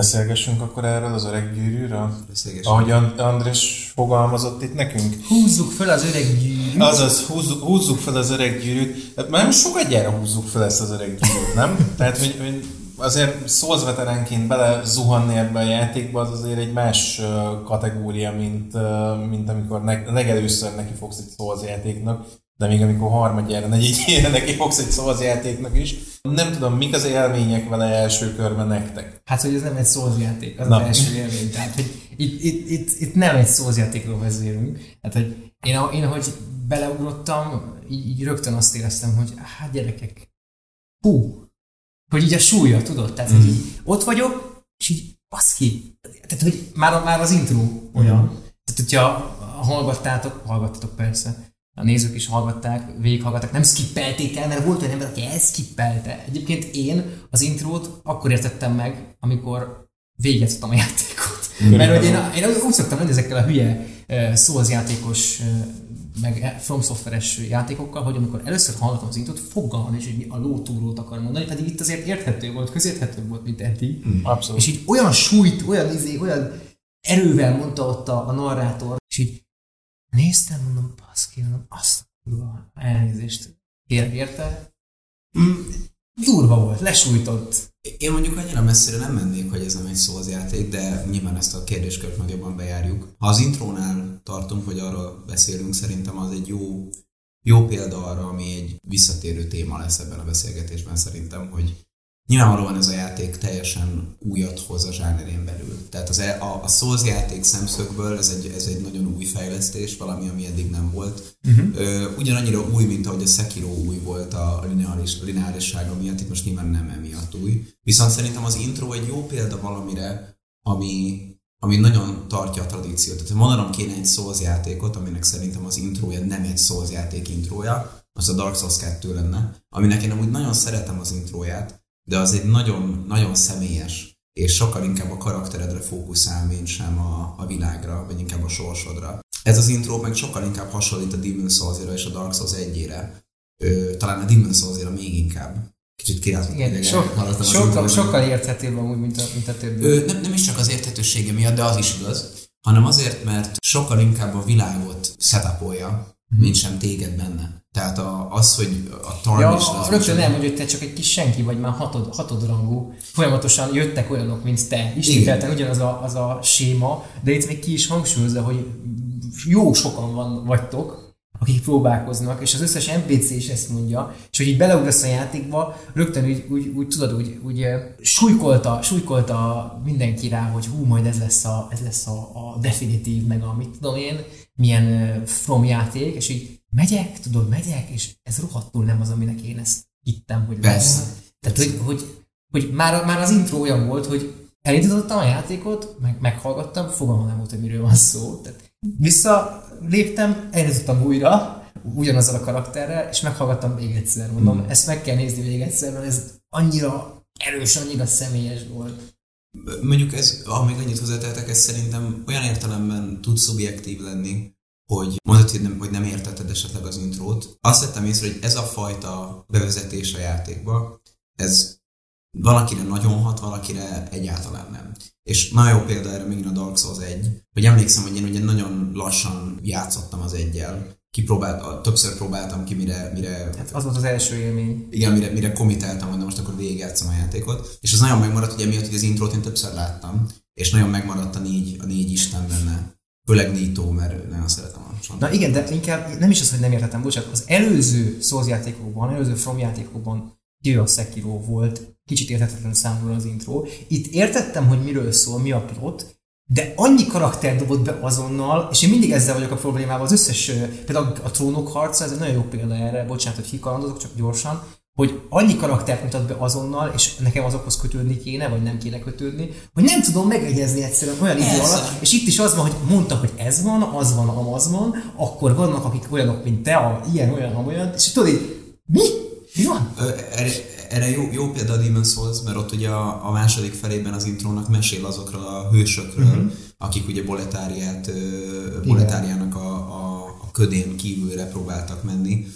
Beszélgessünk akkor erről az öreg gyűrűről? Beszélgessünk. Ahogy And- Andrés fogalmazott itt nekünk. Húzzuk fel az öreg gyűrűt. Azaz, húzzuk, húzzuk fel az öreg gyűrűt. Hát már sokat húzzuk fel ezt az öreg gyűrűt, nem? Tehát, hogy, hogy azért Souls veteránként bele zuhanni ebbe a játékba, az azért egy más kategória, mint, mint amikor ne, legelőször neki fogsz egy Souls játéknak, de még amikor harmadjára, negyedjére neki fogsz egy Souls játéknak is. Nem tudom, mik az élmények vele első körben nektek. Hát, hogy ez nem egy szózjáték, az Na. az első élmény. Tehát, hogy itt, itt, itt, itt nem egy szózjátékról beszélünk. Tehát, hogy én, én ahogy beleugrottam, így, így rögtön azt éreztem, hogy hát gyerekek, hú, hogy így a súlya, tudod? Tehát, hogy így ott vagyok, és így baszki. Tehát, hogy már, már az intro olyan. Tehát, hogyha hallgattátok, hallgattatok persze, a nézők is hallgatták, végighallgatták, nem skippelték el, mert volt olyan ember, aki elskippelte. Egyébként én az intrót akkor értettem meg, amikor végigjátszottam a játékot. Mert hogy én, én úgy szoktam lenni ezekkel a hülye Souls játékos, meg From Software-es játékokkal, hogy amikor először hallgatom az intrót, fogalmam is, hogy mi a lótúrót akar mondani, pedig itt azért érthető volt, közérthető volt, mint eddig. Abszolút. És így olyan súlyt, olyan izé, olyan erővel mondta ott a, a narrátor, és így néztem, mondom, baszki, mondom, azt kurva elnézést kérek érte. Mm, durva volt, lesújtott. Én mondjuk annyira messzire nem mennék, hogy ez nem egy Souls játék, de nyilván ezt a kérdéskört meg jobban bejárjuk. Ha az intrónál tartunk, hogy arról beszélünk, szerintem az egy jó, jó példa arra, ami egy visszatérő téma lesz ebben a beszélgetésben szerintem, hogy nyilvánvalóan ez a játék teljesen újat hoz a zsánerén belül. Tehát az, e- a, a Souls játék szemszögből ez egy, ez egy nagyon új fejlesztés, valami, ami eddig nem volt. Uh-huh. Ö, ugyanannyira új, mint ahogy a Sekiro új volt a lineáris, lineárissága miatt, itt most nyilván nem emiatt új. Viszont szerintem az intro egy jó példa valamire, ami, ami nagyon tartja a tradíciót. Tehát mondanom kéne egy Souls játékot, aminek szerintem az intrója nem egy Souls játék intrója, az a Dark Souls 2 lenne, aminek én amúgy nagyon szeretem az intróját, de az egy nagyon, nagyon személyes, és sokkal inkább a karakteredre fókuszál, mint sem a, a világra, vagy inkább a sorsodra. Ez az intro meg sokkal inkább hasonlít a Demon souls és a Dark Souls 1-ére. Ö, talán a Demon souls még inkább. Kicsit kirázott Igen, sok, sokkal, sokkal érthetőbb amúgy, mint a, mint a többi. Ö, nem, nem is csak az érthetősége miatt, de az is igaz, hanem azért, mert sokkal inkább a világot setupolja, mint sem téged benne. Tehát a, az, hogy a tarnish Ja, rögtön elmondja, hogy te csak egy kis senki vagy, már hatod, hatodrangú. Folyamatosan jöttek olyanok, mint te. Ismételten ugyanaz a, az a séma, de itt még ki is hangsúlyozza, hogy jó sokan van, vagytok, akik próbálkoznak, és az összes NPC is ezt mondja, és hogy így beleugrasz a játékba, rögtön úgy, úgy, úgy tudod, úgy, úgy súlykolta, súlykolta mindenki rá, hogy hú, majd ez lesz a, ez lesz a, a definitív, meg a mit tudom én, milyen from játék, és így megyek, tudod, megyek, és ez rohadtul nem az, aminek én ezt hittem, hogy Persze. lesz. Tehát, hogy, hogy, hogy már, már az intro olyan volt, hogy elindítottam a játékot, meg, meghallgattam, fogalmam nem volt, hogy miről van szó. Tehát visszaléptem, elindítottam újra, ugyanazzal a karakterrel, és meghallgattam még egyszer, mondom, hmm. ezt meg kell nézni még egyszer, mert ez annyira erős, annyira személyes volt. Mondjuk ez, ha még annyit hozzátehetek, ez szerintem olyan értelemben tud szubjektív lenni, hogy mondod, hogy nem, hogy nem értetted esetleg az intrót. Azt vettem észre, hogy ez a fajta bevezetés a játékba, ez valakire nagyon hat, valakire egyáltalán nem. És nagyon jó példa erre megint a Dark Souls 1, hogy emlékszem, hogy én ugye nagyon lassan játszottam az egyel, kipróbált, többször próbáltam ki, mire, mire Hát az volt az első élmény. igen, mire, mire komitáltam, hogy na most akkor végigjátszom a játékot. És az nagyon megmaradt, ugye miatt, hogy az intrót én többször láttam, és nagyon megmaradt a négy, a négy isten benne. Főleg Nito, mert nagyon szeretem a. Na igen, de inkább nem is az, hogy nem értettem, bocsánat, az előző Souls játékokban, előző From játékokban a Sekiro volt, kicsit érthetetlen számomra az intro. Itt értettem, hogy miről szól, mi a plot, de annyi karakter dobott be azonnal, és én mindig ezzel vagyok a problémával, az összes, például a trónok harca, ez egy nagyon jó példa erre, bocsánat, hogy hikalandozok, csak gyorsan, hogy annyi karaktert mutat be azonnal, és nekem azokhoz kötődni kéne, vagy nem kéne kötődni, hogy nem tudom megegyezni egyszerűen olyan idő alatt, és itt is az van, hogy mondta, hogy ez van, az van, amaz van, akkor vannak, akik olyanok, mint te, a, ilyen, olyan, amolyan, és tudod így, mi? Mi van? Ö, Erre, erre jó, jó példa a Demon's Souls, mert ott ugye a, a második felében az intrónak mesél azokról a hősökről, uh-huh. akik ugye Boletáriát, Boletáriának a, a, a ködén kívülre próbáltak menni,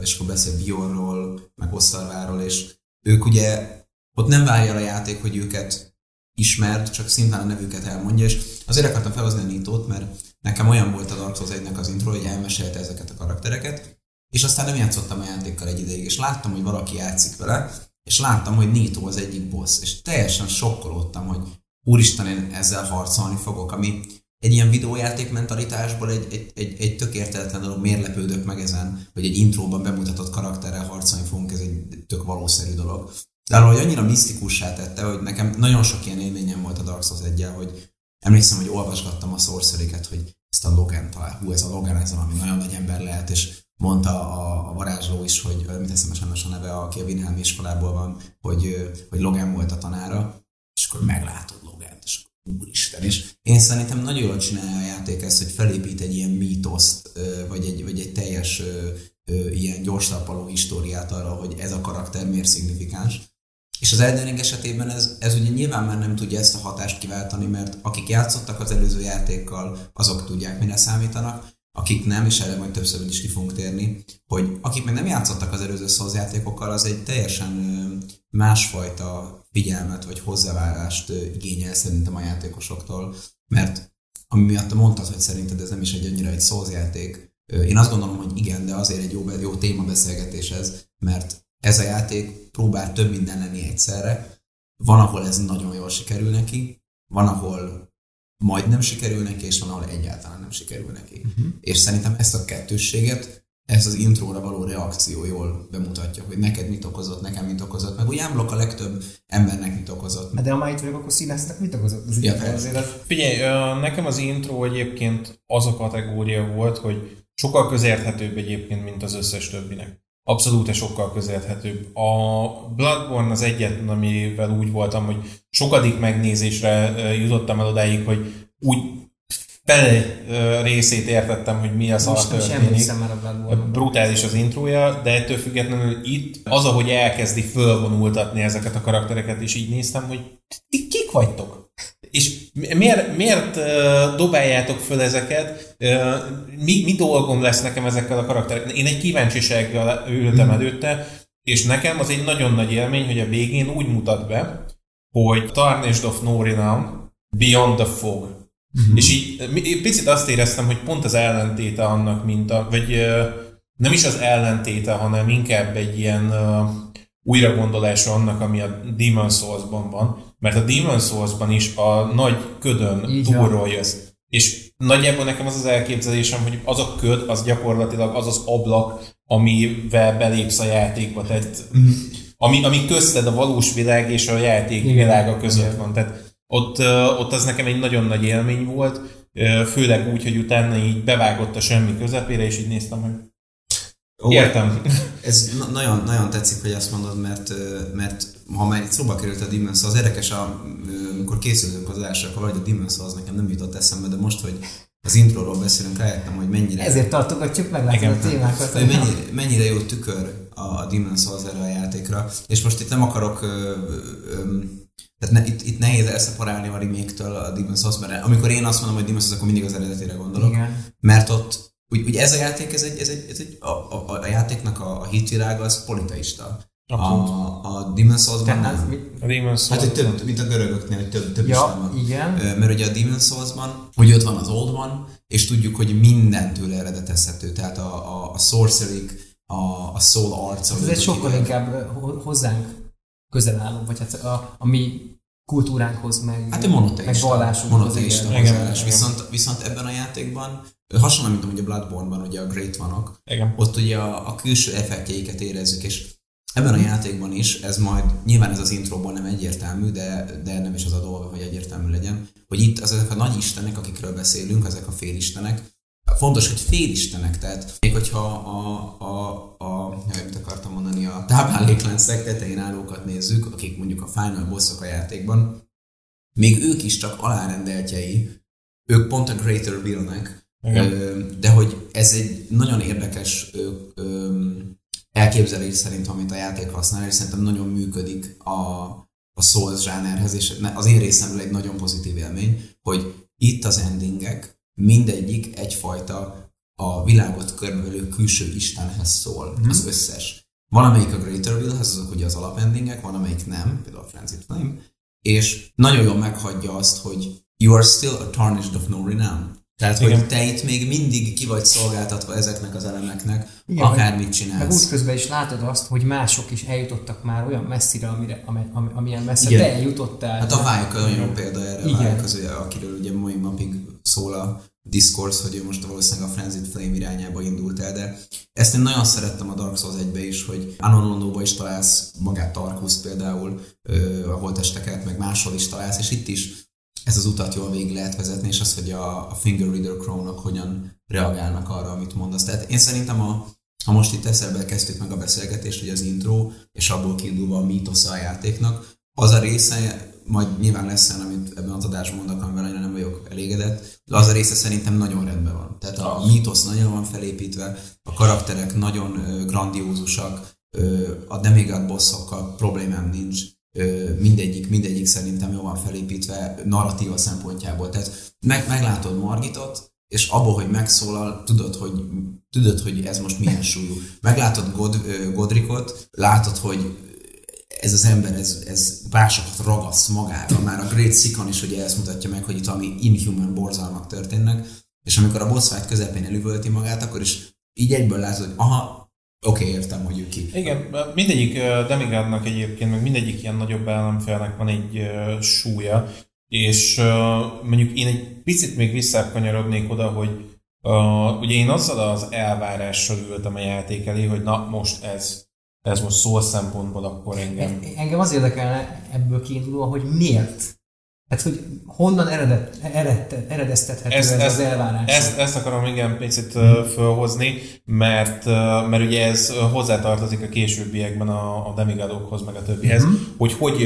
és akkor beszél Bjornról, meg Osztarváról, és ők ugye ott nem várja a játék, hogy őket ismert, csak szintén a nevüket elmondja, és azért akartam felhozni a Nitót, mert nekem olyan volt a Dark Souls 1 az intro, hogy elmesélte ezeket a karaktereket, és aztán nem játszottam a játékkal egy ideig, és láttam, hogy valaki játszik vele, és láttam, hogy Nito az egyik boss, és teljesen sokkolódtam, hogy úristen, én ezzel harcolni fogok, ami egy ilyen videójáték mentalitásból egy, egy, egy, egy tök érteletlen dolog, miért lepődök meg ezen, hogy egy intróban bemutatott karakterrel harcolni fogunk, ez egy tök valószerű dolog. De hogy annyira misztikussá tette, hogy nekem nagyon sok ilyen élményem volt a Dark Souls 1 hogy emlékszem, hogy olvasgattam a sorcery hogy ezt a Logan talál, hú, ez a Logan, ez valami nagyon nagy ember lehet, és mondta a, a varázsló is, hogy mit teszem a neve, aki a Wilhelm iskolából van, hogy, hogy Logan volt a tanára, és akkor meglátod Logan, úristen, és én szerintem nagyon jól csinálja a játék ezt, hogy felépít egy ilyen mítoszt, vagy egy, vagy egy teljes ilyen gyors históriát arra, hogy ez a karakter miért szignifikáns. És az Elden Ring esetében ez, ez ugye nyilván már nem tudja ezt a hatást kiváltani, mert akik játszottak az előző játékkal, azok tudják, mire számítanak, akik nem, és erre majd többször is ki fogunk térni, hogy akik még nem játszottak az előző Souls az egy teljesen másfajta figyelmet vagy hozzávárást igényel szerintem a játékosoktól, mert ami miatt mondtad, hogy szerinted ez nem is egy annyira egy Souls én azt gondolom, hogy igen, de azért egy jó, jó témabeszélgetés ez, mert ez a játék próbál több minden lenni egyszerre. Van, ahol ez nagyon jól sikerül neki, van, ahol majdnem sikerül neki, és van, ahol egyáltalán nem sikerül neki. Uh-huh. És szerintem ezt a kettősséget, ez az intróra való reakció jól bemutatja, hogy neked mit okozott, nekem mit okozott, meg úgy ámblok a legtöbb embernek mit okozott. Hát de ha már itt vagyok, akkor színeztek mit okozott? Az ja, azért az... Figyelj, nekem az intro egyébként az a kategória volt, hogy sokkal közérthetőbb egyébként, mint az összes többinek abszolút sokkal közelhetőbb. A Bloodborne az egyetlen, amivel úgy voltam, hogy sokadik megnézésre jutottam el odáig, hogy úgy fele részét értettem, hogy mi a szar történik. Brutális az intrója, de ettől függetlenül itt az, ahogy elkezdi fölvonultatni ezeket a karaktereket, és így néztem, hogy ti kik vagytok? És miért, miért dobáljátok föl ezeket? Mi, mi dolgom lesz nekem ezekkel a karakterekkel? Én egy kíváncsisággal ültem hmm. előtte, és nekem az egy nagyon nagy élmény, hogy a végén úgy mutat be, hogy Tarnished of No Renown, Beyond the Fog. Mm-hmm. És így picit azt éreztem, hogy pont az ellentéte annak, mint a, vagy nem is az ellentéte, hanem inkább egy ilyen újragondolása annak, ami a Demon Souls-ban van, mert a Demon Souls-ban is a nagy ködön túlról jössz. És nagyjából nekem az az elképzelésem, hogy az a köd, az gyakorlatilag az az ablak, amivel belépsz a játékba. Tehát, mm. ami, ami közted a valós világ és a játék Igen. világa között Igen. van. Tehát ott, ott az nekem egy nagyon nagy élmény volt, főleg úgy, hogy utána így bevágott a semmi közepére, és így néztem, hogy Ó, Értem. Ez nagyon, nagyon tetszik, hogy azt mondod, mert, mert ha már itt szóba került a Demon's az érdekes, amikor készültünk az első, akkor valahogy a Demon's az nekem nem jutott eszembe, de most, hogy az introról beszélünk, rájöttem, hogy mennyire... Ezért tartogatjuk meg látni a témákat. Hogy mennyire, mennyire jó tükör a Demon's Souls erre a játékra. És most itt nem akarok... Ö, ö, tehát ne, itt, itt nehéz elszeparálni a remake-től a Demon's Souls, mert amikor én azt mondom, hogy Demon's Souls, akkor mindig az eredetére gondolok. Igen. Mert ott úgy, úgy ez a játék, ez egy, ez egy, ez egy a, a, a, játéknak a, a hitvilága az politeista. A, a Demon's Souls-ban nem. A Demon's Souls hát, hogy több, mint a görögöknél, hogy több, több ja, Isten van. igen. Mert ugye a Demon's Souls-ban, hogy ott van az Old One, és tudjuk, hogy mindentől eredetezhető. Tehát a, a, a sorcery a, a soul arca. Ez egy sokkal inkább hozzánk közel álló, vagy hát a, a mi kultúránkhoz, meg, hát a meg vallásunkhoz. Monoteista hozzáállás. Viszont, viszont ebben a játékban hasonló, mint amúgy a Bloodborne-ban ugye a Great vanok, Igen. ott ugye a, a külső effektjeiket érezzük, és ebben a játékban is, ez majd, nyilván ez az intróból nem egyértelmű, de, de nem is az a dolga, hogy egyértelmű legyen, hogy itt az, ezek a nagy istenek, akikről beszélünk, ezek a félistenek, fontos, hogy félistenek, tehát még hogyha a, a, a ja, mit akartam mondani, a táplálékláncek tetején állókat nézzük, akik mondjuk a final bosszok a játékban, még ők is csak alárendeltjei, ők pont a Greater Will-nek, de hogy ez egy nagyon érdekes elképzelés szerintem, amit a játék használ, és szerintem nagyon működik a, a Souls zsánerhez, és az én részemről egy nagyon pozitív élmény, hogy itt az endingek mindegyik egyfajta a világot körbevelő külső Istenhez szól, mm. az összes. Valamelyik a Greater Will-hez, azok ugye az alapendingek, van amelyik nem, például a Frenzied Flame, és nagyon jól meghagyja azt, hogy you are still a tarnished of no renown. Tehát, Igen. hogy te itt még mindig ki vagy szolgáltatva ezeknek az elemeknek, Igen, akármit Meg csinálsz. útközben is látod azt, hogy mások is eljutottak már olyan messzire, amire, ami, ami, amilyen messze Igen. te eljutottál. Hát a Vályok nagyon jó példa erre, Igen. Vályok az, akiről ugye mai napig szól a discourse, hogy ő most valószínűleg a Frenzied Flame irányába indult el, de ezt én nagyon szerettem a Dark Souls 1 is, hogy Anon is találsz magát Tarkus például, a holtesteket, meg máshol is találsz, és itt is ez az utat jól végig lehet vezetni, és az, hogy a, a Finger Reader Crown-ok hogyan reagálnak arra, amit mondasz. Tehát én szerintem a, ha most itt eszelbe kezdtük meg a beszélgetést, hogy az intro, és abból kiindulva a mítosza a játéknak, az a része, majd nyilván lesz olyan, amit ebben az adásban mondok, amivel annyira nem vagyok elégedett, de az a része szerintem nagyon rendben van. Tehát a mítosz nagyon van felépítve, a karakterek nagyon grandiózusak, a demigod bossokkal problémám nincs, mindegyik, mindegyik szerintem jól van felépítve narratíva szempontjából. Tehát meg, meglátod Margitot, és abból, hogy megszólal, tudod, hogy, tudod, hogy ez most milyen súlyú. Meglátod God, Godrikot, látod, hogy ez az ember, ez, ez másokat ragaszt magára. Már a Great Sikon is ugye ezt mutatja meg, hogy itt valami inhuman borzalmak történnek, és amikor a boss fight közepén elüvölti magát, akkor is így egyből látod, hogy aha, oké, okay, értem, hogy ő ki. Igen, mindegyik ö, demigodnak egyébként, meg mindegyik ilyen nagyobb ellenfélnek van egy súlya, és mondjuk én egy picit még visszakanyarodnék oda, hogy uh, ugye én azzal az elvárással ültem a játék elé, hogy na most ez, ez most szó szempontból akkor engem Engem az érdekelne ebből kiindulva, hogy miért? Hát, hogy honnan eredet, eredet, eredeztethető ez, ez, az elvárás? Ezt, ezt akarom igen picit uh, fölhozni, mert, mert ugye ez hozzátartozik a későbbiekben a, a demigadokhoz, meg a többihez, uh-huh. hogy, hogy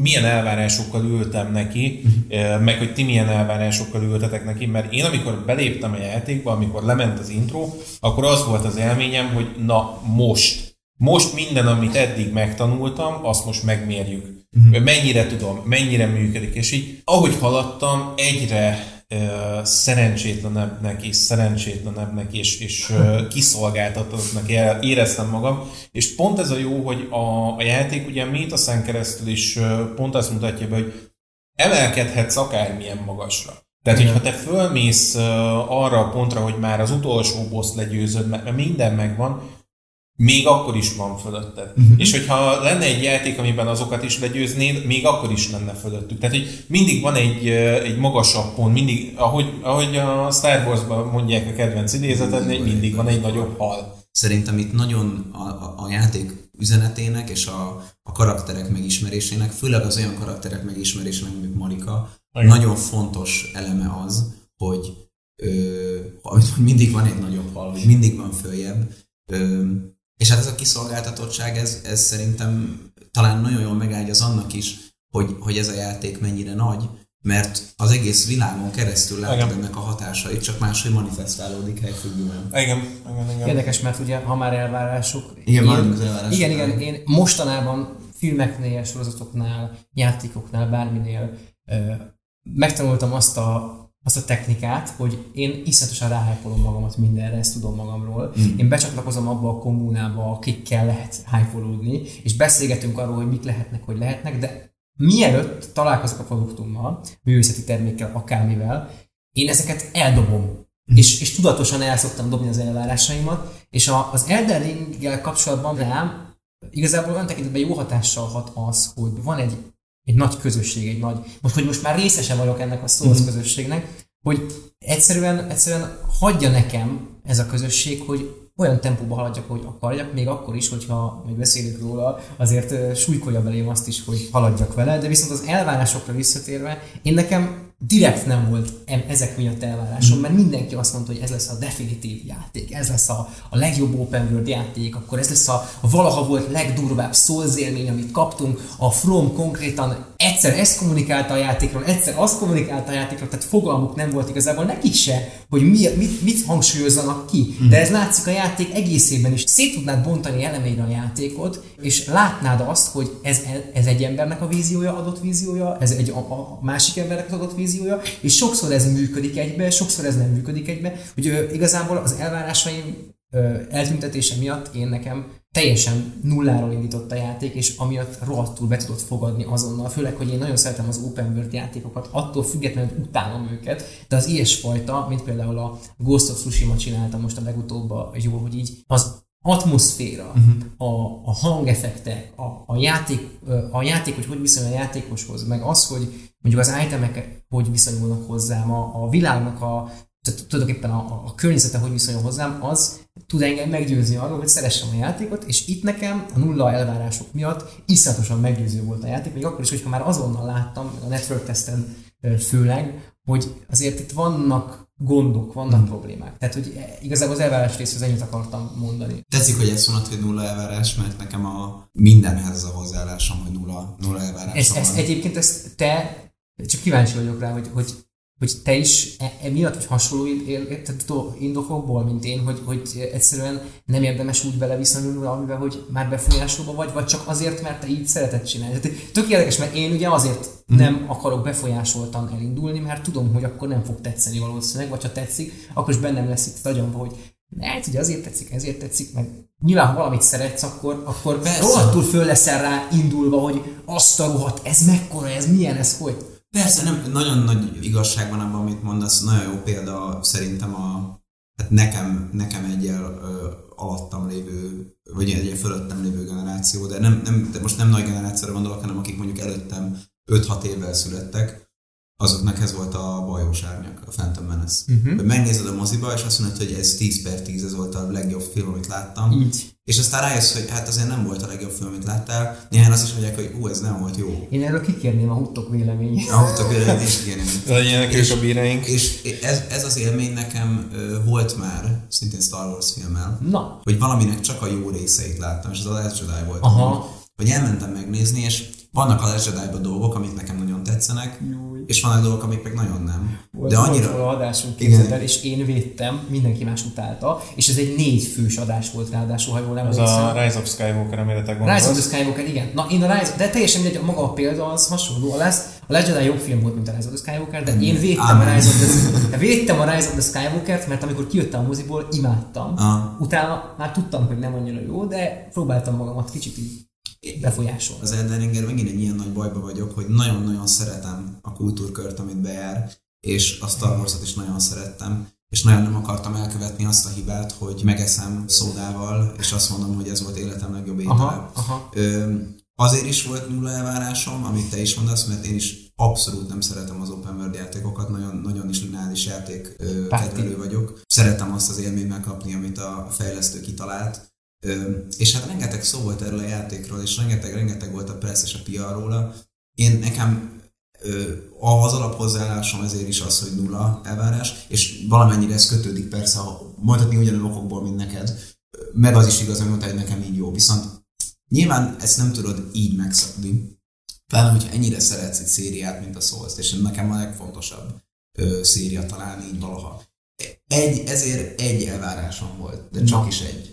milyen elvárásokkal ültem neki, uh, meg hogy ti milyen elvárásokkal ültetek neki, mert én amikor beléptem a játékba, amikor lement az intro, akkor az volt az élményem, hogy na most, most minden, amit eddig megtanultam, azt most megmérjük. Uh-huh. Mennyire tudom, mennyire működik, és így ahogy haladtam, egyre uh, szerencsétlenebbnek és szerencsétlenebbnek és, és uh, kiszolgáltatottnak ére- éreztem magam, és pont ez a jó, hogy a, a játék ugye Mythoszen keresztül is uh, pont azt mutatja be, hogy emelkedhetsz akármilyen magasra. Tehát, hogyha te fölmész arra a pontra, hogy már az utolsó boss legyőzöd, mert minden megvan, még akkor is van fölötted. Uh-huh. És hogyha lenne egy játék, amiben azokat is legyőznéd, még akkor is lenne fölöttük. Tehát, hogy mindig van egy, egy magasabb pont, mindig, ahogy, ahogy a Star Wars-ban mondják a kedvenc idézetednél, mindig van egy nagyobb hal. Szerintem itt nagyon a, a, a játék üzenetének és a, a karakterek megismerésének, főleg az olyan karakterek megismerésének, mint Marika, Igen. nagyon fontos eleme az, hogy ö, amit mindig van egy nagyobb hal, hogy mindig van följebb. Ö, és hát ez a kiszolgáltatottság, ez, ez szerintem talán nagyon jól megáldja az annak is, hogy, hogy ez a játék mennyire nagy, mert az egész világon keresztül látod Igen. ennek a hatásait, csak máshogy manifestálódik helyfüggően. Igen, igen, igen. Érdekes, mert ugye, ha már elvárások... Igen, maradjunk az elvárásoknál. Igen, igen, én mostanában filmeknél, sorozatoknál, játékoknál, bárminél megtanultam azt a, azt a technikát, hogy én iszonyatosan ráhájpolom magamat mindenre, ezt tudom magamról. Mm. Én becsatlakozom abba a kommunába, akikkel lehet hájpolódni, és beszélgetünk arról, hogy mik lehetnek, hogy lehetnek, de mielőtt találkozok a produktummal, művészeti termékkel, akármivel, én ezeket eldobom. És, és tudatosan el szoktam dobni az elvárásaimat, és a, az Elden Ring-gel kapcsolatban rám igazából olyan tekintetben jó hatással hat az, hogy van egy, egy nagy közösség, egy nagy, most, hogy most már részese vagyok ennek a Souls mm. közösségnek, hogy egyszerűen, egyszerűen hagyja nekem ez a közösség, hogy olyan tempóba haladjak, hogy akarjak, még akkor is, hogyha még beszélünk róla, azért súlykolja belém azt is, hogy haladjak vele, de viszont az elvárásokra visszatérve, én nekem direkt nem volt ezek miatt elvárásom, mert mindenki azt mondta, hogy ez lesz a definitív játék, ez lesz a, a legjobb open world játék, akkor ez lesz a, a valaha volt legdurvább Souls élmény, amit kaptunk, a From konkrétan egyszer ezt kommunikálta a játékról, egyszer azt kommunikálta a játékról, tehát fogalmuk nem volt igazából nekik se, hogy mi, mit, mit hangsúlyozzanak ki. De ez látszik a játék egészében is. Szét tudnád bontani elemeire a játékot, és látnád azt, hogy ez, ez egy embernek a víziója, adott víziója, ez egy a, a másik embernek az adott víziója, és sokszor ez működik egybe, sokszor ez nem működik egybe, hogy ö, igazából az elvárásaim ö, eltüntetése miatt én nekem teljesen nulláról indított a játék, és amiatt rohadtul be tudott fogadni azonnal, főleg, hogy én nagyon szeretem az open world játékokat, attól függetlenül utálom őket, de az ilyesfajta, mint például a Ghost of Tsushima csinálta most a legutóbb jó, hogy így az atmoszféra, uh-huh. a, a hangeffektek, a, a, játék, a játék, hogy hogy viszonyul a játékoshoz, meg az, hogy mondjuk az itemek hogy viszonyulnak hozzám, a, a világnak a tehát tulajdonképpen a, a környezete hogy viszonyul hozzám, az tud engem meggyőzni arról, hogy szeressem a játékot, és itt nekem a nulla elvárások miatt iszonyatosan meggyőző volt a játék, még akkor is, hogyha már azonnal láttam, a network testen főleg, hogy azért itt vannak gondok, vannak hmm. problémák. Tehát, hogy igazából az elvárás részhez ennyit akartam mondani. Tetszik, hogy ezt mondod, hogy nulla elvárás, mert nekem a mindenhez az a hozzáállásom, hogy nulla, nulla elvárás. Ez, ez, egyébként ezt te, csak kíváncsi vagyok rá, hogy, hogy hogy te is e, emiatt, vagy hasonló indokokból, mint én, hogy, hogy egyszerűen nem érdemes úgy beleviszonyulni valamivel, hogy már befolyásolva vagy, vagy csak azért, mert te így szereted csinálni. Tehát tök érdekes, mert én ugye azért mm. nem akarok befolyásoltan elindulni, mert tudom, hogy akkor nem fog tetszeni valószínűleg, vagy ha tetszik, akkor is bennem lesz itt agyamba, hogy lehet, hogy azért tetszik, ezért tetszik, meg nyilván, ha valamit szeretsz, akkor, akkor rohadtul föl leszel rá indulva, hogy azt a rohadt, ez mekkora, ez milyen, ez hogy. Persze, nem, nagyon nagy igazság van abban, amit mondasz. Nagyon jó példa szerintem a, hát nekem, nekem egyel ö, alattam lévő, vagy egyel fölöttem lévő generáció, de, nem, nem, de most nem nagy generációra gondolok, hanem akik mondjuk előttem 5-6 évvel születtek, azoknak ez volt a bajós árnyak, a Phantom Menace. Uh-huh. Megnézed a moziba, és azt mondod, hogy ez 10 per 10, ez volt a legjobb film, amit láttam. Így. És aztán rájössz, hogy hát azért nem volt a legjobb film, amit láttál. Néhány azt is mondják, hogy ú, ez nem volt jó. Én erről kikérném a huttok véleményét. A huttok véleményét is kikérném. Legyenek és a bíreink. És ez, ez az élmény nekem volt már, szintén Star Wars filmmel. Na. Hogy valaminek csak a jó részeit láttam, és az a Last Jedi volt. Aha. Hogy elmentem megnézni, és vannak a Last dolgok, amik nekem nagyon tetszenek, Júj. És vannak dolgok, amik meg nagyon nem. Volt, De annyira... Volt adásunk képzeld és én védtem, mindenki más utálta, és ez egy négy fős adás volt ráadásul, ha jól emlékszem. Az a Rise of Skywalker, amire te gondolsz. Rise of the Skywalker, igen. Na, én a Rise, de teljesen mindegy, maga a példa az hasonló lesz. A Jedi jobb film volt, mint a Rise of the Skywalker, de én védtem a Rise of the, védtem a Rise of the Skywalker-t, mert amikor kijöttem a moziból, imádtam. Ah. Utána már tudtam, hogy nem annyira jó, de próbáltam magamat kicsit így befolyásol. Az Elden Ringer megint egy ilyen nagy bajba vagyok, hogy nagyon-nagyon szeretem a kultúrkört, amit bejár, és a Star Wars-ot is nagyon szerettem, és nagyon nem akartam elkövetni azt a hibát, hogy megeszem szódával, és azt mondom, hogy ez volt életem legjobb étel. Aha, aha. Ö, azért is volt nulla elvárásom, amit te is mondasz, mert én is abszolút nem szeretem az open world játékokat, nagyon, nagyon is lineáris játék kedvelő vagyok. Szeretem azt az élményt megkapni, amit a fejlesztő kitalált, és hát rengeteg szó volt erről a játékról, és rengeteg, rengeteg volt a press és a PR róla. Én nekem az alaphozzáállásom ezért is az, hogy nulla elvárás, és valamennyire ez kötődik persze, ha mondhatni ugyanolyan okokból, mint neked, meg az is igaz, hogy mondta, hogy nekem így jó. Viszont nyilván ezt nem tudod így megszabni, pláne, hogyha ennyire szeretsz egy szériát, mint a souls és nekem a legfontosabb ö, széria talán így valaha. Egy, ezért egy elvárásom volt, de csak Na. is egy.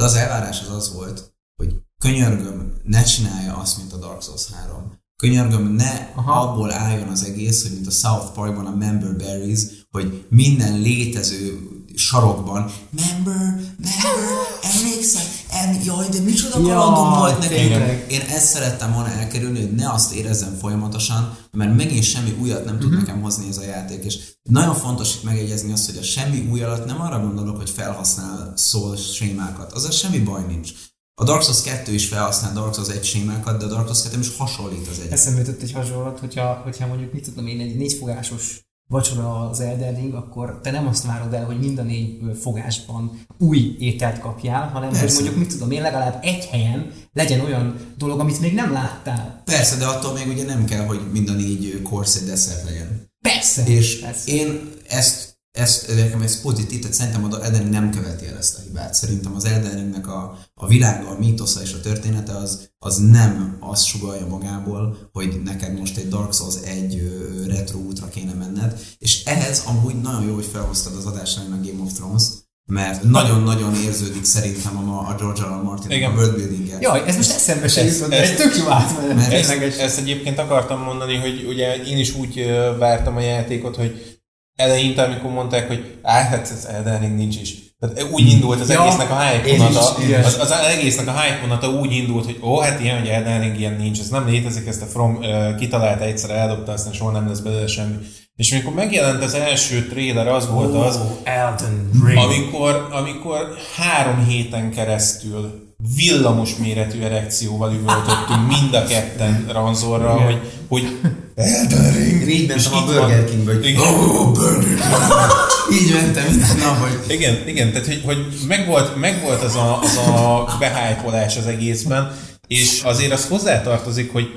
De az elvárás az az volt, hogy könyörgöm, ne csinálja azt, mint a Dark Souls 3. Könyörgöm, ne Aha. abból álljon az egész, hogy mint a South Parkban a Member Berries, hogy minden létező sarokban member, member, emlékszel, em, jaj, de micsoda kalandom volt nekünk. Én ezt szerettem volna elkerülni, hogy ne azt érezzem folyamatosan, mert megint semmi újat nem tud uh-huh. nekem hozni ez a játék. És nagyon fontos itt megjegyezni azt, hogy a semmi új alatt nem arra gondolok, hogy felhasznál szól sémákat. Az a semmi baj nincs. A Dark Souls 2 is felhasznál Dark Souls 1 sémákat, de a Dark Souls 2 is hasonlít az egy. Eszembe jutott egy hasonlat, hogyha, hogyha mondjuk mit tudom én, egy négyfogásos vacsora az Elden Ring, akkor te nem azt várod el, hogy mind a négy fogásban új ételt kapjál, hanem Persze. hogy mondjuk, mit tudom én, legalább egy helyen legyen olyan dolog, amit még nem láttál. Persze, de attól még ugye nem kell, hogy mind a négy korsz egy desszert legyen. Persze. És Persze. én ezt ezt, nekem ez pozitív, tehát szerintem az Elden nem követi el ezt a hibát. Szerintem az Elden a, a világa, a mítosza és a története az, az nem azt sugalja magából, hogy neked most egy Dark Souls egy retro útra kéne menned, és ehhez amúgy nagyon jó, hogy felhoztad az adásán a Game of Thrones, mert nagyon-nagyon érződik szerintem a, a George R. R. Martin Igen. a worldbuilding. Jaj, ez most eszembe se jutott, ez tök jó átmenet. Ezt, ezt egyébként akartam mondani, hogy ugye én is úgy vártam a játékot, hogy eleinte, amikor mondták, hogy á, hát ez Elden Ring nincs is. Tehát úgy indult az Ja, egésznek a hype vonata, is, az, az egésznek a hype vonata úgy indult, hogy ó, hát ilyen, hogy Elden Ring ilyen nincs, ez nem létezik, ezt a From uh, kitalálta egyszer, eldobta, aztán soha nem lesz belőle semmi. És amikor megjelent az első trailer, az volt az, Elden Ring. amikor, amikor három héten keresztül villamos méretű erekcióval üvöltöttünk mind a ketten Ranzorra, hogy, hogy Elden Ring! Így És mentem a Burger Igen. oh, Burger King. Így mentem minden nap, hogy Igen, igen, tehát hogy, hogy megvolt, megvolt az a, az a behájpolás az egészben, és azért az hozzátartozik, hogy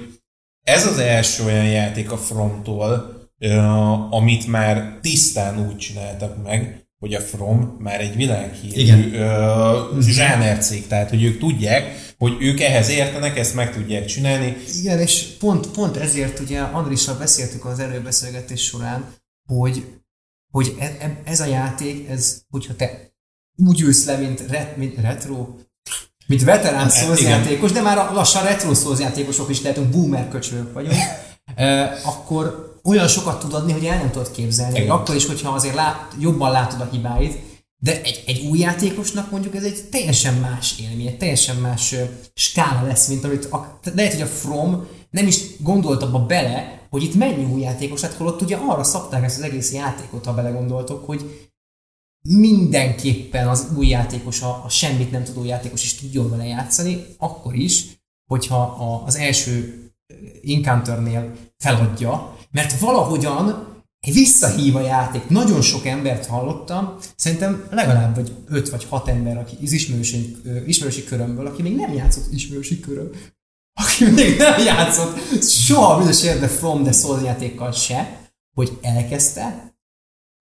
ez az első olyan játék a Fromtól, amit már tisztán úgy csináltak meg, hogy a From már egy világhírű Igen. ö, zsánercég, tehát hogy ők tudják, hogy ők ehhez értenek, ezt meg tudják csinálni. Igen, és pont, pont ezért ugye Andrissal beszéltük az előbeszélgetés során, hogy, hogy e, e, ez a játék, ez, hogyha te úgy ülsz le, mint, re, mint retro, mint veterán Hát, Souls igen. játékos, de már lassan retro Souls játékosok is lehetünk, boomer köcsögök vagyunk, e, akkor olyan sokat tud adni, hogy el nem tudod képzelni. Igen. Akkor is, hogyha azért lát, jobban látod a hibáit, de egy, egy új játékosnak mondjuk ez egy teljesen más élmény, egy teljesen más skála lesz, mint amit a, lehet, hogy a From nem is gondolt abba bele, hogy itt mennyi új játékos lett, holott ugye arra szabták ezt az egész játékot, ha belegondoltok, hogy mindenképpen az új játékos, a, a semmit nem tudó játékos is tudjon vele játszani, akkor is, hogyha a, az első Encounternél feladja, mert valahogyan visszahív a játék. Nagyon sok embert hallottam, szerintem legalább vagy 5 vagy 6 ember, aki az ismerősi, ismerősi körömből, aki még nem játszott ismerősi köröm, aki még nem játszott soha büdös érde From the Soul játékkal se, hogy elkezdte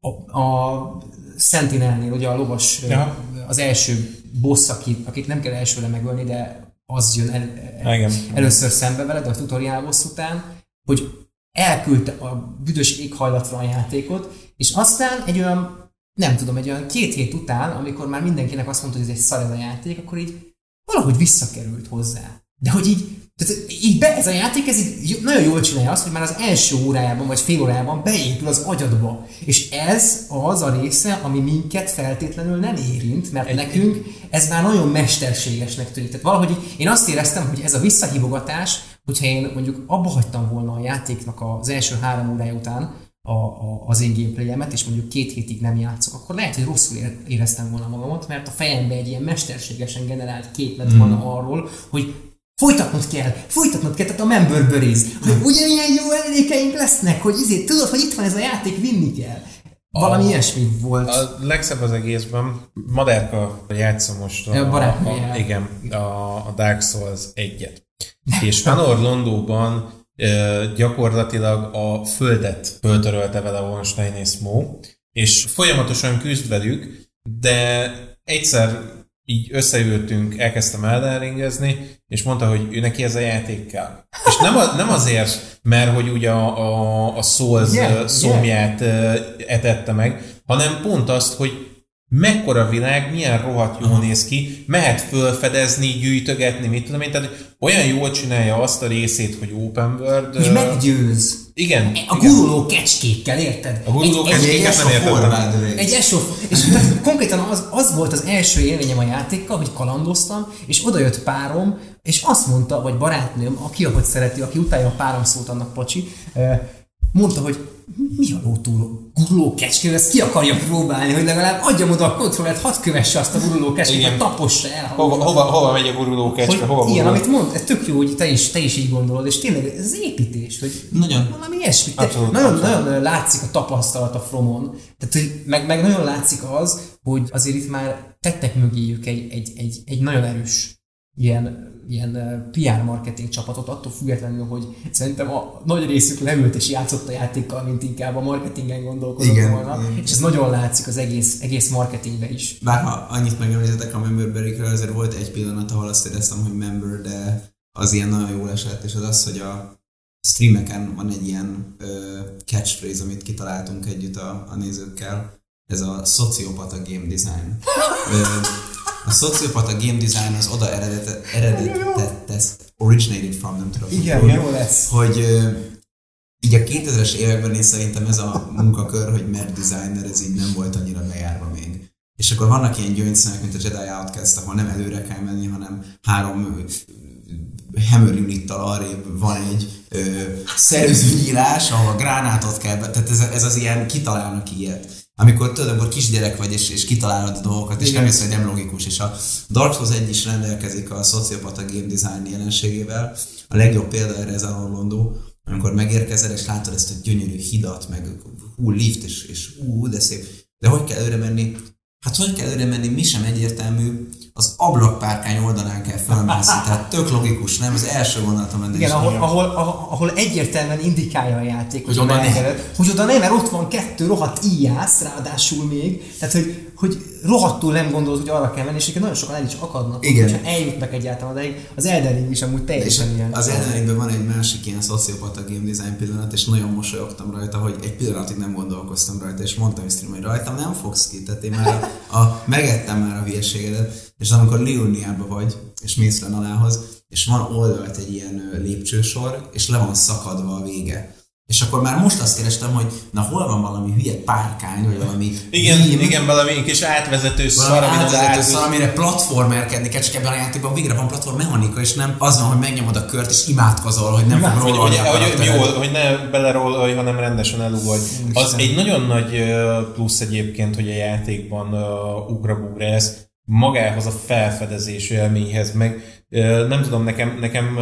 a, a Sentinelnél, ugye a lovas, Ja. az első boss, akit, akit nem kell elsőre megölni, de az jön el, Igen. először szembe veled a tutoriál boss után, hogy elküldte a büdös éghajlatra a játékot, és aztán egy olyan, nem tudom, egy olyan két hét után, amikor már mindenkinek azt mondta, hogy ez egy szar ez a játék, akkor így valahogy visszakerült hozzá. De hogy így, tehát így be, ez a játék, ez így nagyon jól csinálja azt, hogy már az első órájában, vagy fél órájában beépül az agyadba. És ez az a része, ami minket feltétlenül nem érint, mert nekünk ez már nagyon mesterségesnek tűnik. Tehát valahogy én azt éreztem, hogy ez a visszahívogatás, hogyha én mondjuk abba hagytam volna a játéknak az első három órája után, a, a, az én gameplayemet, és mondjuk két hétig nem játszok, akkor lehet, hogy rosszul ér- éreztem volna magamat, mert a fejembe egy ilyen mesterségesen generált kép lett volna arról, hogy folytatnod kell, folytatnod kell, tehát a member berries, hogy ugyanilyen jó emlékeink lesznek, hogy izé, tudod, hogy itt van ez a játék, vinni kell. Valami A- ilyesmi volt. A legszebb az egészben, Madárka játsza most a, a barátnője. igen, a, a Dark Souls egyet. És Anor Londóban gyakorlatilag a földet föltörölte vele Wolfenstein és Smo, és folyamatosan küzd velük, de egyszer így összeültünk, elkezdtem eldenringezni, és mondta, hogy ő neki ez a játék kell. És nem, a, nem azért, mert hogy ugye a, a, a Souls yeah, szomját yeah. etette meg, hanem pont azt, hogy mekkora világ, milyen rohadt jól néz ki, mehet fölfedezni, gyűjtögetni, mit tudom én, tehát olyan jól csinálja azt a részét, hogy open world. És meggyőz. Igen. A guruló kecskékkel, érted? A guruló kecskéket nem értettem. Egy eső, és konkrétan az, az volt az első élményem a játékkal, hogy kalandoztam, és oda jött párom, és azt mondta, vagy barátnőm, aki ahogy szereti, aki utálja a párom szót, annak pacsi, mondta, hogy mi a lótúró guruló kecske, ezt ki akarja próbálni, hogy legalább adjam oda a kontrollert, hadd kövesse azt a guruló kecskét, tapossa el. Hova, hova, hova megy a guruló kecske? Hova ilyen, gurul? amit mond, ez tök jó, hogy te is, te is így gondolod, és tényleg ez építés, hogy Nagyon. valami ilyesmi. Abszolút, nagyon, abszolút. nagyon látszik a tapasztalat a Fromon, tehát hogy meg, meg nagyon látszik az, hogy azért itt már tettek mögéjük egy, egy, egy, egy nagyon erős ilyen, ilyen PR marketing csapatot, attól függetlenül, hogy szerintem a nagy részük leült és játszott a játékkal, mint inkább a marketingen gondolkodott Igen, volna, igen. és ez nagyon látszik az egész, egész marketingbe is. Bár ha annyit megemlítettek a memberberikről, azért volt egy pillanat, ahol azt éreztem, hogy member, de az ilyen nagyon jól esett, és az az, hogy a streameken van egy ilyen ö, catchphrase, amit kitaláltunk együtt a, a nézőkkel, ez a szociopata game design. Ö, a szociopata game design az oda eredetet, eredetet originated from, nem tudom. hogy jól- jó lesz. hogy így a 2000-es években én szerintem ez a munkakör, hogy mert designer, ez így nem volt annyira bejárva még. és akkor vannak ilyen gyöngyszemek, mint a Jedi Outcast, ahol nem előre kell menni, hanem három Hammer unittal arrébb van egy ö, szerzőnyílás, ahol a gránátot kell, be, tehát ez, ez az ilyen, kitalálnak ilyet. Amikor tudod, amikor kisgyerek vagy, és, és kitalálod a dolgokat, és nem hogy nem logikus. És a Dark Souls 1 is rendelkezik a szociopata game design jelenségével. A legjobb példa erre ez a Orlando, amikor megérkezel, és látod ezt a gyönyörű hidat, meg hú, lift, és, és hú, de szép. De hogy kell előre menni? Hát hogy kell előre menni, mi sem egyértelmű, az ablakpárkány oldalán kell felmászni, tehát tök logikus, nem? Az első gondolatom lenne. Igen, ahol, ahol, ahol, ahol, egyértelműen indikálja a játék, hogy, hogy oda nem. Hogy oda nem, mert ott van kettő rohadt íjász, ráadásul még, tehát hogy, hogy rohadtul nem gondolod, hogy arra kell menni, és nagyon sokan el is akadnak, Igen. hogyha eljutnak egyáltalán de Az Elden Ring is amúgy teljesen és ilyen. Az Elden Ringben van egy másik ilyen szociopata game design pillanat, és nagyon mosolyogtam rajta, hogy egy pillanatig nem gondolkoztam rajta, és mondtam is hogy rajtam nem fogsz ki, tehát én már a, a megettem már a hülyeségedet, és amikor Liurniába vagy, és mész le alához, és van oldalt egy ilyen lépcsősor, és le van szakadva a vége. És akkor már most azt kerestem, hogy na hol van valami hülye párkány, vagy valami Igen, hím, igen valami kis átvezető szar, átvezető szar, amire platformerkedni kell, csak ebben a játékban végre van platform mechanika, és nem az van, hogy megnyomod a kört, és imádkozol, hogy nem fog róla hogy, hogy, hogy, jól, hogy ne belerólolj, hanem rendesen elugolj. Az egy nagyon nagy plusz egyébként, hogy a játékban uh, ugrabugra ez magához a felfedezés élményhez, meg nem tudom, nekem, nekem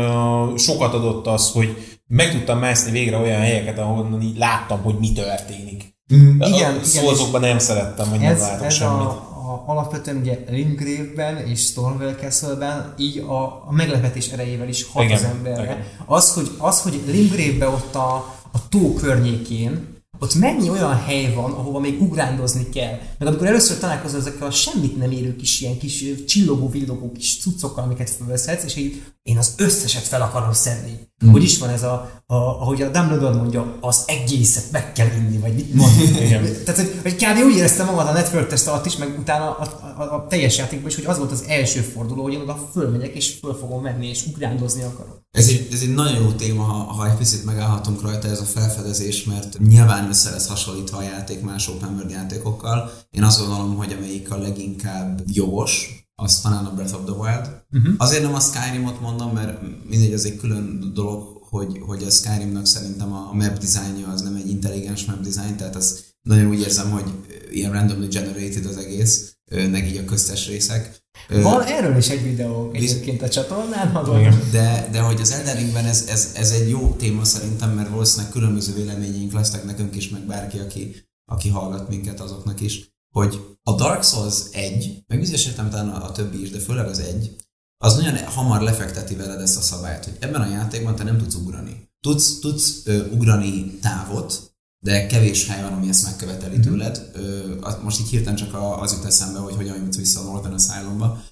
sokat adott az, hogy meg tudtam mászni végre olyan helyeket, ahol így láttam, hogy mi történik. Mm, igen, a szózokban nem szerettem, hogy ez, nem látok ez semmit. A, a, alapvetően ugye Limgrave-ben és Stormwell Castle-ben így a, a meglepetés erejével is hat igen, az emberre. Igen. Az, hogy, az, hogy Limgrave-ben ott a, a tó környékén ott mennyi olyan hely van, ahova még ugrándozni kell. Meg amikor először találkozol ezekkel a semmit nem érő kis ilyen kis csillogó, villogó kis cuccokkal, amiket felveszhetsz, és így én az összeset fel akarom szedni. Mm. Hogy is van ez a, a, ahogy a Dumbledore mondja, az egészet meg kell inni, vagy mit mond. Tehát, hogy, hogy kb. úgy éreztem magad a Network test alatt is, meg utána a, a, a, teljes játékban is, hogy az volt az első forduló, hogy én oda fölmegyek, és föl fogom menni, és ugrándozni akarok. Ez egy, ez egy nagyon jó téma, ha, ha egy picit megállhatunk rajta ez a felfedezés, mert nyilván össze lesz hasonlítva a játék más open world játékokkal. Én azt gondolom, hogy amelyik a leginkább jogos, az talán a Breath of the Wild. Uh-huh. Azért nem a Skyrimot mondom, mert mindegy, az egy külön dolog, hogy, hogy a Skyrimnak szerintem a map designja az nem egy intelligens map design, tehát az nagyon úgy érzem, hogy ilyen randomly generated az egész, meg így a köztes részek. Van erről is egy videó egyébként a csatornán, de, de hogy az Elden Ringben ez, ez, ez, egy jó téma szerintem, mert valószínűleg különböző véleményeink lesznek nekünk is, meg bárki, aki, aki hallgat minket azoknak is, hogy a Dark Souls 1, meg bizonyos értelemben a, többi is, de főleg az egy, az nagyon hamar lefekteti veled ezt a szabályt, hogy ebben a játékban te nem tudsz ugrani. Tudsz, tudsz ö, ugrani távot, de kevés hely van, ami ezt megköveteli mm-hmm. tőled. Ö, most így hirtelen csak az jut eszembe, hogy hogyan jutsz vissza a Northern Asylumba.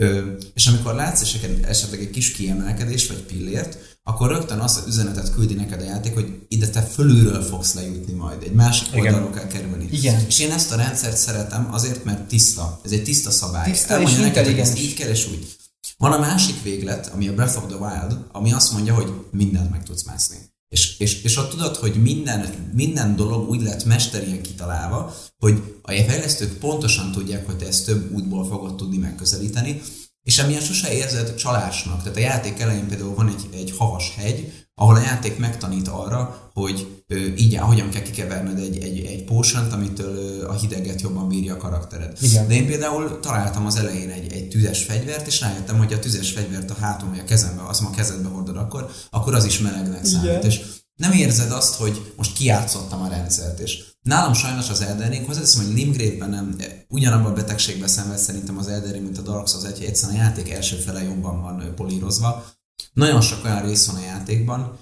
Ö, és amikor látsz esetleg, egy kis kiemelkedés vagy pillért, akkor rögtön azt az üzenetet küldi neked a játék, hogy ide te fölülről fogsz lejutni majd, egy másik Igen. oldalról kell kerülni. Igen. És én ezt a rendszert szeretem azért, mert tiszta. Ez egy tiszta szabály. Tiszta Elmondja és neked, hogy ezt így kell és úgy. Van a másik véglet, ami a Breath of the Wild, ami azt mondja, hogy mindent meg tudsz mászni. És, és, és ott tudod, hogy minden, minden dolog úgy lett mesterien kitalálva, hogy a fejlesztők pontosan tudják, hogy te ezt több útból fogod tudni megközelíteni, és amilyen sose érzed csalásnak. Tehát a játék elején például van egy, egy havas hegy, ahol a játék megtanít arra, hogy ö, így hogyan kell kikeverned egy, egy, egy potion amitől ö, a hideget jobban bírja a karaktered. Igen. De én például találtam az elején egy, egy tüzes fegyvert, és rájöttem, hogy a tüzes fegyvert a hátom vagy a kezembe, az ma kezedbe hordod akkor, akkor az is melegnek számít. És nem érzed azt, hogy most kiátszottam a rendszert, és nálam sajnos az Elden Ring, hozzáteszem, hogy Limgrave-ben nem, ugyanabban a betegségben szenved szerintem az Elden Ring, mint a Dark Souls 1, egyszerűen a játék első fele jobban van polírozva. Nagyon sok olyan rész van a játékban,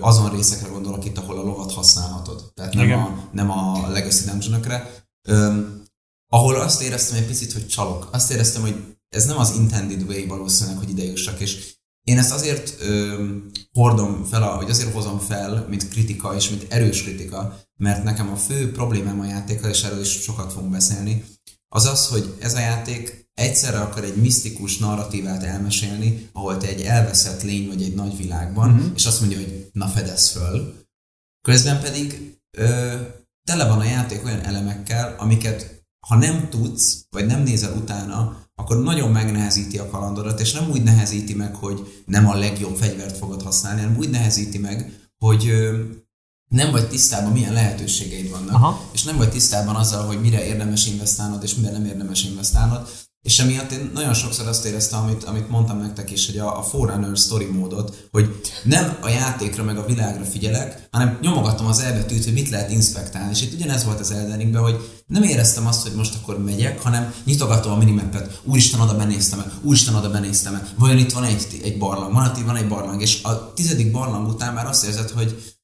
azon részekre gondolok itt, ahol a lovat használhatod, tehát nem a, nem a Legacy dungeon ahol azt éreztem egy picit, hogy csalok. Azt éreztem, hogy ez nem az intended way valószínűleg, hogy ide jussak, és én ezt azért ö, hordom fel, vagy azért hozom fel, mint kritika, és mint erős kritika, mert nekem a fő problémám a játékkal, és erről is sokat fogunk beszélni, az az, hogy ez a játék egyszerre akar egy misztikus narratívát elmesélni, ahol te egy elveszett lény vagy egy nagy világban, mm-hmm. és azt mondja, hogy na fedez föl. Közben pedig ö, tele van a játék olyan elemekkel, amiket ha nem tudsz, vagy nem nézel utána, akkor nagyon megnehezíti a kalandodat, és nem úgy nehezíti meg, hogy nem a legjobb fegyvert fogod használni, hanem úgy nehezíti meg, hogy nem vagy tisztában, milyen lehetőségeid vannak, Aha. és nem vagy tisztában azzal, hogy mire érdemes investálnod, és mire nem érdemes investálnod, és emiatt én nagyon sokszor azt éreztem, amit, amit mondtam nektek is, hogy a, a Forerunner story módot, hogy nem a játékra meg a világra figyelek, hanem nyomogatom az elbetűt, hogy mit lehet inspektálni. És itt ugyanez volt az Elden Ringben, hogy nem éreztem azt, hogy most akkor megyek, hanem nyitogatom a minimapet, úristen oda benéztem -e, úristen oda benéztem -e. vajon itt van egy, egy barlang, van itt van egy barlang, és a tizedik barlang után már azt érzed, hogy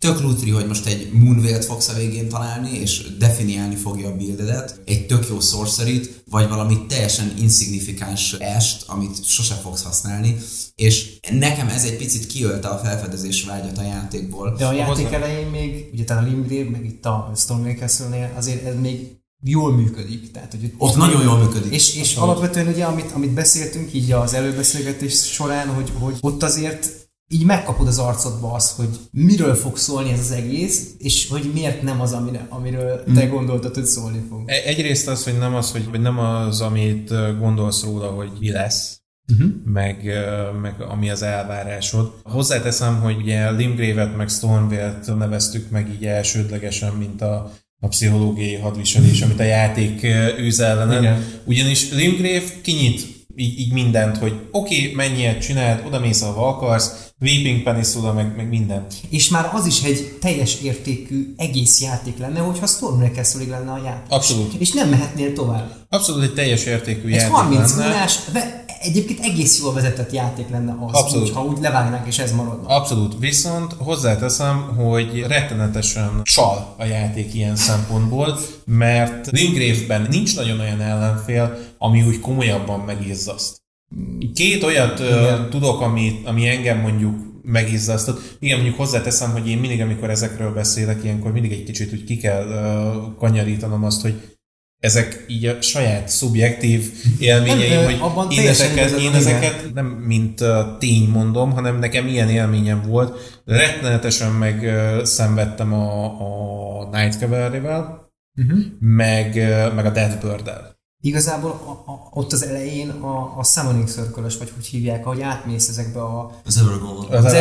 tök lutri, hogy most egy Moonveil-t fogsz a végén találni, és definiálni fogja a buildedet, egy tök jó sorcery vagy valami teljesen insignifikáns est, amit sose fogsz használni, és nekem ez egy picit kiölte a felfedezés vágyat a játékból. De a játék elején még, ugye talán a Limgrave, meg itt a Stormway Castle-nél azért ez még jól működik. Tehát, hogy Ott nagyon jól működik. És, és alapvetően ugye, amit, amit beszéltünk így az előbeszélgetés során, hogy, hogy ott azért így megkapod az arcodba azt, hogy miről fog szólni ez az egész, és hogy miért nem az, amire, amiről te gondoltad, hogy szólni fog. E- Egyrészt az, hogy nem az, hogy hogy nem az, amit gondolsz róla, hogy mi lesz, uh-huh. meg, meg ami az elvárásod. Hozzáteszem, hogy ugye Limgrave-et meg Stormvale-t neveztük meg így elsődlegesen, mint a, a pszichológiai hadviselés, amit a játék űz ellenen. Igen. Ugyanis Limgrave kinyit így, így mindent, hogy oké, okay, mennyiet csináld, oda mész, ahova akarsz, Weeping Peninsula, meg, meg minden. És már az is egy teljes értékű egész játék lenne, hogyha Stormway castle lenne a játék. Abszolút. És nem mehetnél tovább. Abszolút egy teljes értékű Ez játék 30 lenne. órás, egyébként egész jól vezetett játék lenne az, Abszolút. úgy, ha úgy levágnánk és ez maradna. Abszolút, viszont hozzáteszem, hogy rettenetesen csal a játék ilyen szempontból, mert Limgrave-ben nincs nagyon olyan ellenfél, ami úgy komolyabban megizzaszt. Két olyat ö, tudok, ami, ami engem mondjuk megizzasztott. Igen, mondjuk hozzáteszem, hogy én mindig, amikor ezekről beszélek, ilyenkor mindig egy kicsit úgy ki kell kanyarítanom azt, hogy ezek így a saját szubjektív élményeim, Nem, hogy én ezeket, én igen. ezeket nem mint tény mondom, hanem nekem ilyen élményem volt. Rettenetesen meg szenvedtem a, a Night Cavalry-vel, Uh-huh. meg, meg a Deathbird-el. Igazából a, a, ott az elején a, a Summoning circle vagy hogy hívják, ahogy átmész ezekbe a Az Evergold. Az az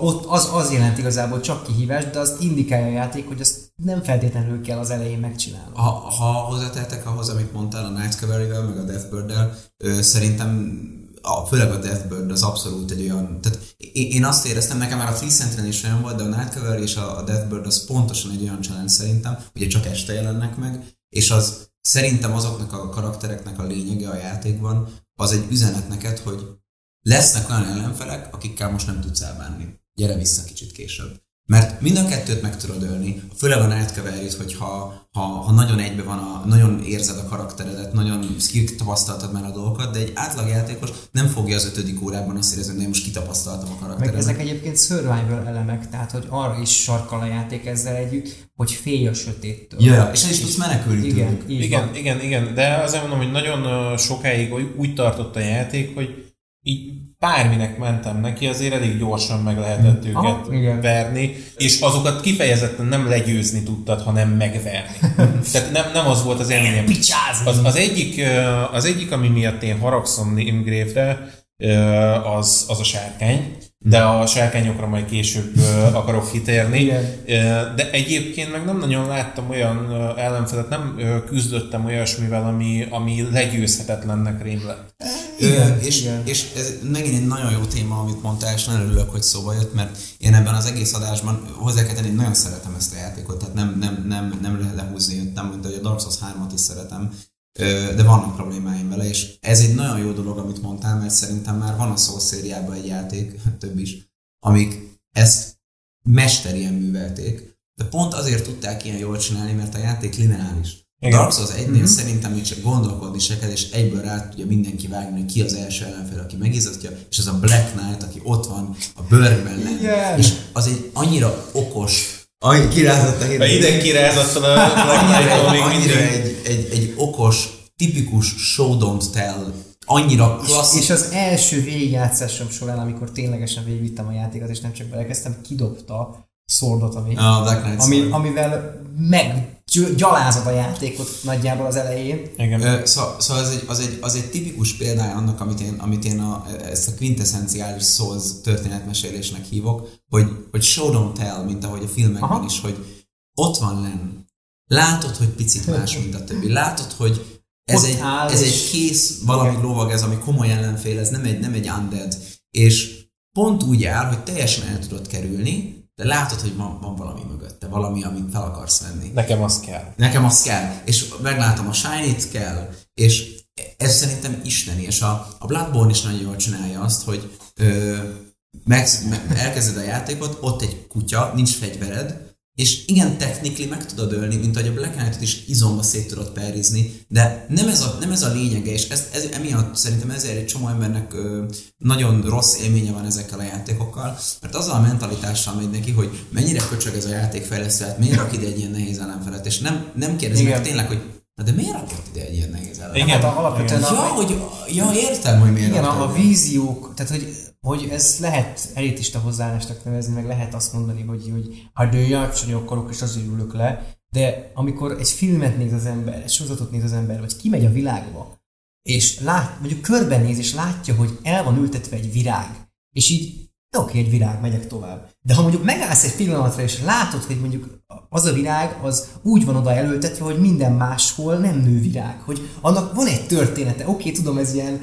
ott az, az jelent igazából csak kihívást, de azt indikálja a játék, hogy azt nem feltétlenül kell az elején megcsinálni. Ha, ha hozzátehetek ahhoz, amit mondtál a Night Cavalry-vel, meg a Deathbird-del, ö, szerintem a, főleg a Deathbird az abszolút egy olyan, tehát én, én azt éreztem, nekem már a Free Sentinel is olyan volt, de a Night Cavalry és a, a Deathbird az pontosan egy olyan challenge szerintem, ugye csak este jelennek meg, és az szerintem azoknak a karaktereknek a lényege a játékban, az egy üzenet neked, hogy lesznek olyan ellenfelek, akikkel most nem tudsz elbánni. Gyere vissza kicsit később. Mert mind a kettőt meg tudod ölni, főleg a cavalry hogyha ha, ha nagyon egybe van, a, nagyon érzed a karakteredet, nagyon skill tapasztaltad már a dolgokat, de egy átlagjátékos nem fogja az ötödik órában azt érezni, hogy én most kitapasztaltam a Meg karakteremet. ezek egyébként survival elemek, tehát hogy arra is sarkal a játék ezzel együtt, hogy félj a sötéttől. Ja, és el is tudsz menekülni Igen, tőlük. Igen, van. igen, igen, de azért mondom, hogy nagyon sokáig úgy tartott a játék, hogy így bárminek mentem neki, azért elég gyorsan meg lehetett őket Aha, igen. verni, és azokat kifejezetten nem legyőzni tudtad, hanem megverni. Tehát nem, nem az volt az élményem. Az, az, egyik, az egyik, ami miatt én haragszom Imgrave-re, ö, az, az a sárkány, de a sárkányokra majd később akarok kitérni. Igen. De egyébként meg nem nagyon láttam olyan ellenfelet, nem küzdöttem olyasmivel, ami, ami legyőzhetetlennek rém lett. Igen, és, igen. és ez megint egy nagyon jó téma, amit mondtál, és nagyon örülök, hogy szóba jött, mert én ebben az egész adásban hozzá kell tenni, nagyon szeretem ezt a játékot, tehát nem, nem, nem, nem lehet lehúzni, nem mint hogy a Dark Souls 3-at is szeretem, de vannak problémáim vele, és ez egy nagyon jó dolog, amit mondtál, mert szerintem már van a Souls szériában egy játék, több is, amik ezt mesterien művelték, de pont azért tudták ilyen jól csinálni, mert a játék lineáris. Igen. Dark Souls 1-nél mm-hmm. szerintem még csak gondolkodni se kell, és egyből rá tudja mindenki vágni, hogy ki az első ellenfél, aki megizatja, és az a Black Knight, aki ott van a bőrben lenni. És az egy annyira okos, Annyi kirázott a Ha ide kirázott a annyira, még annyira egy, egy, egy okos, tipikus show don't tell, annyira klasszikus. És az első végigjátszásom során, amikor ténylegesen végigvittem a játékot, és nem csak belekezdtem, kidobta Swordot, ami, A Black Knight ami, Sword. amivel meggyalázod a játékot nagyjából az elején. Igen. Ö, Szóval, szóval az, egy, az, egy, az egy tipikus példája annak, amit én, amit én a, ezt a quintessenciális Souls történetmesélésnek hívok, hogy, hogy show don't tell, mint ahogy a filmekben Aha. is, hogy ott van lenn. Látod, hogy picit más, mint a többi. Látod, hogy ez, Ott egy, áll, ez és- egy kész valami Igen. lovag, ez ami komoly ellenfél, ez nem egy, nem egy undead. És pont úgy áll, hogy teljesen el tudod kerülni, de látod, hogy van, van valami mögötte, valami, amit fel akarsz venni. Nekem az kell. Nekem az kell, és meglátom a shiny kell, és ez szerintem isteni, és a, a Bloodborne is nagyon jól csinálja azt, hogy ö, meg, meg, elkezded a játékot, ott egy kutya, nincs fegyvered, és igen, technikli meg tudod ölni, mint ahogy a Black Knight-ot is izomba szét tudod perizni, de nem ez a, nem ez a lényege, és ez, ez, emiatt szerintem ezért egy csomó embernek ö, nagyon rossz élménye van ezekkel a játékokkal, mert azzal a mentalitással megy neki, hogy mennyire köcsög ez a játékfejlesztő, hát miért rak ide egy ilyen nehéz ellenfelet, és nem, nem kérdezi Igen. meg tényleg, hogy na de miért rakott ide egy ilyen nehéz ellenfelet? Igen. Hát alapvetően Ja, a, hogy, ja, értem, hogy miért igen, a, a víziók, tehát hogy, hogy ez lehet elitista hozzáállásnak nevezni, meg lehet azt mondani, hogy, hogy hát én akarok, és azért ülök le, de amikor egy filmet néz az ember, egy sorozatot néz az ember, vagy kimegy a világba, és lát, mondjuk körbenéz, és látja, hogy el van ültetve egy virág, és így oké, egy virág, megyek tovább. De ha mondjuk megállsz egy pillanatra, és látod, hogy mondjuk az a virág, az úgy van oda elültetve, hogy minden máshol nem nő virág. Hogy annak van egy története. Oké, tudom, ez ilyen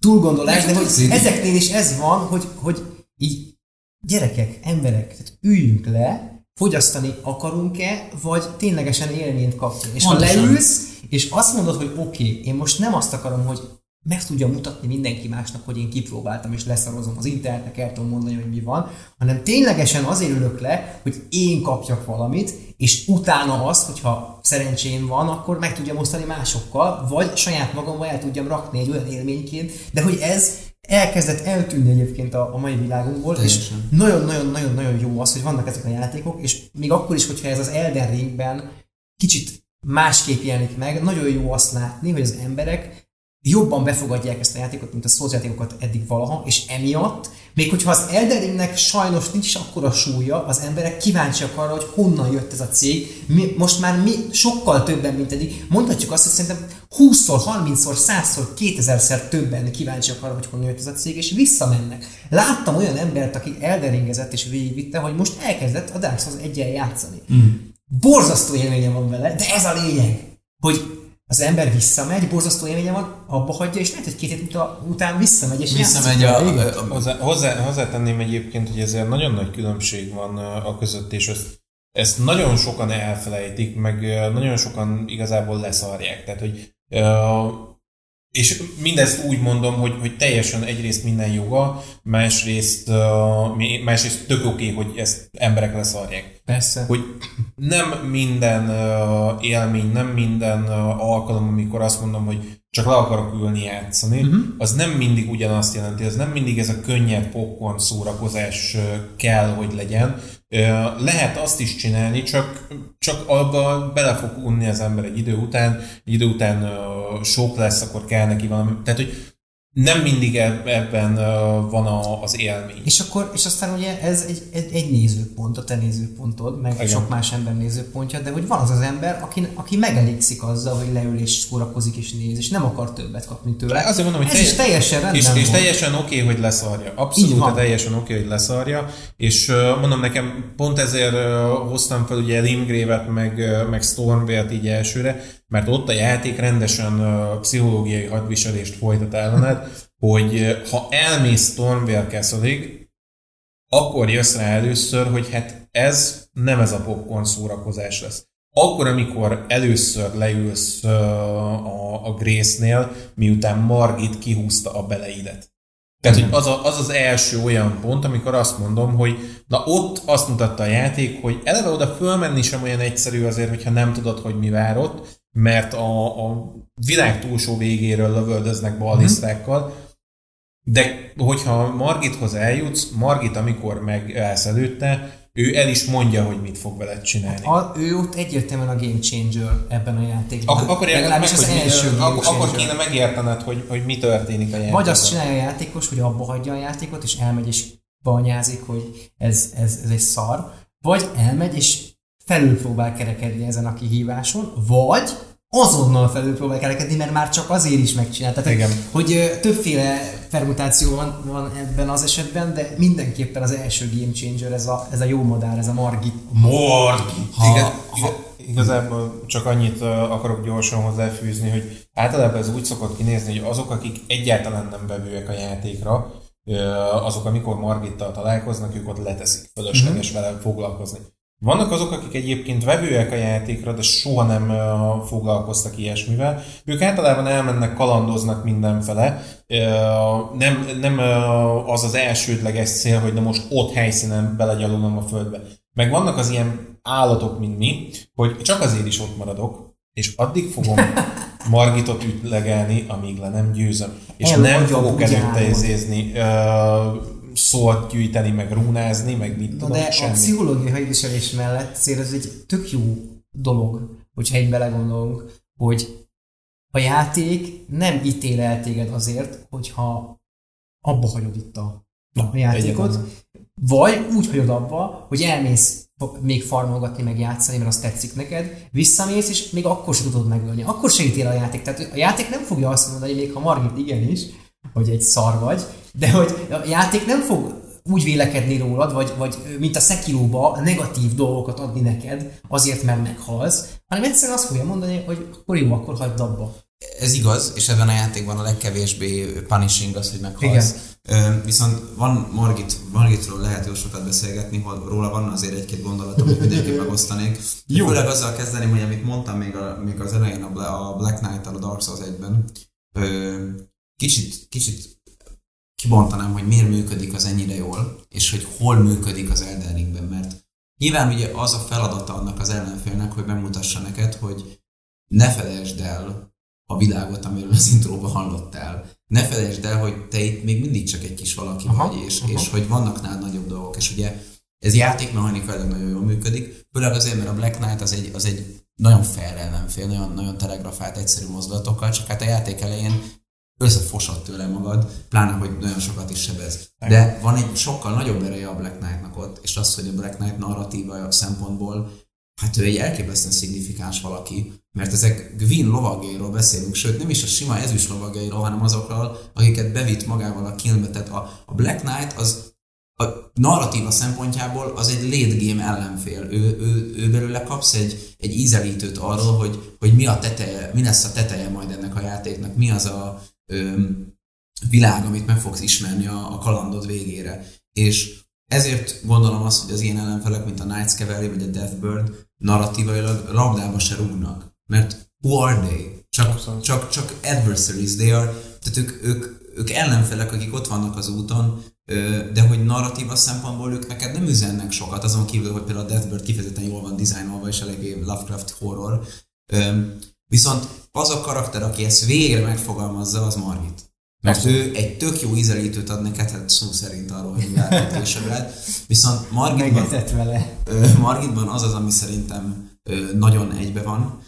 túlgondolás, de hogy ezeknél is ez van, hogy, hogy így gyerekek, emberek, tehát üljünk le, fogyasztani akarunk-e, vagy ténylegesen élményt kapni. És Pontosan. ha leülsz, és azt mondod, hogy oké, okay, én most nem azt akarom, hogy meg tudjam mutatni mindenki másnak, hogy én kipróbáltam, és leszarozom az internetnek, el tudom mondani, hogy mi van, hanem ténylegesen azért ülök le, hogy én kapjak valamit, és utána azt, hogyha szerencsém van, akkor meg tudjam osztani másokkal, vagy saját magammal el tudjam rakni egy olyan élményként, de hogy ez elkezdett eltűnni egyébként a, a mai világunkból, és Teljesen. nagyon-nagyon-nagyon-nagyon jó az, hogy vannak ezek a játékok, és még akkor is, hogyha ez az Elden Ringben kicsit másképp jelenik meg, nagyon jó azt látni, hogy az emberek jobban befogadják ezt a játékot, mint a Souls játékokat eddig valaha, és emiatt, még hogyha az Elden Ringnek sajnos nincs is akkora súlya, az emberek kíváncsiak arra, hogy honnan jött ez a cég. Mi, most már mi sokkal többen, mint eddig. Mondhatjuk azt, hogy szerintem 20-szor, 30-szor, 100-szor, 2000-szer többen kíváncsiak arra, hogy honnan jött ez a cég, és visszamennek. Láttam olyan embert, aki Elden Ringezett és végigvitte, hogy most elkezdett a Dark Souls egyen játszani. Mm. Borzasztó élménye van vele, de ez a lényeg, hogy az ember visszamegy, borzasztó élménye van, abba hagyja, és lehet, hogy két hét uta- után visszamegy, és Visszamegy játszik a, vele. a, a, Hozzá, hozzá, hozzátenném egyébként, hogy ezért nagyon nagy különbség van a között, és ezt, ezt nagyon sokan elfelejtik, meg nagyon sokan igazából leszarják. Tehát, hogy és mindezt úgy mondom, hogy, hogy teljesen egyrészt minden joga, másrészt, másrészt tök oké, hogy ezt emberek leszarják Persze. hogy nem minden élmény, nem minden alkalom, amikor azt mondom, hogy csak le akarok ülni játszani, uh-huh. az nem mindig ugyanazt jelenti, ez nem mindig ez a könnyed popcorn szórakozás kell, hogy legyen. Lehet azt is csinálni, csak, csak abba bele fog unni az ember egy idő után, egy idő után sok lesz, akkor kell neki valami. Tehát, hogy nem mindig eb- ebben van a, az élmény. És akkor, és aztán ugye ez egy, egy, egy nézőpont, a te nézőpontod, meg Igen. Sok más ember nézőpontja, de hogy van az az ember, aki, aki megelégszik azzal, hogy leül és szórakozik és néz, és nem akar többet kapni tőle. Azért mondom, hogy ez is teljesen rendben és, és teljesen oké, hogy leszarja. Abszolút teljesen oké, hogy leszarja. És mondom nekem, pont ezért hoztam fel ugye Limgrave-et, meg, meg Stormvale-t így elsőre, mert ott a játék rendesen pszichológiai hadviselést folytat ellened, hogy ha elmész Stormvale Castle-ig, akkor jössz rá először, hogy hát ez nem ez a popcorn szórakozás lesz. Akkor, amikor először leülsz a, a Grace-nél, miután Margit kihúzta a beleidet. Tehát, hogy az, a, az az első olyan pont, amikor azt mondom, hogy na ott azt mutatta a játék, hogy eleve oda fölmenni sem olyan egyszerű azért, hogyha nem tudod, hogy mi vár ott, mert a, a világ túlsó végéről lövöldöznek ballisztákkal, de hogyha Margithoz eljutsz, Margit, amikor megállsz előtte, ő el is mondja, hogy mit fog veled csinálni. A, ő ott egyértelműen a game changer ebben a játékban. Ak- akkor meg, Legalábbis hogy az mi, első game akkor, kéne megértened, hogy, hogy mi történik a játékban. Vagy azt csinálja a játékos, hogy abba hagyja a játékot, és elmegy és banyázik, hogy ez, ez, ez egy szar, vagy elmegy és felül próbál kerekedni ezen a kihíváson, vagy azonnal felül próbál kerekedni, mert már csak azért is megcsinál. Tehát, Igen. hogy, ö, többféle permutáció van, van ebben az esetben, de mindenképpen az első game changer, ez a, ez a jó madár, ez a Margit. Morgi! Ha- Igaz, ha- igaz, igazából csak annyit akarok gyorsan hozzáfűzni, hogy általában ez úgy szokott kinézni, hogy azok, akik egyáltalán nem bevőek a játékra, azok, amikor Margittal találkoznak, ők ott leteszik, fölösleges vele foglalkozni. Vannak azok, akik egyébként vevőek a játékra, de soha nem foglalkoztak ilyesmivel. Ők általában elmennek, kalandoznak mindenfele. Nem nem az az elsődleges cél, hogy na most ott helyszínen belegyalulom a földbe. Meg vannak az ilyen állatok, mint mi, hogy csak azért is ott maradok, és addig fogom Margitot ütlegelni, amíg le nem győzöm. És nem Elhagyod, fogok előtte izézni, szót gyűjteni, meg rúnázni, meg mit Na tudom, de a semmi. pszichológiai helyviselés mellett azért ez egy tök jó dolog, hogyha így belegondolunk, hogy a játék nem ítél el téged azért, hogyha abba hagyod itt a, a játékot, egyetlen. vagy úgy hagyod abba, hogy elmész még farmolgatni, meg játszani, mert az tetszik neked, visszamész, és még akkor sem tudod megölni. Akkor se ítél a játék. Tehát a játék nem fogja azt mondani, még ha Margit igenis, hogy egy szar vagy, de hogy a játék nem fog úgy vélekedni rólad, vagy, vagy mint a Sekiroba negatív dolgokat adni neked, azért, mert meghalsz, hanem egyszerűen azt fogja mondani, hogy akkor jó, akkor hagyd abba. Ez igaz, és ebben a játékban a legkevésbé punishing az, hogy meghalsz. Igen. Viszont van Margit, Margitról lehet jó sokat beszélgetni, hol róla van azért egy-két gondolatom, amit mindenképp megosztanék. Jó. Főleg azzal kezdeném, hogy amit mondtam még, a, még az elején a, Bla- a Black Knight-tal a Dark Souls 1-ben, ö, kicsit, kicsit kibontanám, hogy miért működik az ennyire jól, és hogy hol működik az Elden Ringben, mert nyilván ugye az a feladata annak az ellenfélnek, hogy megmutassa neked, hogy ne felejtsd el a világot, amiről az intróban hallottál. Ne felejtsd el, hogy te itt még mindig csak egy kis valaki Aha, aha, vagy, és, aha. és hogy vannak nálad nagyobb dolgok, és ugye ez játékmechanikailag nagyon jól működik, főleg azért, mert a Black Knight az egy, az egy nagyon fair ellenfél, nagyon, nagyon telegrafált, egyszerű mozdulatokkal, csak hát a játék elején összefosott tőle magad, pláne, hogy nagyon sokat is sebez. De van egy sokkal nagyobb ereje a Black Knight-nak ott, és az, hogy a Black Knight narratíva szempontból, hát ő egy elképesztően szignifikáns valaki, mert ezek Gwyn lovagjairól beszélünk, sőt nem is a sima ezüst lovagjairól, hanem azokról, akiket bevitt magával a kilnbe. Tehát a, a Black Knight az a narratíva szempontjából az egy late game ellenfél. Ő, ő, ő belőle kapsz egy, egy ízelítőt arról, hogy, hogy mi a teteje, mi lesz a teteje majd ennek a játéknak, mi az a világ, amit meg fogsz ismerni a, a kalandod végére. És ezért gondolom azt, hogy az ilyen ellenfelek, mint a Knights Cavalry vagy a Deathbird narratívailag labdába se rúgnak. Mert who are they? Csak, csak, csak adversaries, they are, tehát ők, ők, ők ellenfelek, akik ott vannak az úton, de hogy narratíva szempontból ők neked nem üzennek sokat, azon kívül, hogy például a Deathbird kifejezetten jól van dizájnolva, és eléggé Lovecraft horror. Viszont az a karakter, aki ezt végre megfogalmazza, az Margit. Mert ő egy tök jó ízelítőt ad neked, hát szó szerint arról, hogy lehet később lehet. Viszont Margitban, vele. Margitban az az, ami szerintem nagyon egybe van,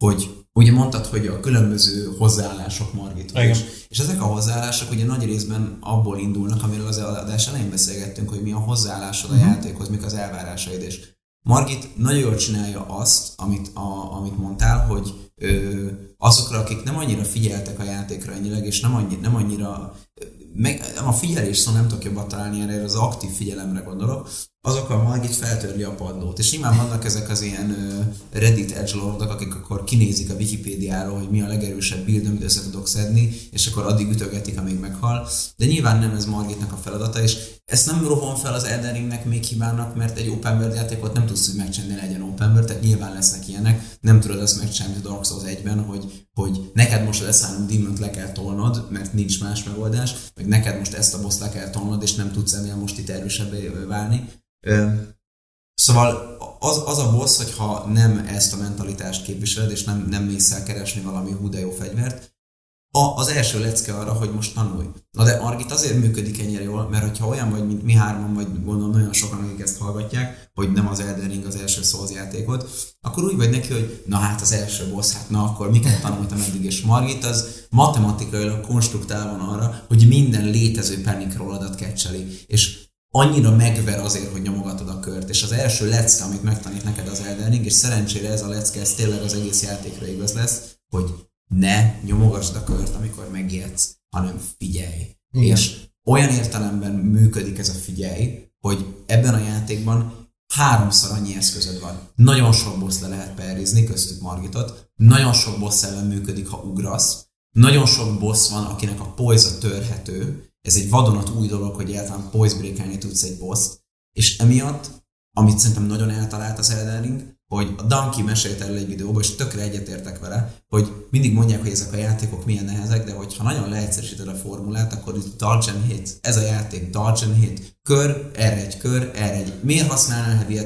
hogy ugye mondtad, hogy a különböző hozzáállások Margithoz is. És ezek a hozzáállások ugye nagy részben abból indulnak, amiről az adás elején beszélgettünk, hogy mi a hozzáállásod a játékhoz, mik az elvárásaid, és Margit nagyon jól csinálja azt, amit, a, amit mondtál, hogy ö, azokra, akik nem annyira figyeltek a játékra ennyileg, és nem, annyi, nem annyira meg, a figyelés szó nem tudok jobbat találni erre, az aktív figyelemre gondolok, azokkal Margit feltörli a padlót. És nyilván vannak ezek az ilyen Reddit edgelordok, akik akkor kinézik a Wikipédiáról, hogy mi a legerősebb build, amit össze tudok szedni, és akkor addig ütögetik, amíg meghal. De nyilván nem ez Margitnak a feladata, és ezt nem rohom fel az Elden Ringnek még hibának, mert egy open world játékot nem tudsz úgy megcsinálni, legyen open world, tehát nyilván lesznek ilyenek. Nem tudod azt megcsinálni a Dark Souls 1-ben, hogy, hogy neked most az Asylum demon le kell tolnod, mert nincs más megoldás, meg neked most ezt a boss le kell tolnod, és nem tudsz ennél most itt erősebbé válni. Szóval az, az a boss, hogyha nem ezt a mentalitást képviseled, és nem, nem mész el keresni valami hú de jó fegyvert, a, az első lecke arra, hogy most tanulj. Na de Argit azért működik ennyire jól, mert hogyha olyan vagy, mint mi hárman, vagy gondolom nagyon sokan, akik ezt hallgatják, hogy nem az Elden Ring az első Souls játékot, akkor úgy vagy neki, hogy na hát az első boss, hát na akkor miket tanultam eddig, és Margit az matematikailag konstruktál van arra, hogy minden létező panic rolladat kecseli. És annyira megver azért, hogy nyomogatod a kört, és az első lecke, amit megtanít neked az Elden Ring, és szerencsére ez a lecke, ez tényleg az egész játékra igaz lesz, hogy ne nyomogasd a kört, amikor megijedsz, hanem figyelj. Igen. És olyan értelemben működik ez a figyelj, hogy ebben a játékban háromszor annyi eszközöd van. Nagyon sok boss le lehet perrizni, köztük Margitot. Nagyon sok boss ellen működik, ha ugrasz. Nagyon sok boss van, akinek a poise törhető. Ez egy vadonat új dolog, hogy egyáltalán poise breakelni tudsz egy boss És emiatt, amit szerintem nagyon eltalált az Elden Ring, hogy a Danki mesélt erről egy videóban, és tökre egyetértek vele, hogy mindig mondják, hogy ezek a játékok milyen nehezek, de hogyha nagyon leegyszerűsíted a formulát, akkor itt dodge and hit, ez a játék dodge and hit, kör, erre egy kör, erre egy. Miért használnál heavy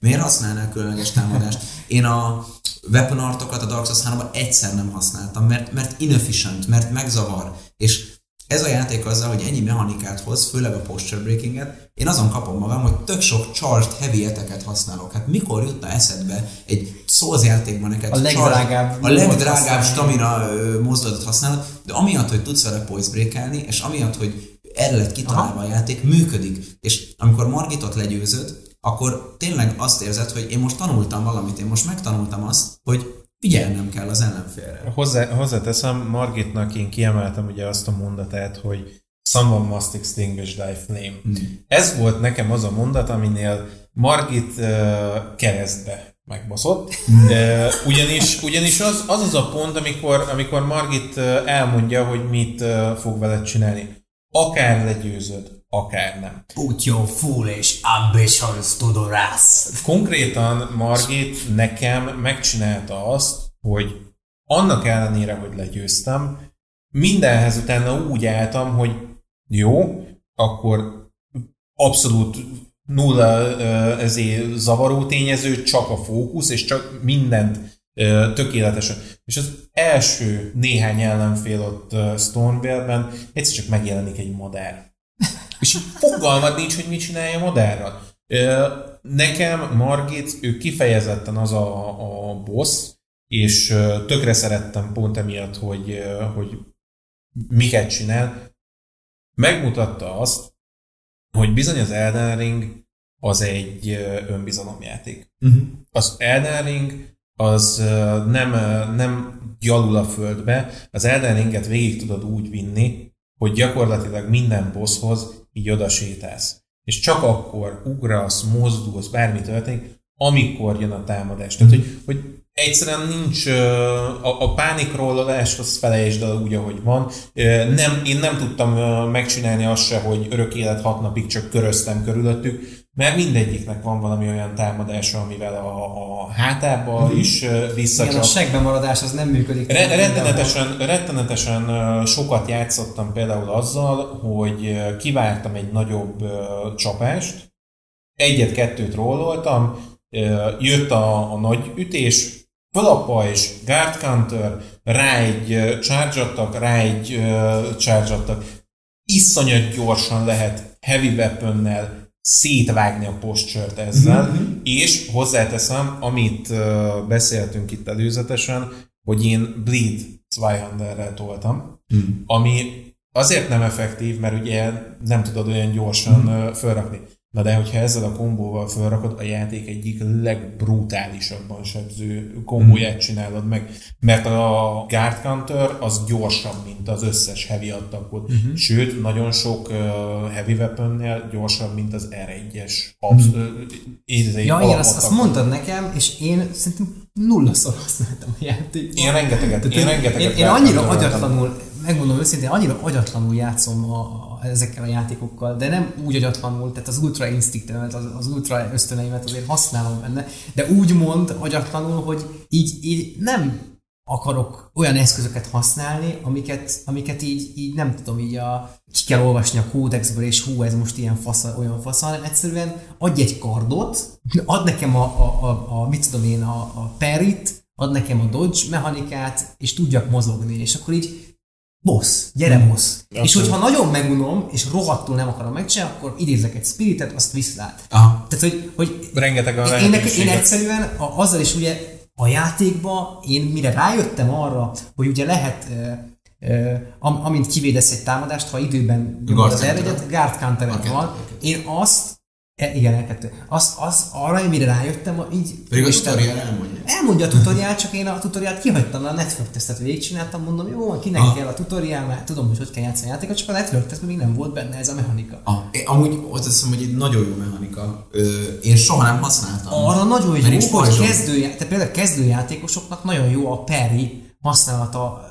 Miért használnál különleges támadást? Én a weapon artokat a Dark Souls 3-ban egyszer nem használtam, mert, mert inefficient, mert megzavar, és ez a játék azzal, hogy ennyi mechanikát hoz, főleg a posture breakinget, én azon kapom magam, hogy tök sok charged heavy eteket használok. Hát mikor jutna eszedbe egy Souls játékban neked A legdrágább charged, a legdrágább stamina mozdulatot használod, de amiatt, hogy tudsz vele poise breakelni, és amiatt, hogy erre lett kitalálva a játék, működik. És amikor Margitot legyőzöd, akkor tényleg azt érzed, hogy én most tanultam valamit, én most megtanultam azt, hogy figyelnem kell az ellenfélre. Hozzá, hozzáteszem, Margitnak én kiemeltem ugye azt a mondatát, hogy Someone must extinguish thy flame. Hmm. Ez volt nekem az a mondat, aminél Margit uh, keresztbe megbaszott. Uh, ugyanis ugyanis az, az az a pont, amikor, amikor Margit elmondja, hogy mit uh, fog veled csinálni. Akár legyőzöd, akár nem. Put your foolish ambitions to the rest. Konkrétan Margit nekem megcsinálta azt, hogy annak ellenére, hogy legyőztem, mindenhez utána úgy álltam, hogy jó, akkor abszolút nulla ezért zavaró tényező, csak a fókusz, és csak mindent tökéletesen. És az első néhány ellenfél ott ö, Stormvale-ben egyszer csak megjelenik egy madár. És fogalmad nincs, hogy mit csinálja. Ö, Nekem Margit, ő kifejezetten az a, a boss, és tökre szerettem pont emiatt, hogy, hogy miket csinál. Megmutatta azt, hogy bizony az Elden Ring az egy önbizalomjáték. Uh-huh. Az Elden Ring az nem, nem gyalul a földbe, az Elden Ringet végig tudod úgy vinni, hogy gyakorlatilag minden bosshoz így oda sétálsz. És csak akkor ugrasz, mozdulsz, bármi történik, amikor jön a támadás. Tehát, hogy, hogy egyszerűen nincs a, a pánikrólolás, azt felejtsd el úgy, ahogy van. Nem, én nem tudtam megcsinálni azt se, hogy örök élet hat napig csak köröztem körülöttük, mert mindegyiknek van valami olyan támadása, amivel a, a hátába is ö, Igen, a visszacsap. segben maradás az nem működik. Re- rettenetesen, rettenetesen sokat játszottam például azzal, hogy kivártam egy nagyobb csapást, egyet-kettőt rolloltam, jött a, a nagy ütés, fölappa és guard counter, rá egy charge rá egy charge. Iszonyat gyorsan lehet heavy weaponnel szétvágni a posture ezzel, mm-hmm. és hozzáteszem, amit ö, beszéltünk itt előzetesen, hogy én Bleed Zweihanderrel toltam, Mm. ami azért nem effektív, mert ugye nem tudod olyan gyorsan mm. fölrakni. Na de hogyha ezzel a kombóval fölrakod, a játék egyik legbrutálisabban sebző kombóját csinálod meg, mert a guard counter az gyorsabb, mint az összes heavy attackod. Uh-huh. Sőt, nagyon sok uh, heavy weaponnél gyorsabb, mint az R1-es absz- uh-huh. Ja, igen, azt, azt mondtad nekem, és én szerintem nullaszor használtam a játékot. Én rengeteget, én, én, rengeteget én, én annyira agyatlanul, megmondom őszintén, annyira agyatlanul játszom a, ezekkel a játékokkal, de nem úgy agyatlanul, tehát az ultra instinktemet, az, az ultra ösztöneimet azért használom benne, de úgy mond agyatlanul, hogy így, így nem akarok olyan eszközöket használni, amiket, amiket így, így nem tudom, így a, ki kell olvasni a kódexből, és hú, ez most ilyen fasz, olyan fasz, hanem egyszerűen adj egy kardot, ad nekem a, a, a, a mit tudom én, a, a perit, ad nekem a dodge mechanikát, és tudjak mozogni, és akkor így boss, gyere boss. És hogyha nagyon megunom, és rohadtul nem akarom megcsinálni, akkor idézek egy spiritet, azt viszlát. Aha. Tehát, hogy, hogy Rengeteg a én, én, egyszerűen a, azzal is ugye a játékba én mire rájöttem arra, hogy ugye lehet, eh, ö, am, amint kivédesz egy támadást, ha időben nyomod az erőgyet, guard countered A van. Én azt, e, igen, elkettő. Azt, az, arra, amire rájöttem, így... Pedig a tutorial elmondja. Elmondja a tutoriát, csak én a tutoriát kihagytam, a network tesztet végigcsináltam, mondom, jó, kinek Ah. kell a tutoriál, mert tudom, hogy hogy kell játszani a játékot, csak a network test még nem volt benne ez a mechanika. Ah, én amúgy azt hiszem, hogy egy nagyon jó mechanika. Ö, én soha nem használtam. Arra nagyon jó, nincs hogy pajzsom. kezdő, tehát például kezdőjátékosoknak nagyon jó a peri használata,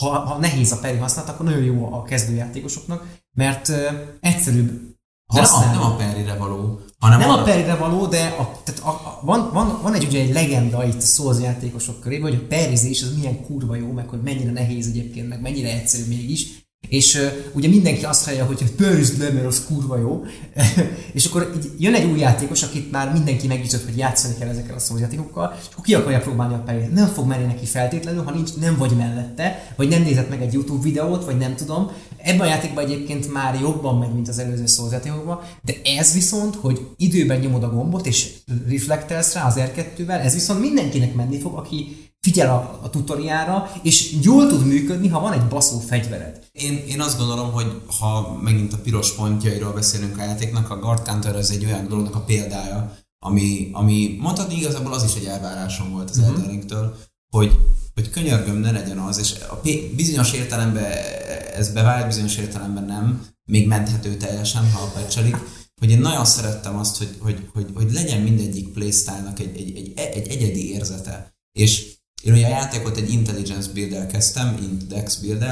ha, ha nehéz a peri használata, akkor nagyon jó a kezdőjátékosoknak, mert egyszerűbb De nem a, nem a perire való, hanem Nem arra, a perire való, de a, tehát a, a, van, van, van, egy ugye egy legenda itt a Souls játékosok körében, hogy a perizés az milyen kurva jó, meg hogy mennyire nehéz egyébként, meg mennyire egyszerű mégis. És ugye mindenki azt hallja, hogy perizd le, mert az kurva jó. és akkor így jön egy új játékos, akit már mindenki meggyőzött, hogy játszani kell ezekkel a Souls játékokkal, és akkor ki akarja próbálni a perizést. Nem fog menni neki feltétlenül, ha nincs, nem vagy mellette, vagy nem nézett meg egy YouTube videót, vagy nem tudom. Ebben a játékban egyébként már jobban megy, mint az előző Souls játékokban, de ez viszont, hogy időben nyomod a gombot, és reflektelsz rá az R2-vel, ez viszont mindenkinek menni fog, aki figyel a, a tutoriára, és jól tud működni, ha van egy baszó fegyvered. Én, én azt gondolom, hogy ha megint a piros pontjairól beszélünk a játéknak, a Guard Counter az egy olyan dolognak a példája, ami, ami mondhatni igazából az is egy elvárásom volt az uh-huh. Elden hogy, hogy könyörgöm ne legyen az, és a p- bizonyos értelemben ez bevált, bizonyos értelemben nem, még menthető teljesen, ha patchelik, hogy én nagyon szerettem azt, hogy, hogy, hogy, hogy legyen mindegyik playstyle-nak egy, egy, egy, egy egyedi érzete. És én ugye a játékot egy intelligence build kezdtem, int dex build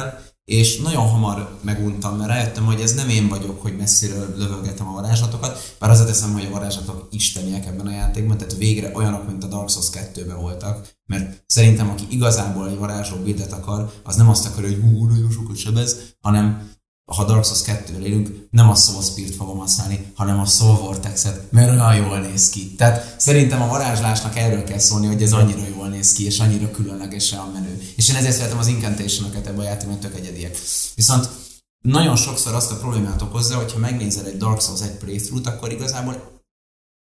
és nagyon hamar meguntam, mert rájöttem, hogy ez nem én vagyok, hogy messziről lövölgetem a varázslatokat, bár azért teszem, hogy a varázslatok isteniek ebben a játékban, tehát végre olyanok, mint a Dark Souls 2-ben voltak, mert szerintem aki igazából egy varázsló buildet akar, az nem azt akarja, hogy hú, nagyon sokat sebez, hanem ha Dark Souls 2 élünk, nem a Soul Spirit fogom használni, hanem a Soul Vortex-et, mert olyan jól néz ki. Tehát szerintem a varázslásnak erről kell szólni, hogy ez annyira jól néz ki, és annyira különlegesen a menő. És én ezért szeretem az incantation-okat ebben a játékban, tök egyediek. Viszont nagyon sokszor azt a problémát okozza, hogyha megnézel egy Dark Souls 1 playthrough-t, akkor igazából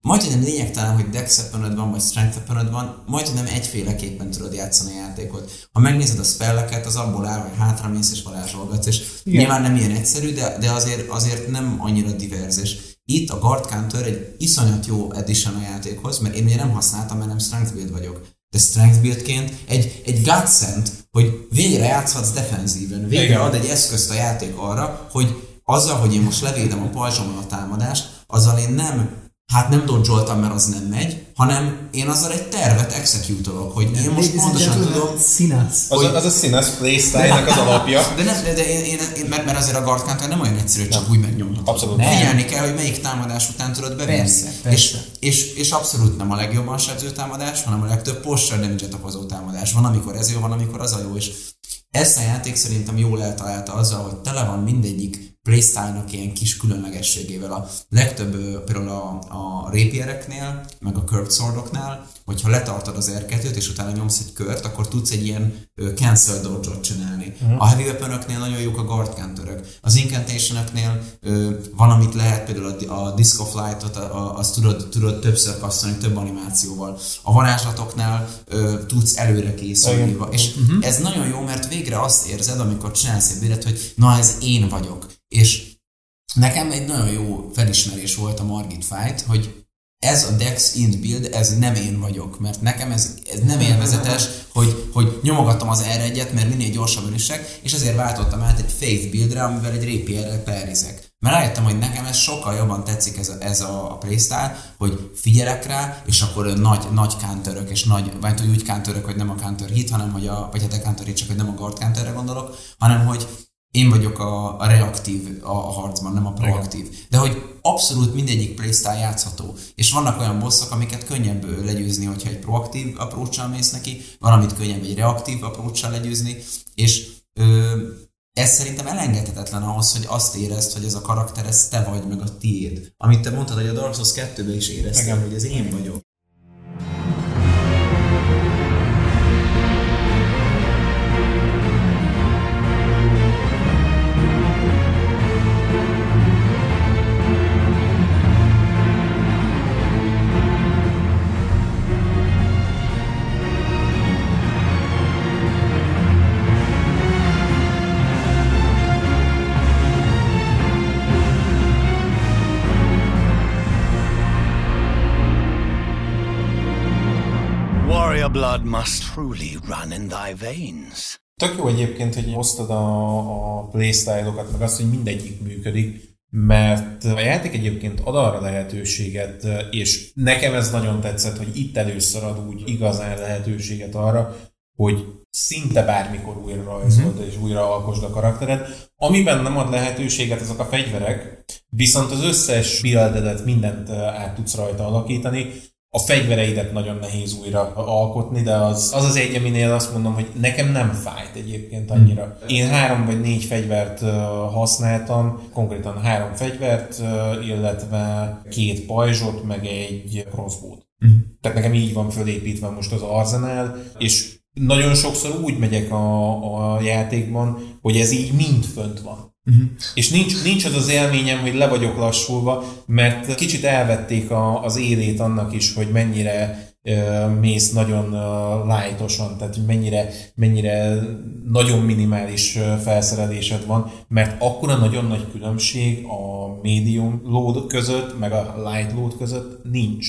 majdnem lényegtelen, hogy dex van, vagy strength van, majdnem egyféleképpen tudod játszani a játékot. Ha megnézed a spelleket, az abból áll, hogy hátramész és varázsolgatsz, és Igen. nyilván nem ilyen egyszerű, de, de azért, azért nem annyira divers. És itt a Guard Counter egy iszonyat jó addition a játékhoz, mert én ugye nem használtam, mert nem strength build vagyok. De strength buildként egy, egy godsend, hogy végre játszhatsz defenzíven, végre Igen. ad egy eszközt a játék arra, hogy azzal, hogy én most levédem a pajzsomon a támadást, azzal én nem hát nem dodge mert az nem megy, hanem én azzal egy tervet executolok, hogy én most pontosan tudom, Színász. Az, a, az a színes playstyle-nek az alapja. de, nem, de, de én, én, én, mert, mert azért a guard nem olyan egyszerű, hogy csak úgy megnyomhatod. Abszolút. Nem. Figyelni kell, hogy melyik támadás után tudod bevinni. Persze, persze. És, és, és abszolút nem a legjobban sebző támadás, hanem a legtöbb posture damage okozó támadás. Van, amikor ez jó, van, amikor az a jó, és ezt a játék szerintem jól eltalálta azzal, hogy tele van mindegyik playstyle-nak ilyen kis különlegességével. A legtöbb például a, a rapiereknél, meg a curved swordoknál, hogyha letartod az R2-t, és utána nyomsz egy kört, akkor tudsz egy ilyen cancel dodge-ot csinálni. Uh-huh. A heavy weapon nagyon jók a guard counterök. Az incantation van, amit lehet, például a, a disco flight-ot, a, a, azt tudod, tudod többször kasszolni, több animációval. A varázslatoknál ö, tudsz előre készülni. Igen. És uh-huh. ez nagyon jó, mert végre azt érzed, amikor csinálsz egy billet, hogy na ez én vagyok. És nekem egy nagyon jó felismerés volt a Margit Fight, hogy ez a Dex Int build, ez nem én vagyok, mert nekem ez, ez nem élvezetes, hogy, hogy nyomogatom az r et mert minél gyorsabban isek, és ezért váltottam át egy Faith buildre, amivel egy Rapierrel perizek. Mert rájöttem, hogy nekem ez sokkal jobban tetszik ez a, ez a, playstyle, hogy figyelek rá, és akkor nagy, nagy counterök, és nagy, vagy úgy counterök, hogy nem a counter hit, hanem hogy a, vagy hát a counter hit, csak hogy nem a guard counterre gondolok, hanem hogy én vagyok a, a reaktív a, a harcban, nem a proaktív. De hogy abszolút mindegyik playstyle játszható. És vannak olyan bosszok, amiket könnyebb legyőzni, hogyha egy proaktív approach mész neki, van, amit könnyebb egy reaktív approach legyőzni, és ö, ez szerintem elengedhetetlen ahhoz, hogy azt érezd, hogy ez a karakter, ez te vagy, meg a tiéd. Amit te mondtad, hogy a Dark Souls 2-ben is érezted, Igen. hogy ez én vagyok. Blood must truly run in thy veins. Tök jó egyébként, hogy hoztad a, a playstyle-okat, meg azt, hogy mindegyik működik, mert a játék egyébként ad arra lehetőséget, és nekem ez nagyon tetszett, hogy itt először ad úgy igazán lehetőséget arra, hogy szinte bármikor újra rajzold mm-hmm. és újra alkosd a karaktered. Amiben nem ad lehetőséget ezek a fegyverek, viszont az összes buildedet mindent át tudsz rajta alakítani, a fegyvereidet nagyon nehéz újra alkotni, de az az, az egy, aminél azt mondom, hogy nekem nem fájt egyébként annyira. Én három vagy négy fegyvert használtam, konkrétan három fegyvert, illetve két pajzsot, meg egy crossbow-t. Mm. Tehát nekem így van fölépítve most az arzenál, és nagyon sokszor úgy megyek a, a játékban, hogy ez így mind fönt van. Uh-huh. És nincs, nincs az az élményem, hogy le vagyok lassulva, mert kicsit elvették a, az élét annak is, hogy mennyire mész nagyon lightosan, tehát mennyire, mennyire nagyon minimális felszerelésed van, mert akkora nagyon nagy különbség a medium load között, meg a light load között nincs.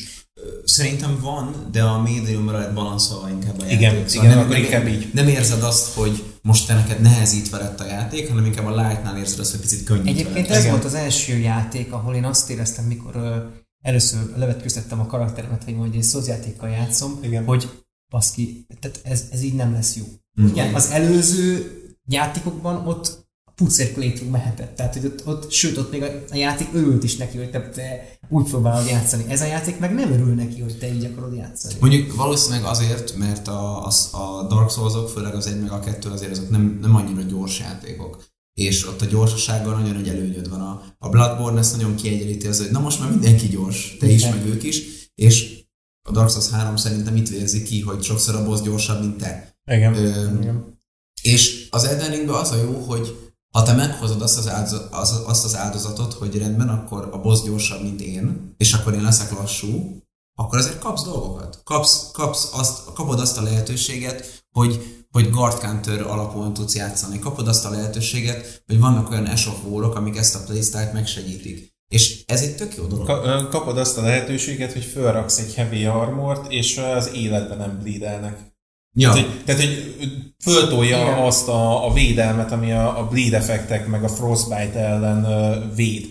Szerintem van, de a médiumra lett balanszolva inkább a igen, játék. Szóval igen, nem, akkor inkább így. Nem érzed azt, hogy most te neked nehezítve lett a játék, hanem inkább a Light-nál érzed azt, hogy picit könnyítve Egyébként lett. ez Igen. volt az első játék, ahol én azt éreztem, mikor ö, először levetkőztettem a karakteremet, hogy majd én szózjátékkal játszom, Igen. hogy baszki, tehát ez, ez így nem lesz jó. Mm. Igen, az előző játékokban ott pucérkulétről mehetett. Tehát, hogy ott, ott, sőt, ott még a, a játék örült is neki, hogy te, te úgy próbálod játszani. Ez a játék meg nem örül neki, hogy te így akarod játszani. Mondjuk valószínűleg azért, mert a, a, a Dark Souls-ok, főleg az egy meg a kettő azért azok nem, nem annyira gyors játékok. És ott a gyorsasággal nagyon nagy előnyöd van. A, a Bloodborne ezt nagyon kiegyenlíti az, hogy na most már mindenki gyors, te is, Igen. meg ők is, és a Dark Souls 3 szerintem itt vérzi ki, hogy sokszor a boss gyorsabb, mint te. Igen. Ö, Igen. És az Elden Ringben az a jó, hogy ha te meghozod azt az, áldozat, az, azt az áldozatot, hogy rendben, akkor a boss gyorsabb, mint én, és akkor én leszek lassú, akkor azért kapsz dolgokat. Kapsz, kapsz azt, kapod azt a lehetőséget, hogy, hogy guard counter alapon tudsz játszani. Kapod azt a lehetőséget, hogy vannak olyan Ash amik ezt a playstyle-t megsegítik. És ez egy tök jó dolog. Kapod azt a lehetőséget, hogy felraksz egy heavy armort, és az életben nem bleedelnek. Ja. Tehát, hogy, tehát, hogy föltolja Igen. azt a, a védelmet, ami a, a bleed effektek meg a frostbite ellen ö, véd.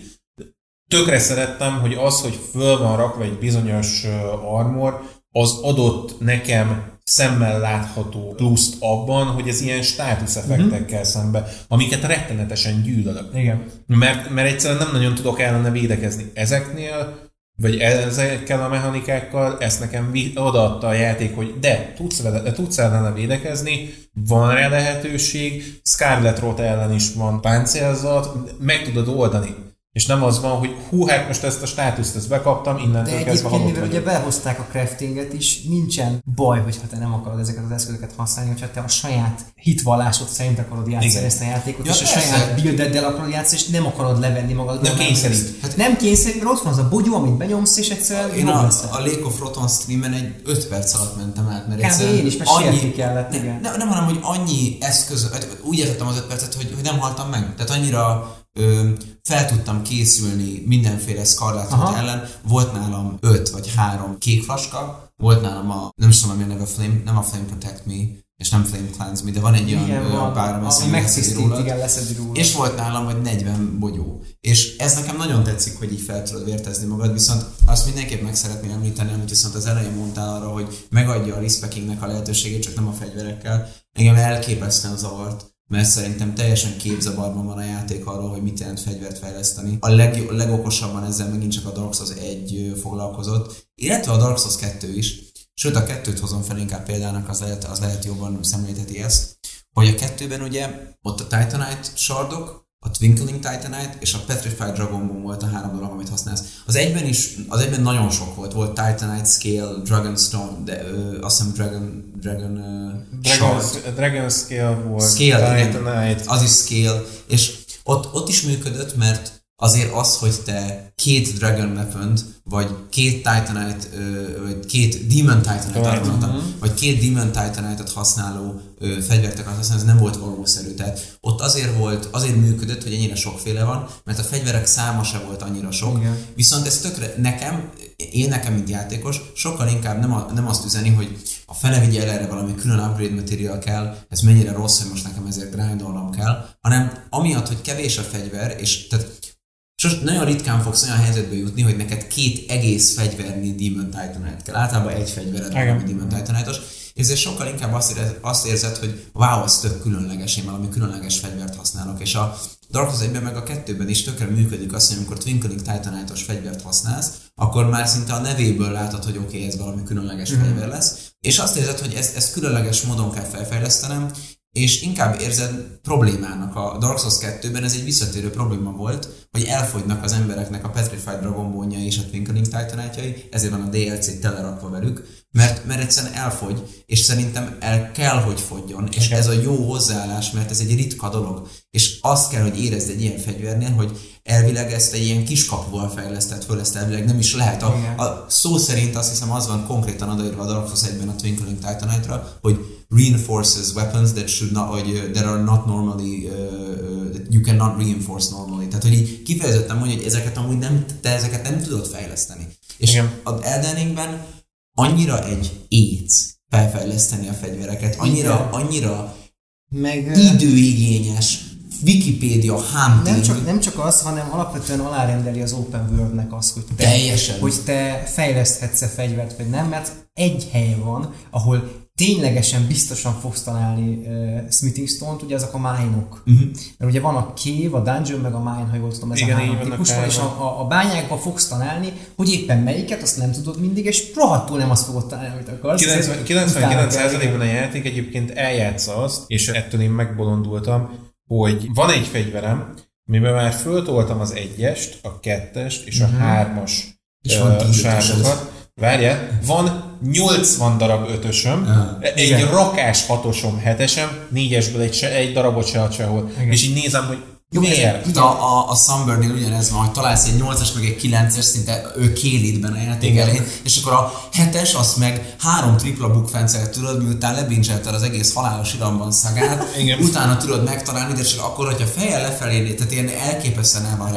Tökre szerettem, hogy az, hogy föl van rakva egy bizonyos ö, armor, az adott nekem szemmel látható pluszt abban, hogy ez ilyen státusz effektekkel szembe, amiket rettenetesen gyűlölök. Igen. Mert, mert egyszerűen nem nagyon tudok ellene védekezni. Ezeknél, vagy ezekkel a mechanikákkal, ezt nekem odaadta a játék, hogy de, tudsz, vele, tudsz ellene védekezni, van rá lehetőség, Scarlet Rot ellen is van páncélzat, meg tudod oldani. És nem az van, hogy hú, hát most ezt a státuszt ezt bekaptam, De innentől kezdve egyébként, halott mivel ugye behozták a craftinget is, nincsen baj, hogyha te nem akarod ezeket az eszközöket használni, hogyha te a saját hitvallásod szerint akarod játszani Igen. ezt a játékot, Ja, és a saját buildeddel akarod játszani, és nem akarod levenni magad. Nem kényszerít. Hát nem kényszerít, mert ott van az a bogyó, amit benyomsz, és egyszerűen Én a, leszel. a Lake of Roton streamen egy 5 perc alatt mentem át, mert egyszerűen én is, mert sietni kellett, ne, igen. Nem, nem, hanem, hogy annyi eszköz, hát úgy értettem az 5 percet, hogy, hogy nem haltam meg. Tehát annyira ö, fel tudtam készülni mindenféle. Witch ellen. Volt nálam 5 vagy 3 kék flaska, volt nálam a, nem is tudom, mi a neve, Flame, nem a Flame Protect Me, és nem Flame Cleanse Me, de van egy olyan Igen, ö, van, párom, ami megtisztít, rólad. igen, leszedi. És volt nálam vagy 40 bogyó. És ez nekem nagyon tetszik, hogy így fel tudod vértezni magad, viszont azt mindenképp meg szeretném említeni, amit viszont az elején mondtál arra, hogy megadja a respeckingnek a lehetőségét, csak nem a fegyverekkel. Engem elképesztően zavart, mert szerintem teljesen képzavarban van a játék arról, hogy mit jelent fegyvert fejleszteni. A, leg, legokosabban ezzel megint csak a Dark Souls 1 ö, foglalkozott, illetve a Dark Souls 2 is. Sőt, a kettőt hozom fel inkább példának, az lehet, az lehet jobban szemlélteti ezt, hogy a kettőben ugye ott a Titanite sardok, a Twinkling Titanite és a Petrified Dragon Bone volt a három dolog, amit használsz. Az egyben is, az egyben nagyon sok volt. Volt Titanite, Scale, Dragonstone, de ö, azt hiszem Dragon, Dragon uh, Dragon, Shard. Dragon Scale volt, Scale, igen. Titanite. Az is Scale, és ott, ott is működött, mert azért az, hogy te két Dragon weapon vagy két Titanite, vagy két Demon Titanite, Right. vagy két Demon Titanite-ot használó fegyvert akarsz használni, ez nem volt valószerű. Tehát ott azért volt, azért működött, hogy ennyire sokféle van, mert a fegyverek száma se volt annyira sok. Igen. Viszont ez tökre, nekem, én nekem, mint játékos, sokkal inkább nem, a, nem azt üzeni, hogy a fele vigye el erre valami külön upgrade material kell, ez mennyire rossz, hogy most nekem ezért grindolnom kell, hanem amiatt, hogy kevés a fegyver, és tehát Sos, nagyon ritkán fogsz olyan helyzetbe jutni, hogy neked két egész fegyvernyi Demon Titanite kell. Általában egy fegyvered van, ami Demon Titanite-os. Ezért sokkal inkább azt érzed, azt érzed, hogy wow, ez tök különleges, én valami különleges fegyvert használok. És a Dark Souls 1-ben meg a kettőben is tökre működik az, hogy amikor Twinkling Titanite-os fegyvert használsz, akkor már szinte a nevéből látod, hogy oké, okay, ez valami különleges mm. fegyver lesz. És azt érzed, hogy ezt, ezt különleges módon kell felfejlesztenem, és inkább érzed problémának. A Dark Souls 2-ben ez egy visszatérő probléma volt, hogy elfogynak az embereknek a Petrified Dragon Bone-jai és a Twinkling titanite ezért van a DLC telerakva velük, mert, mert egyszerűen elfogy, és szerintem el kell, hogy fogjon, és ez a jó hozzáállás, mert ez egy ritka dolog, és azt kell, hogy érezd egy ilyen fegyvernél, hogy elvileg ezt egy ilyen kiskapuval fejlesztett föl, ezt elvileg nem is lehet. A, a szó szerint azt hiszem az van konkrétan odaírva a Dark Souls 1-ben a Twinkling Titanite-ra, hogy reinforces weapons that should not, vagy, uh, that are not normally, uh, uh, that you cannot reinforce normally. Tehát, hogy így kifejezetten mondja, hogy ezeket amúgy nem, te ezeket nem tudod fejleszteni. És Igen. az Elden Ringben annyira egy éc felfejleszteni a fegyvereket, annyira, Igen. annyira Meg, időigényes, Wikipédia hunting. nem csak, nem csak az, hanem alapvetően alárendeli az open world-nek az, hogy te, Teljesen. hogy te fejleszthetsz-e fegyvert, vagy nem, mert egy hely van, ahol ténylegesen biztosan fogsz találni uh, Smithing Stone-t, ugye ezek a. Mhm. Uh-huh. Mert ugye van a cave, a dungeon, meg a mine, ha jól tudom, ez Igen, a három típus van, és a, a, a bányákban fogsz találni, hogy éppen melyiket, azt nem tudod mindig, és rohadtul nem azt fogod találni, amit akarsz. 90, Ezért utána kell- 99%-ban a játék egyébként eljátsza azt, és ettől én megbolondultam, hogy van egy fegyverem, amiben már föltoltam az egyest, a kettest és a hármas És tíz sárdokat. Várjál, van 80 darab ötösöm, Aha. egy Igen. rakás hatosom, hetesem, négyesből egy, se, egy darabot se ad sehol. Igen. És így nézem, hogy Jó, miért? A, a, a Sunburn-nél ugyanez van, hogy találsz egy 8-as, meg egy 9-es, szinte ő kélidben a játék elején, és akkor a 7-es, azt meg három tripla bukfencet tudod, miután lebincselted az egész halálos iramban szagát, Igen. utána tudod megtalálni, de csak akkor, hogyha fejjel lefelé, tehát ilyen elképesztően el van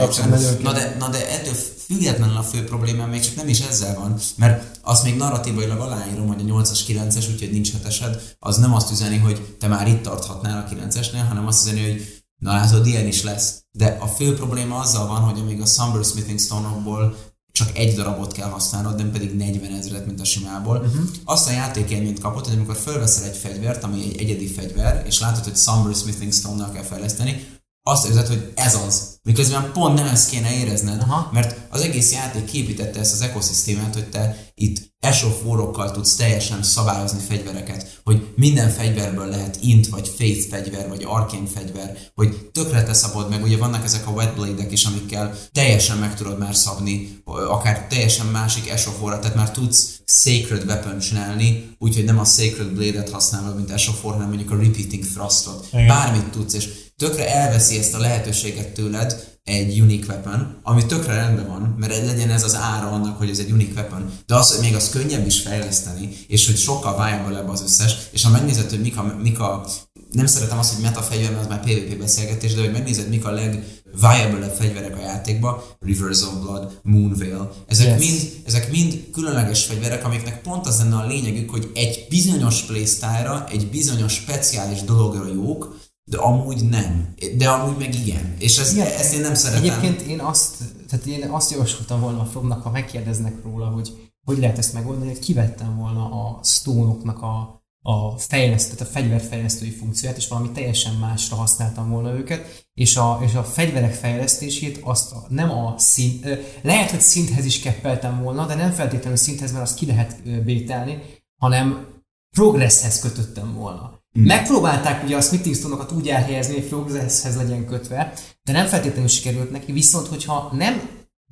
Na de, na de ettől függetlenül a fő problémám még csak nem is ezzel van, mert azt még narratívailag aláírom, hogy a 8-as, 9-es, úgyhogy nincs hetesed, az nem azt üzeni, hogy te már itt tarthatnál a 9-esnél, hanem azt üzeni, hogy Na látod, ilyen is lesz. De a fő probléma azzal van, hogy amíg a Sumber Smithing Stone-okból csak egy darabot kell használnod, nem pedig 40 ezeret, mint a simából. Uh-huh. Azt a játékélményt kapod, hogy amikor felveszel egy fegyvert, ami egy egyedi fegyver, és látod, hogy Sumber Smithing Stone-nal kell fejleszteni, azt érzed, hogy ez az. Miközben pont nem ezt kéne érezned, Aha. mert az egész játék képítette ezt az ekoszisztémát, hogy te itt esofórokkal tudsz teljesen szabályozni fegyvereket, hogy minden fegyverből lehet int, vagy faith fegyver, vagy arcane fegyver, hogy tökre te szabod meg, ugye vannak ezek a wet blade-ek is, amikkel teljesen meg tudod már szabni, akár teljesen másik esofóra, tehát már tudsz sacred weapon csinálni, úgyhogy nem a sacred blade-et használod, mint esofor, hanem mondjuk a repeating thrustot. Igen. Bármit tudsz, és tökre elveszi ezt a lehetőséget tőled egy unique weapon, ami tökre rendben van, mert legyen ez az ára annak, hogy ez egy unique weapon, de az, hogy még az könnyebb is fejleszteni, és hogy sokkal viable az összes, és ha megnézed, hogy mik a, mik a nem szeretem azt, hogy meta fegyver, mert az már PvP beszélgetés, de hogy megnézed, mik a legviable fegyverek a játékba, Rivers of Blood, Moonveil, ezek, Yes. mind, ezek mind különleges fegyverek, amiknek pont az lenne a lényegük, hogy egy bizonyos playstyle-ra, egy bizonyos speciális dologra jók, de amúgy nem. De amúgy meg igen. És ez, Igen. ezt én nem szeretem. Egyébként én azt, tehát én azt javasoltam volna a Fromnak, ha megkérdeznek róla, hogy hogy lehet ezt megoldani, hogy kivettem volna a stone a, a fejlesztő, tehát a fegyverfejlesztői funkcióját, és valami teljesen másra használtam volna őket, és a, és a fegyverek fejlesztését azt a, nem a szint, lehet, hogy szinthez is keppeltem volna, de nem feltétlenül szinthez, mert azt ki lehet bételni, hanem progresszhez kötöttem volna. Mm. Megpróbálták ugye a smithing stone úgy elhelyezni, hogy progresszhez legyen kötve, de nem feltétlenül sikerült neki, viszont hogyha nem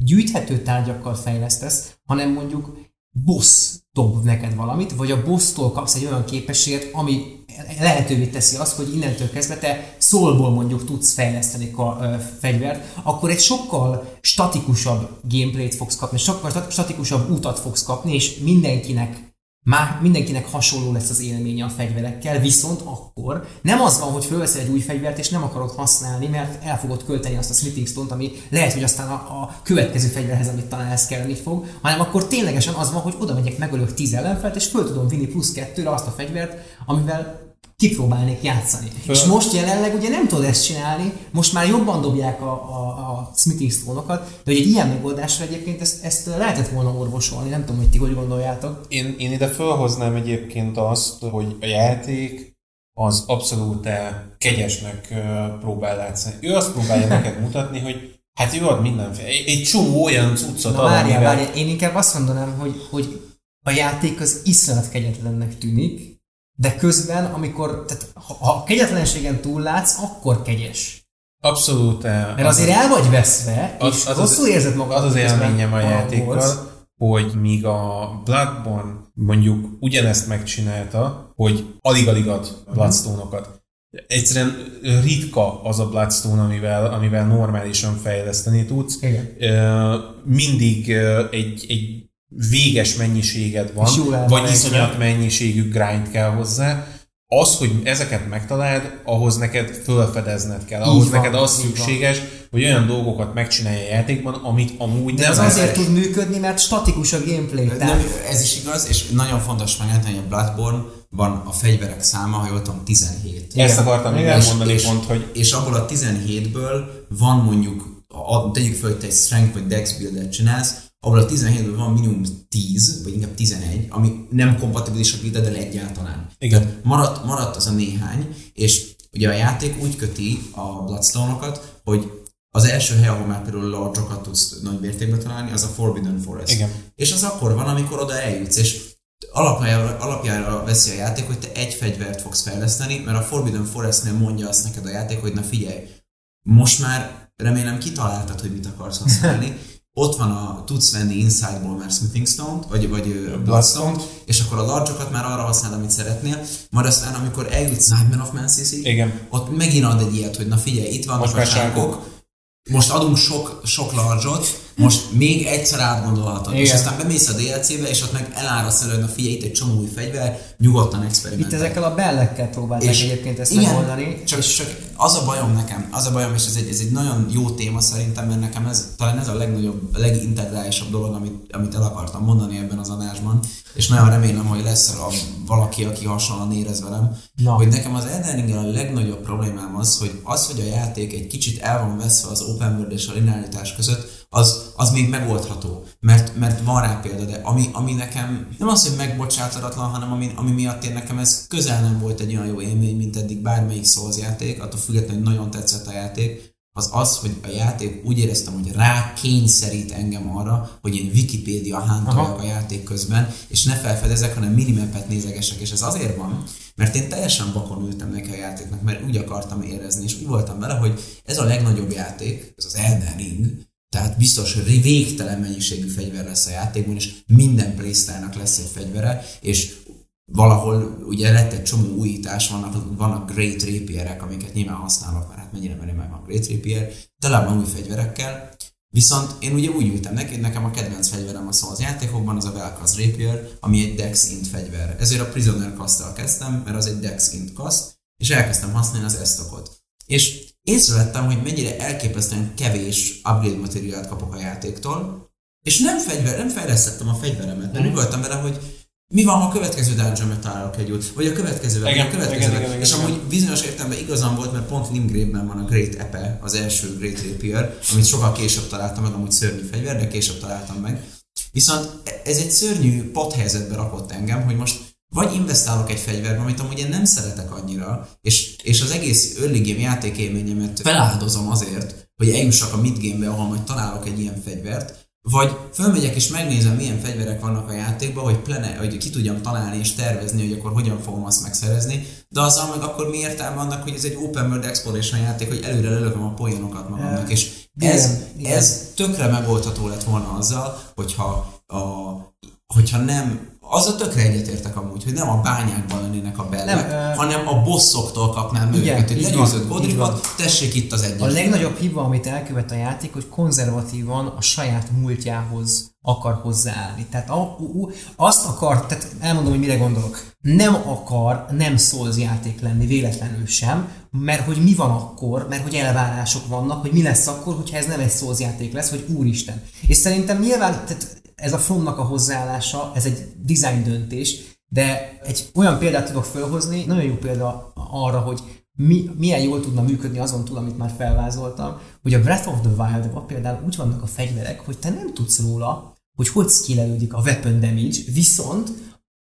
gyűjthető tárgyakkal fejlesztesz, hanem mondjuk boss dob neked valamit, vagy a bossztól kapsz egy olyan képességet, ami lehetővé teszi azt, hogy innentől kezdve te szólból mondjuk tudsz fejleszteni a ö, fegyvert, akkor egy sokkal statikusabb gameplayt fogsz kapni, sokkal stat- statikusabb utat fogsz kapni, és mindenkinek már mindenkinek hasonló lesz az élménye a fegyverekkel, viszont akkor nem az van, hogy fölveszel egy új fegyvert, és nem akarod használni, mert el fogod költeni azt a smithing stone ami lehet, hogy aztán a, a következő fegyverhez, amit találsz kelleni fog, hanem akkor ténylegesen az van, hogy oda megyek, megölök 10 ellenfelt, és föl tudom vinni plusz kettőre azt a fegyvert, amivel kipróbálnék játszani. Föl. És most jelenleg ugye nem tudod ezt csinálni, most már jobban dobják a, a, a smithing stone-okat, de hogy egy ilyen megoldásra egyébként ezt, ezt lehetett volna orvosolni, nem tudom, hogy ti hogy gondoljátok. Én, én ide felhoznám egyébként azt, hogy a játék az abszolút kegyesnek ö, próbál látszani. Ő azt próbálja neked mutatni, hogy hát jó, ad mindenféle. Egy, csomó olyan cuccot Na várjál, amivel- várjál, én inkább azt mondanám, hogy, hogy a játék az iszonyat kegyetlennek tűnik, de közben, amikor, tehát ha, ha kegyetlenségen túllátsz, akkor kegyes. Abszolút. Mert azért el vagy veszve, Az- és az- rosszul érzed magad. Az az élményem a játékkal, hogy míg a Bloodborne mondjuk ugyanezt megcsinálta, hogy alig-alig ad Bloodstone-okat. Egyszerűen ritka az a Bloodstone, amivel, amivel normálisan fejleszteni tudsz. Igen. Ö, Mindig ö, egy, egy véges mennyiséged van, vagy iszonyat mennyiségű grind kell hozzá. Az, hogy ezeket megtaláld, ahhoz neked felfedezned kell. Ahhoz van, neked az így van. szükséges, hogy olyan dolgokat megcsinálj a játékban, amit amúgy De nem azért lehet. tud működni, mert statikus a gameplay. Nem, Tehát ez is igaz, és nagyon fontos megjelenteni, hogy a Bloodborne-ban a fegyverek száma, ha jól tudom, 17. Ezt Igen. akartam még elmondani és, pont, hogy és abból a 17-ből van mondjuk, a, tegyük fel, hogy te egy strength vagy dex buildet csinálsz, abból a 17-ből van minimum 10, vagy inkább 11, ami nem kompatibilis a buildeddel egyáltalán. Igen. Tehát maradt, maradt az a néhány, és ugye a játék úgy köti a Bloodstone-okat, hogy az első hely, ahol már például large tudsz nagy mértékben találni, az a Forbidden Forest. Igen. És az akkor van, amikor oda eljutsz, és alapjára, alapjára veszi a játék, hogy te egy fegyvert fogsz fejleszteni, mert a Forbidden Forestnél mondja azt neked a játék, hogy na figyelj, most már remélem kitaláltad, hogy mit akarsz használni, ott van a, tudsz venni Inside-ból már Smithing Stone-t, vagy, vagy ö, Bloodstone-t, és akkor a large már arra használod, amit szeretnél, majd aztán, amikor eljutsz Nightmare of Mansis-ig, Igen. ott megint ad egy ilyet, hogy na figyelj, itt vannak Most a sánkok, most adunk sok, sok large most még egyszer átgondolhatod. És Igen. aztán bemész a DLC-be, és ott meg elárasz előtt, na figyelj, itt egy csomó új fegyver, nyugodtan itt experimentálj. ezekkel a bellekkel próbálták És- egyébként ezt igen, megoldani. Csak, csak az a bajom nekem, az a bajom, és ez egy, ez egy nagyon jó téma szerintem, mert nekem ez, talán ez a legnagyobb, legintegrálisabb dolog, amit, amit el akartam mondani ebben az adásban, és nagyon remélem, hogy lesz a, valaki, aki hasonlóan érez velem, Na. hogy nekem az Elden a legnagyobb problémám az, hogy az, hogy a játék egy kicsit el van veszve az open world és a linearitás között, az, az még megoldható, mert, mert van rá példa, de ami, ami nekem nem az, hogy megbocsátatlan, hanem ami, ami miatt én nekem ez közel nem volt egy olyan jó élmény, mint eddig bármelyik Souls játék, attól függetlenül, hogy nagyon tetszett a játék, az az, hogy a játék úgy éreztem, hogy rá kényszerít engem arra, hogy én Wikipédia hántoljak a játék közben, és ne felfedezek, hanem minimapet nézegesek, és ez azért van, mert én teljesen bakon ültem neki a játéknak, mert úgy akartam érezni, és úgy voltam vele, hogy ez a legnagyobb játék, ez az Elden Ring, tehát biztos, hogy végtelen mennyiségű fegyver lesz a játékban, és minden playstyle lesz egy fegyvere, és valahol ugye lett egy csomó újítás, vannak, vannak Great Rapierek, amiket nyilván használok, mert hát mennyire menő meg van Great Rapier, tele van új fegyverekkel, Viszont én ugye úgy ültem neki, nekem a kedvenc fegyverem a Souls játékokban az a Velkaz Rapier, ami egy Dex int fegyver. Ezért a Prisoner cast kezdtem, mert az egy Dex int cast, és elkezdtem használni az esztokot. És észrevettem, hogy mennyire elképesztően kevés upgrade materiált kapok a játéktól, és nem, fegyver, nem fejlesztettem a fegyveremet, mert úgy voltam vele, hogy mi van, ha a következő dungeonbe találok egy út, vagy a következővel, vagy a Igen, következővel. igen, igen, és igen, amúgy bizonyos értelemben igazam volt, mert pont Limgrave-ben van a Great Epe, az első Great Rapier, amit sokkal később találtam meg, amúgy szörnyű fegyver, de később találtam meg. Viszont ez egy szörnyű pothelyzetbe rakott engem, hogy most vagy investálok egy fegyverbe, amit amúgy én nem szeretek annyira, és, és az egész early game játékélményemet feláldozom azért, hogy eljussak a midgame-be, ahol majd találok egy ilyen fegyvert, vagy fölmegyek és megnézem, milyen fegyverek vannak a játékban, hogy, plene, hogy ki tudjam találni és tervezni, hogy akkor hogyan fogom azt megszerezni, de azzal meg akkor mi értelme annak, hogy ez egy open world exploration játék, hogy előre lelövöm a poénokat magamnak, és ez, Igen, igen. ez tökre megoldható lett volna azzal, hogyha a, hogyha nem az a tökre egyetértek amúgy, hogy nem a bányákban lennének a bellek, Nem, hanem a bosszoktól kapnál meg Igen, őket, hogy legyőzött így Godricot, tessék itt az egyes. A legnagyobb hiba, amit elkövet a játék, hogy konzervatívan a saját múltjához akar hozzáállni. Tehát a, u, azt akar, tehát elmondom, hogy mire gondolok. Nem akar nem Souls játék lenni véletlenül sem, mert hogy mi van akkor, mert hogy elvárások vannak, hogy mi lesz akkor, hogyha ez nem egy Souls játék lesz, hogy úristen. És szerintem nyilván, tehát ez a Fromnak a hozzáállása, ez egy design döntés, de egy olyan példát tudok felhozni, nagyon jó példa arra, hogy mi, milyen jól tudna működni azon túl, amit már felvázoltam, hogy a Breath of the Wild-ban például úgy vannak a fegyverek, hogy te nem tudsz róla, hogy hogy skillelődik a weapon damage, viszont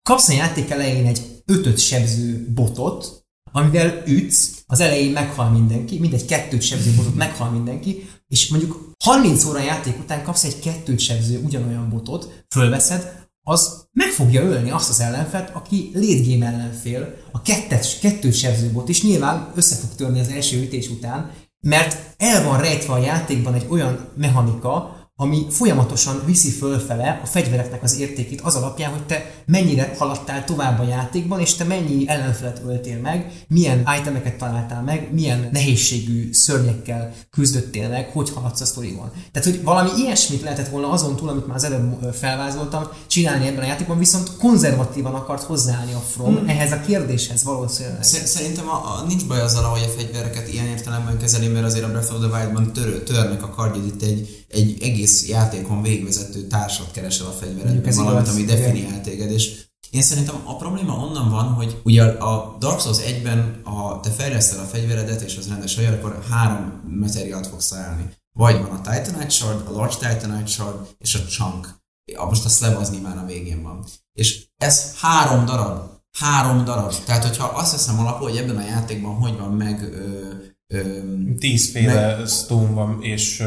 kapsz a játék elején egy ötöt sebző botot, amivel ütsz, az elején meghal mindenki, mindegy kettőt sebző botot meghal mindenki, és mondjuk 30 óra játék után kapsz egy kettőt sebző ugyanolyan botot, fölveszed, az meg fogja ölni azt az ellenfelt, aki late game ellenfél, a kettet, kettőt sebző bot is nyilván össze fog törni az első ütés után, mert el van rejtve a játékban egy olyan mechanika, ami folyamatosan viszi fölfele a fegyvereknek az értékét az alapján, hogy te mennyire haladtál tovább a játékban, és te mennyi ellenfelet öltél meg, milyen itemeket találtál meg, milyen nehézségű szörnyekkel küzdöttél meg, hogy haladsz a sztoriban. Tehát, hogy valami ilyesmit lehetett volna azon túl, amit már az előbb felvázoltam, csinálni ebben a játékban, viszont konzervatívan akart hozzáállni a From hmm. ehhez a kérdéshez valószínűleg. Szer- Szerintem a, a, nincs baj azzal, hogy a fegyvereket ilyen értelemben kezeli, mert azért a Breath of the Wild-ban tör, törnek a kardjad, itt egy, egy egész játékon végvezető társat keresel a fegyveredben, valamit, ami definiál téged, és én szerintem a probléma onnan van, hogy ugye a Dark Souls 1-ben, ha te fejleszted a fegyveredet, és az rendes olyan, akkor három materiált fogsz találni. Vagy van a Titanite Shard, a Large Titanite Shard, és a Chunk. A- Most a Slab az nyilván a végén van. És ez három darab. Három darab. Tehát, hogyha azt veszem alapul, hogy ebben a játékban hogy van meg ö, Tízféle stone van, és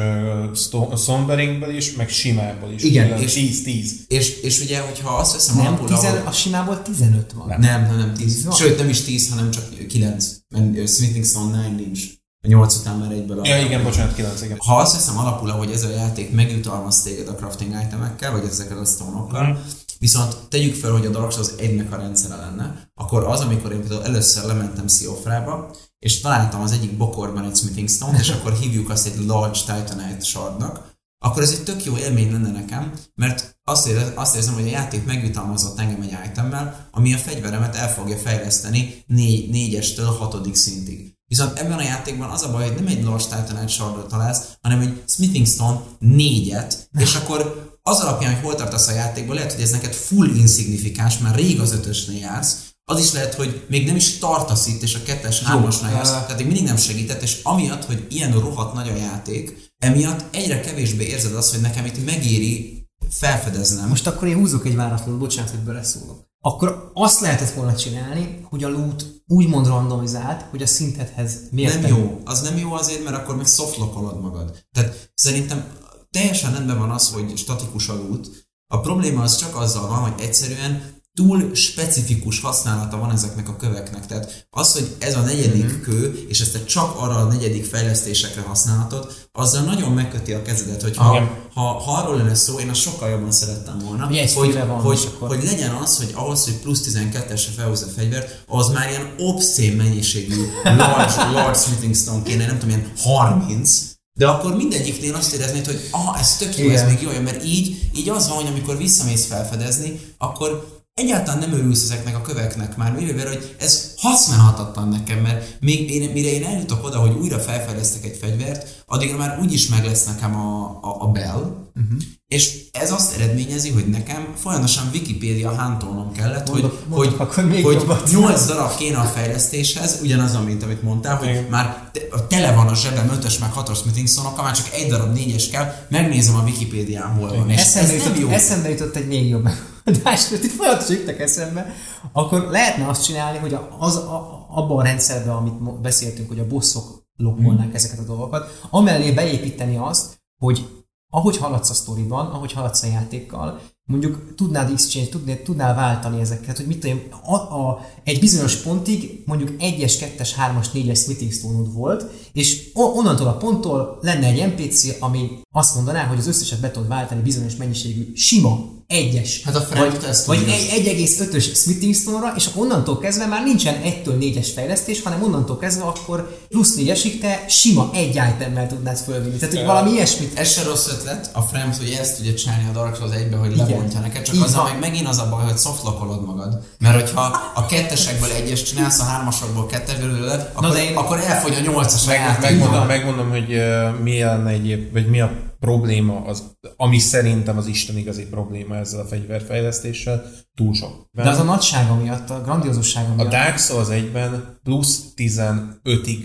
uh, somberingből is, meg simából is. Igen, és és- tíz, tíz. és, és ugye, hogyha azt veszem Nem, alapul, tizen, ahol- a simából 15 van. Nem, nem, nem 10. van? Sőt, nem is 10, hanem csak 9. Mert ö, Smithing Stone 9 nincs. A 8 után már egyből a... Ja, igen, bocsánat, kilenc, igen. Ha azt veszem alapul, hogy ez a játék megjutalmaz téged a crafting itemekkel, vagy ezekkel a stone Mhm. viszont tegyük fel, hogy a Dark Souls egynek a rendszere lenne, akkor az, amikor én például először lementem Siofrába, és találtam az egyik bokorban egy Smithing Stone, és akkor hívjuk azt egy Large Titanite shardnak, akkor ez egy tök jó élmény lenne nekem, mert azt, érez, azt érzem, hogy a játék megjutalmazott engem egy itemmel, ami a fegyveremet el fogja fejleszteni 4-estől 6. szintig. Viszont ebben a játékban az a baj, hogy nem egy Large Titanite shardot találsz, hanem egy Smithing Stone 4-et, és akkor az alapján, hogy hol tartasz a játékban, lehet, hogy ez neked full insignifikáns, már rég az ötösnél jársz, az is lehet, hogy még nem is tartasz itt, és a kettes, hármasnál jársz, tehát még mindig nem segített, és amiatt, hogy ilyen rohadt nagy a játék, emiatt egyre kevésbé érzed azt, hogy nekem itt megéri felfedeznem. Most akkor én húzok egy váratlanul, bocsánat, hogy beleszólok. Akkor azt lehetett volna csinálni, hogy a loot úgymond randomizált, hogy a szintethez mérten. nem jó. Az nem jó azért, mert akkor meg softlokolod magad. Tehát szerintem teljesen rendben van az, hogy statikus a loot. A probléma az csak azzal van, hogy egyszerűen túl specifikus használata van ezeknek a köveknek. Tehát az, hogy ez a negyedik mm-hmm. kő, és ezt te csak arra a negyedik fejlesztésekre használhatod, azzal nagyon megköti a kezedet, hogy ha, ha, ha arról lenne szó, én azt sokkal jobban szerettem volna, Hogy egy hogy, van, hogy, akkor- hogy legyen az, hogy ahhoz, hogy plusz 12-esre felhúzza a fegyvert, az már ilyen obszén mennyiségű large, large smithing stone kéne, nem tudom, ilyen 30, de akkor mindegyiknél azt éreznéd, hogy aha, ez tök jó, ez Igen. még jó, mert így, így az van, hogy amikor visszamész felfedezni, akkor egyáltalán nem örülsz ezeknek a köveknek már, mivel hogy ez használhatatlan nekem, mert még én, mire én eljutok oda, hogy újra felfedeztek egy fegyvert, addigra már úgyis meg lesz nekem a, a, a bell, uh-huh. és ez azt eredményezi, hogy nekem folyamatosan Wikipédia hántolnom kellett, Mondok- hogy, mondok hogy, akkor még hogy jobbat. 8 darab kéne a fejlesztéshez, ugyanaz, mint amit mondtál, hogy Igen. már te- tele van a zsebem 5-ös meg 6-os smithing stone már csak egy darab 4-es kell, megnézem a Wikipédián hol van, és Eszembe ez jutott, jó. eszembe jutott egy még jobb megoldás, mert itt folyamatosan jöttek eszembe, akkor lehetne azt csinálni, hogy az, a, abban a rendszerben, amit beszéltünk, hogy a bosszok lokkolnák Hmm. ezeket a dolgokat, amellé beépíteni azt, hogy ahogy haladsz a sztoriban, ahogy haladsz a játékkal, mondjuk tudnád exchange, tudnád, tudnál váltani ezeket, hogy mit tudom, a, a, egy bizonyos pontig mondjuk 1-es, 2-es, 3-as, 4-es smithing stone volt, és onnantól a ponttól lenne egy NPC, ami azt mondaná, hogy az összeset be tudod váltani bizonyos mennyiségű sima egyes. Hát a Frank vagy, vagy egy 1,5-ös Smithing Stone-ra, és akkor onnantól kezdve már nincsen 1-től 4-es fejlesztés, hanem onnantól kezdve akkor plusz 4-esig te sima egy itemmel tudnád fölvinni. Tehát, hogy valami ilyesmit Ez se rossz ötlet, a Frames ugye ezt tudja csinálni a Dark Souls egybe, hogy Igen. lebontja neked, csak azzal van. meg megint az a baj, hogy softlockolod magad. Mert hogyha a kettesekből egyes csinálsz, a hármasokból kettes belőle, akkor, de én- akkor elfogy a nyolcas Meg, játék. megmondom, megmondom, hogy uh, mi lenne egyéb, vagy mi a probléma, az, ami szerintem az Isten igazi probléma ezzel a fegyverfejlesztéssel, túl sok. De az a nagysága miatt, a grandiózussága A miatt. Dark Souls 1-ben plusz 15-ig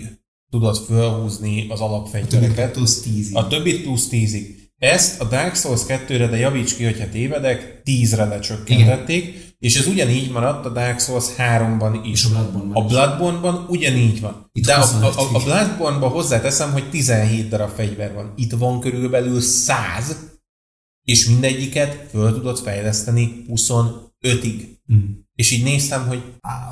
tudod fölhúzni az alapfegyvereket. Plusz 10 A többit plusz 10-ig. Ezt a Dark Souls 2-re, de javíts ki, hogyha tévedek, 10-re lecsökkentették, és ez ugyanígy maradt a Dark Souls 3-ban is. És a Bloodborne-ban A. Bloodborne-ban ugyanígy van. Itt de a, 25 a, a, a Bloodborne-ban hozzáteszem, hogy 17 darab fegyver van. Itt van körülbelül 100, és mindegyiket föl tudod fejleszteni 25-ig. Hmm. És így néztem, hogy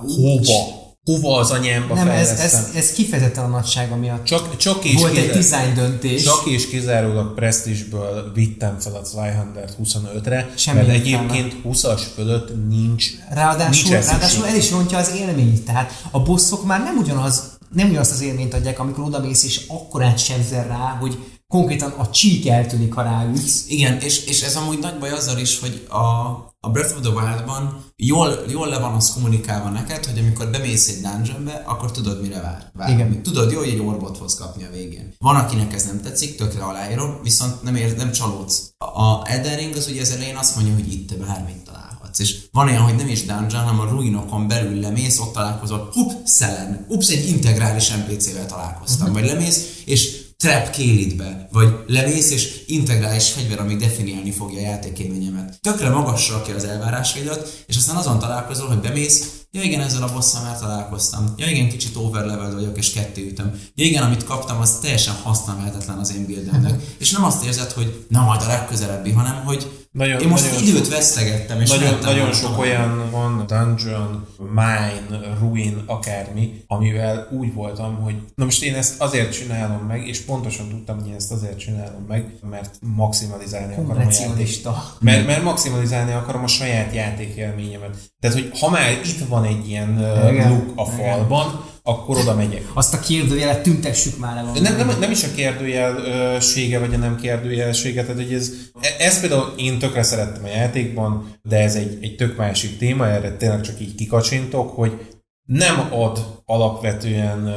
hova? Hova az anyámba Nem, ez, fejlesztem? ez, ez kifejezetten a nagysága miatt. Csak, csak és Volt egy design döntés. csak és kizárólag Prestige-ből vittem fel a Zweihander 25-re, Semmi mert egyébként 20-as fölött nincs Ráadásul, nincs ráadásul el is rontja az élményt. Tehát a bosszok már nem ugyanaz, nem ugyanazt az élményt adják, amikor odamész és akkorát sebzel rá, hogy konkrétan a csík eltűnik, ha ráütsz. Igen, és, és ez amúgy nagy baj azzal is, hogy a, a Breath of the Wild-ban jól, jól le van az kommunikálva neked, hogy amikor bemész egy dungeonbe, akkor tudod, mire vár. vár. Igen. Tudod, jó, hogy egy orbot fogsz kapni a végén. Van, akinek ez nem tetszik, tökre aláírom, viszont nem, ér, nem csalódsz. A Elden Ring az ugye az elején azt mondja, hogy itt bármit találhatsz. És van olyan, hogy nem is dungeon, hanem a ruinokon belül lemész, ott találkozol, hup, szelen, ups, egy integrális NPC-vel találkoztam. Vagy lemész, és trap kélidbe, vagy levész és integrális fegyver, ami definiálni fogja a játékélményemet. Tökre magasra rakja az elvárásaidat, és aztán azon találkozol, hogy bemész, ja igen, ezzel a bosszal már találkoztam, ja igen, kicsit overleveled vagyok, és kettő ütöm. Ja igen, amit kaptam, az teljesen használhatatlan az én buildemnek. és nem azt érzed, hogy na majd a legközelebbi, hanem hogy Nagyon- én most nagyon időt sok- vesztegettem, és Nagyon, nagyon sok tovább. olyan van, dungeon, mine, ruin, akármi, amivel úgy voltam, hogy na most én ezt azért csinálom meg, és pontosan tudtam, hogy én ezt azért csinálom meg, mert maximalizálni akarom a játékot. Mert, mert maximalizálni akarom a saját játékélményemet. Tehát, hogy ha már itt van egy ilyen Igen. luk a falban, akkor oda megyek. Azt a kérdőjelet tüntessük már valami. nem, nem, nem is a kérdőjelsége, vagy a nem kérdőjelsége, tehát hogy ez, ez például én tökre szerettem a játékban, de ez egy, egy tök másik téma, erre tényleg csak így kikacsintok, hogy nem ad alapvetően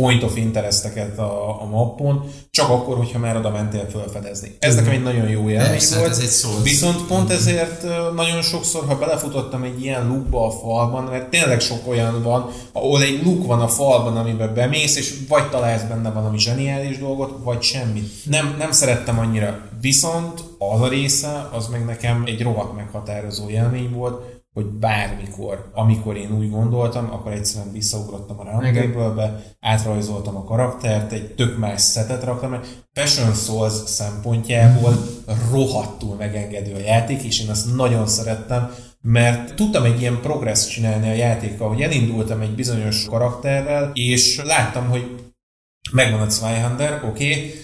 point of interesteket a, a mappon, csak akkor, hogyha már oda mentél felfedezni. Ez nekem egy nagyon jó élmény Persze, hát volt. ez egy. Viszont pont ezért ö, nagyon sokszor, ha belefutottam egy ilyen lukba a falban, mert tényleg sok olyan van, ahol egy luk van a falban, amiben bemész, és vagy találsz benne valami zseniális dolgot, vagy semmit. Nem, nem szerettem annyira. Viszont az a része, az meg nekem egy rohadt meghatározó élmény volt, hogy bármikor, amikor én úgy gondoltam, akkor egyszerűen visszaugrottam a roundtable-be, átrajzoltam a karaktert, egy tök más szetet raktam, mert Passion Souls szempontjából rohadtul megengedő a játék, és én azt nagyon szerettem, mert tudtam egy ilyen progress csinálni a játékkal, hogy elindultam egy bizonyos karakterrel, és láttam, hogy megvan a Zweihander, oké, okay,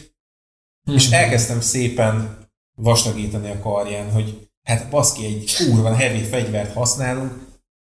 és elkezdtem szépen vastagítani a karján, hogy hát baszki, egy kurva heavy fegyvert használunk,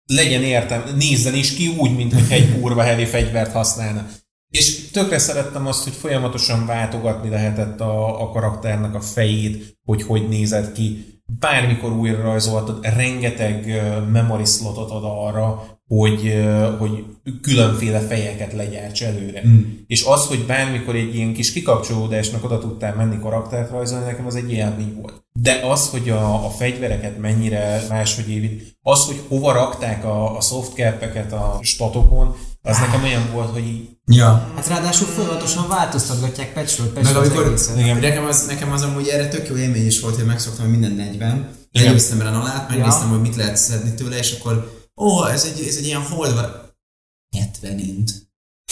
legyen értem, nézzen is ki úgy, mint hogy egy kurva heavy fegyvert használna. És tökre szerettem azt, hogy folyamatosan váltogatni lehetett a, a karakternek a fejét, hogy hogy nézett ki. Bármikor újra rajzoltad, rengeteg ö, memory slotot ad arra, hogy, hogy különféle fejeket legyárts előre. Mm. És az, hogy bármikor egy ilyen kis kikapcsolódásnak oda tudtál menni karaktert rajzolni, nekem az egy élmény volt. De az, hogy a, a fegyvereket mennyire máshogy évít, az, hogy hova rakták a, a softcap-eket a statokon, az nekem olyan volt, hogy így Ja. Hát ráadásul folyamatosan változtatgatják patchről Meg patchről az amikor, egészet. igen, nekem, az, nekem az amúgy erre tök jó élmény is volt, hogy megszoktam, hogy minden 40. Igen. Lenyűztem bele alát, megnéztem, Ja. hogy mit lehet szedni tőle, és akkor, ó, ez egy, ez egy ilyen hold van. 70 int.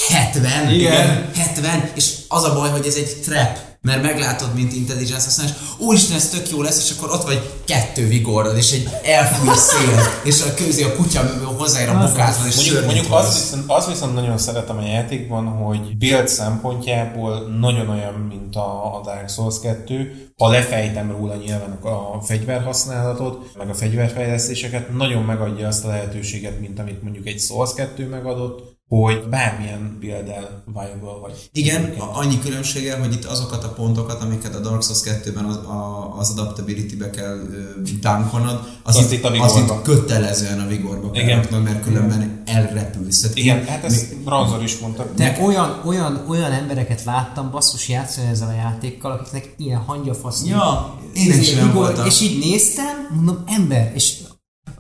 70? Igen. 70? És az a baj, hogy ez egy trap. Mert meglátod, mint intelligens használás, úristen, ez tök jó lesz, és akkor ott vagy kettő vigorod, és egy elfúj szél, és a közé a kutya hozzáér a bokázva, és Mondjuk, mondjuk hoz. viszont, azt viszont nagyon szeretem a játékban, hogy build szempontjából nagyon olyan, mint a, a Dark Souls 2. Ha lefejtem róla nyilván a fegyverhasználatot, meg a fegyverfejlesztéseket, nagyon megadja azt a lehetőséget, mint amit mondjuk egy Souls 2 megadott, hogy bármilyen build-el viable vagy. Igen, a- annyi különbséggel, hogy itt azokat a pontokat, amiket a Dark Souls 2-ben az, a, az adaptability-be kell dunkonod, az, Azt itt, a az itt kötelezően a vigorba kell Igen. raknod, mert különben elrepülsz. Tehát Igen, én- hát ezt Bronzor is mondta. De olyan, olyan, olyan embereket láttam basszus játszani ezzel a játékkal, akiknek ilyen hangyafasz. Ja, én is olyan voltam. És így néztem, mondom, ember, és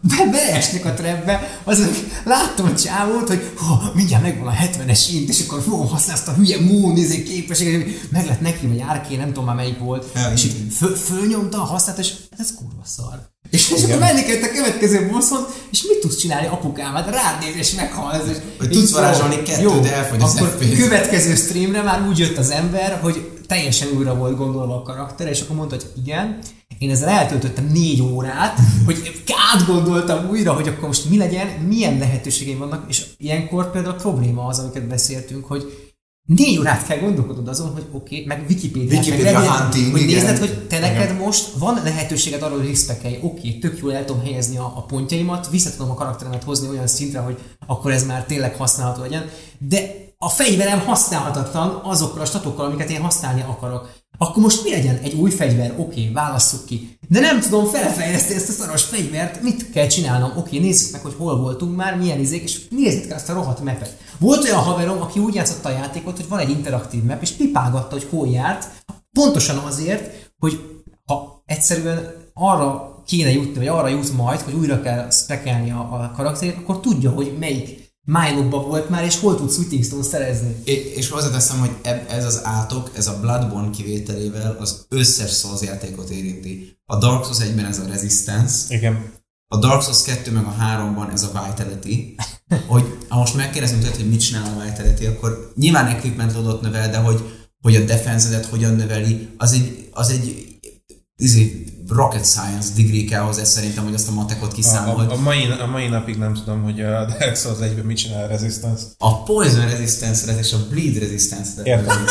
be, beesnek a trepbe, azok láttam a csávót, hogy ha, mindjárt megvan a 70-es int, és akkor fogom használni azt a hülye moon izé képességet, meg lett neki, vagy árké, nem tudom már melyik volt, Ja, és így föl, fölnyomta, használta, és hát ez kurva szar. És, és akkor menni kellett a következő bosszon, és mit tudsz csinálni apukám? Hát rád néz, és meghalsz. És Vagy tudsz varázsolni jó, kettőt, jó, de elfogy az akkor FPS. következő streamre már úgy jött az ember, hogy teljesen újra volt gondolva a karakter, és akkor mondta, hogy igen, én ezzel eltöltöttem négy órát, hogy átgondoltam újra, hogy akkor most mi legyen, milyen lehetőségeim vannak, és ilyenkor például a probléma az, amiket beszéltünk, hogy négy órát kell gondolkodnod azon, hogy oké, okay, meg Wikipedia, Wikipedia meg hunting, hogy igen. nézed, hogy te neked most van lehetőséged arra, hogy respectelj, oké, okay, tök jól el tudom helyezni a, a pontjaimat, vissza tudom a karakteremet hozni olyan szintre, hogy akkor ez már tényleg használható legyen, de a fegyverem használhatatlan azokkal a statokkal, amiket én használni akarok. Akkor most mi legyen? Egy új fegyver? Oké, okay, válasszuk ki. De nem tudom felfejleszteni ezt a szaros fegyvert, mit kell csinálnom? Oké, okay, nézzük meg, hogy hol voltunk már, milyen izék, és nézzük kell azt a rohadt mapet. Volt olyan haverom, aki úgy játszotta a játékot, hogy van egy interaktív map, és pipálgatta, hogy hol járt, pontosan azért, hogy ha egyszerűen arra kéne jutni, vagy arra jut majd, hogy újra kell spekelni a, a karakterét, akkor tudja, hogy melyik mine volt már, és hol tudsz Witting Stone szerezni. É- És hozzáteszem, hogy ez az átok, ez a Bloodborne kivételével az összes Souls játékot érinti. A Dark Souls 1-ben ez a Resistance, Igen. a Dark Souls 2 meg a 3-ban ez a Vitality, hogy ha most megkérdezünk tőled, hogy mit csinál a Vitality, akkor nyilván equipment loadot növel, de hogy, hogy a defensedet hogyan növeli, az egy, az egy izé, rocket science degree kell hozzá szerintem, hogy azt a matekot A, kiszámold. a, a, mai, a mai napig nem tudom, hogy a Dark Souls 1-ben mit csinál a Resistance. A Poison Resistance-re és a Bleed Resistance-re. Értem.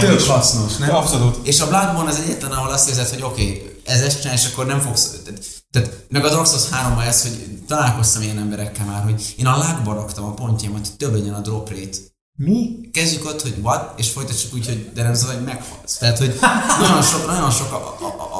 Tök hasznos, nem? Abszolút. És a Bloodborne az egyetlen, ahol azt érzed, hogy oké, okay, ez ezt csinál, és akkor nem fogsz... Tehát, tehát meg a Dark Souls 3 ez, hogy találkoztam ilyen emberekkel már, hogy én a lágba raktam a pontjaimat, hogy több legyen a drop rate. Mi? Kezdjük ott, hogy what, és folytassuk úgy, hogy de nem az, hogy meghalsz. Tehát, hogy nagyon sok, nagyon sok a, a, a,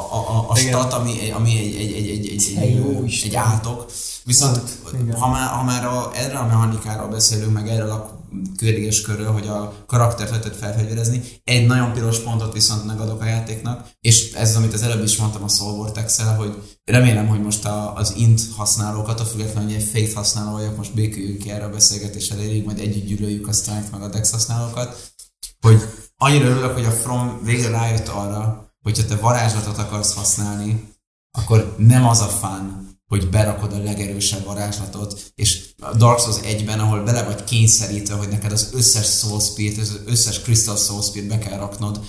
a, stat, ami, ami egy, egy, egy, egy, egy, egy, jó egy, egy átok. Viszont Igen. ha már, ha már a, erre a mechanikáról beszélünk, meg erről a kérdés körről, hogy a karaktert lehetett felfegyverezni, egy nagyon piros pontot viszont megadok a játéknak, és ez az, amit az előbb is mondtam a Soul vortex hogy remélem, hogy most a, az int használókat, a függetlenül, hogy egy faith használó vagyok, most béküljünk ki erre a beszélgetésre elég, majd együtt gyűlöljük a strength meg a dex használókat, hogy annyira örülök, hogy a From végre rájött arra, hogyha te varázslatot akarsz használni, akkor nem az a fán, hogy berakod a legerősebb varázslatot, és a Dark Souls 1-ben, ahol bele vagy kényszerítve, hogy neked az összes Soul Spirit, az összes Crystal Soul Spirit be kell raknod,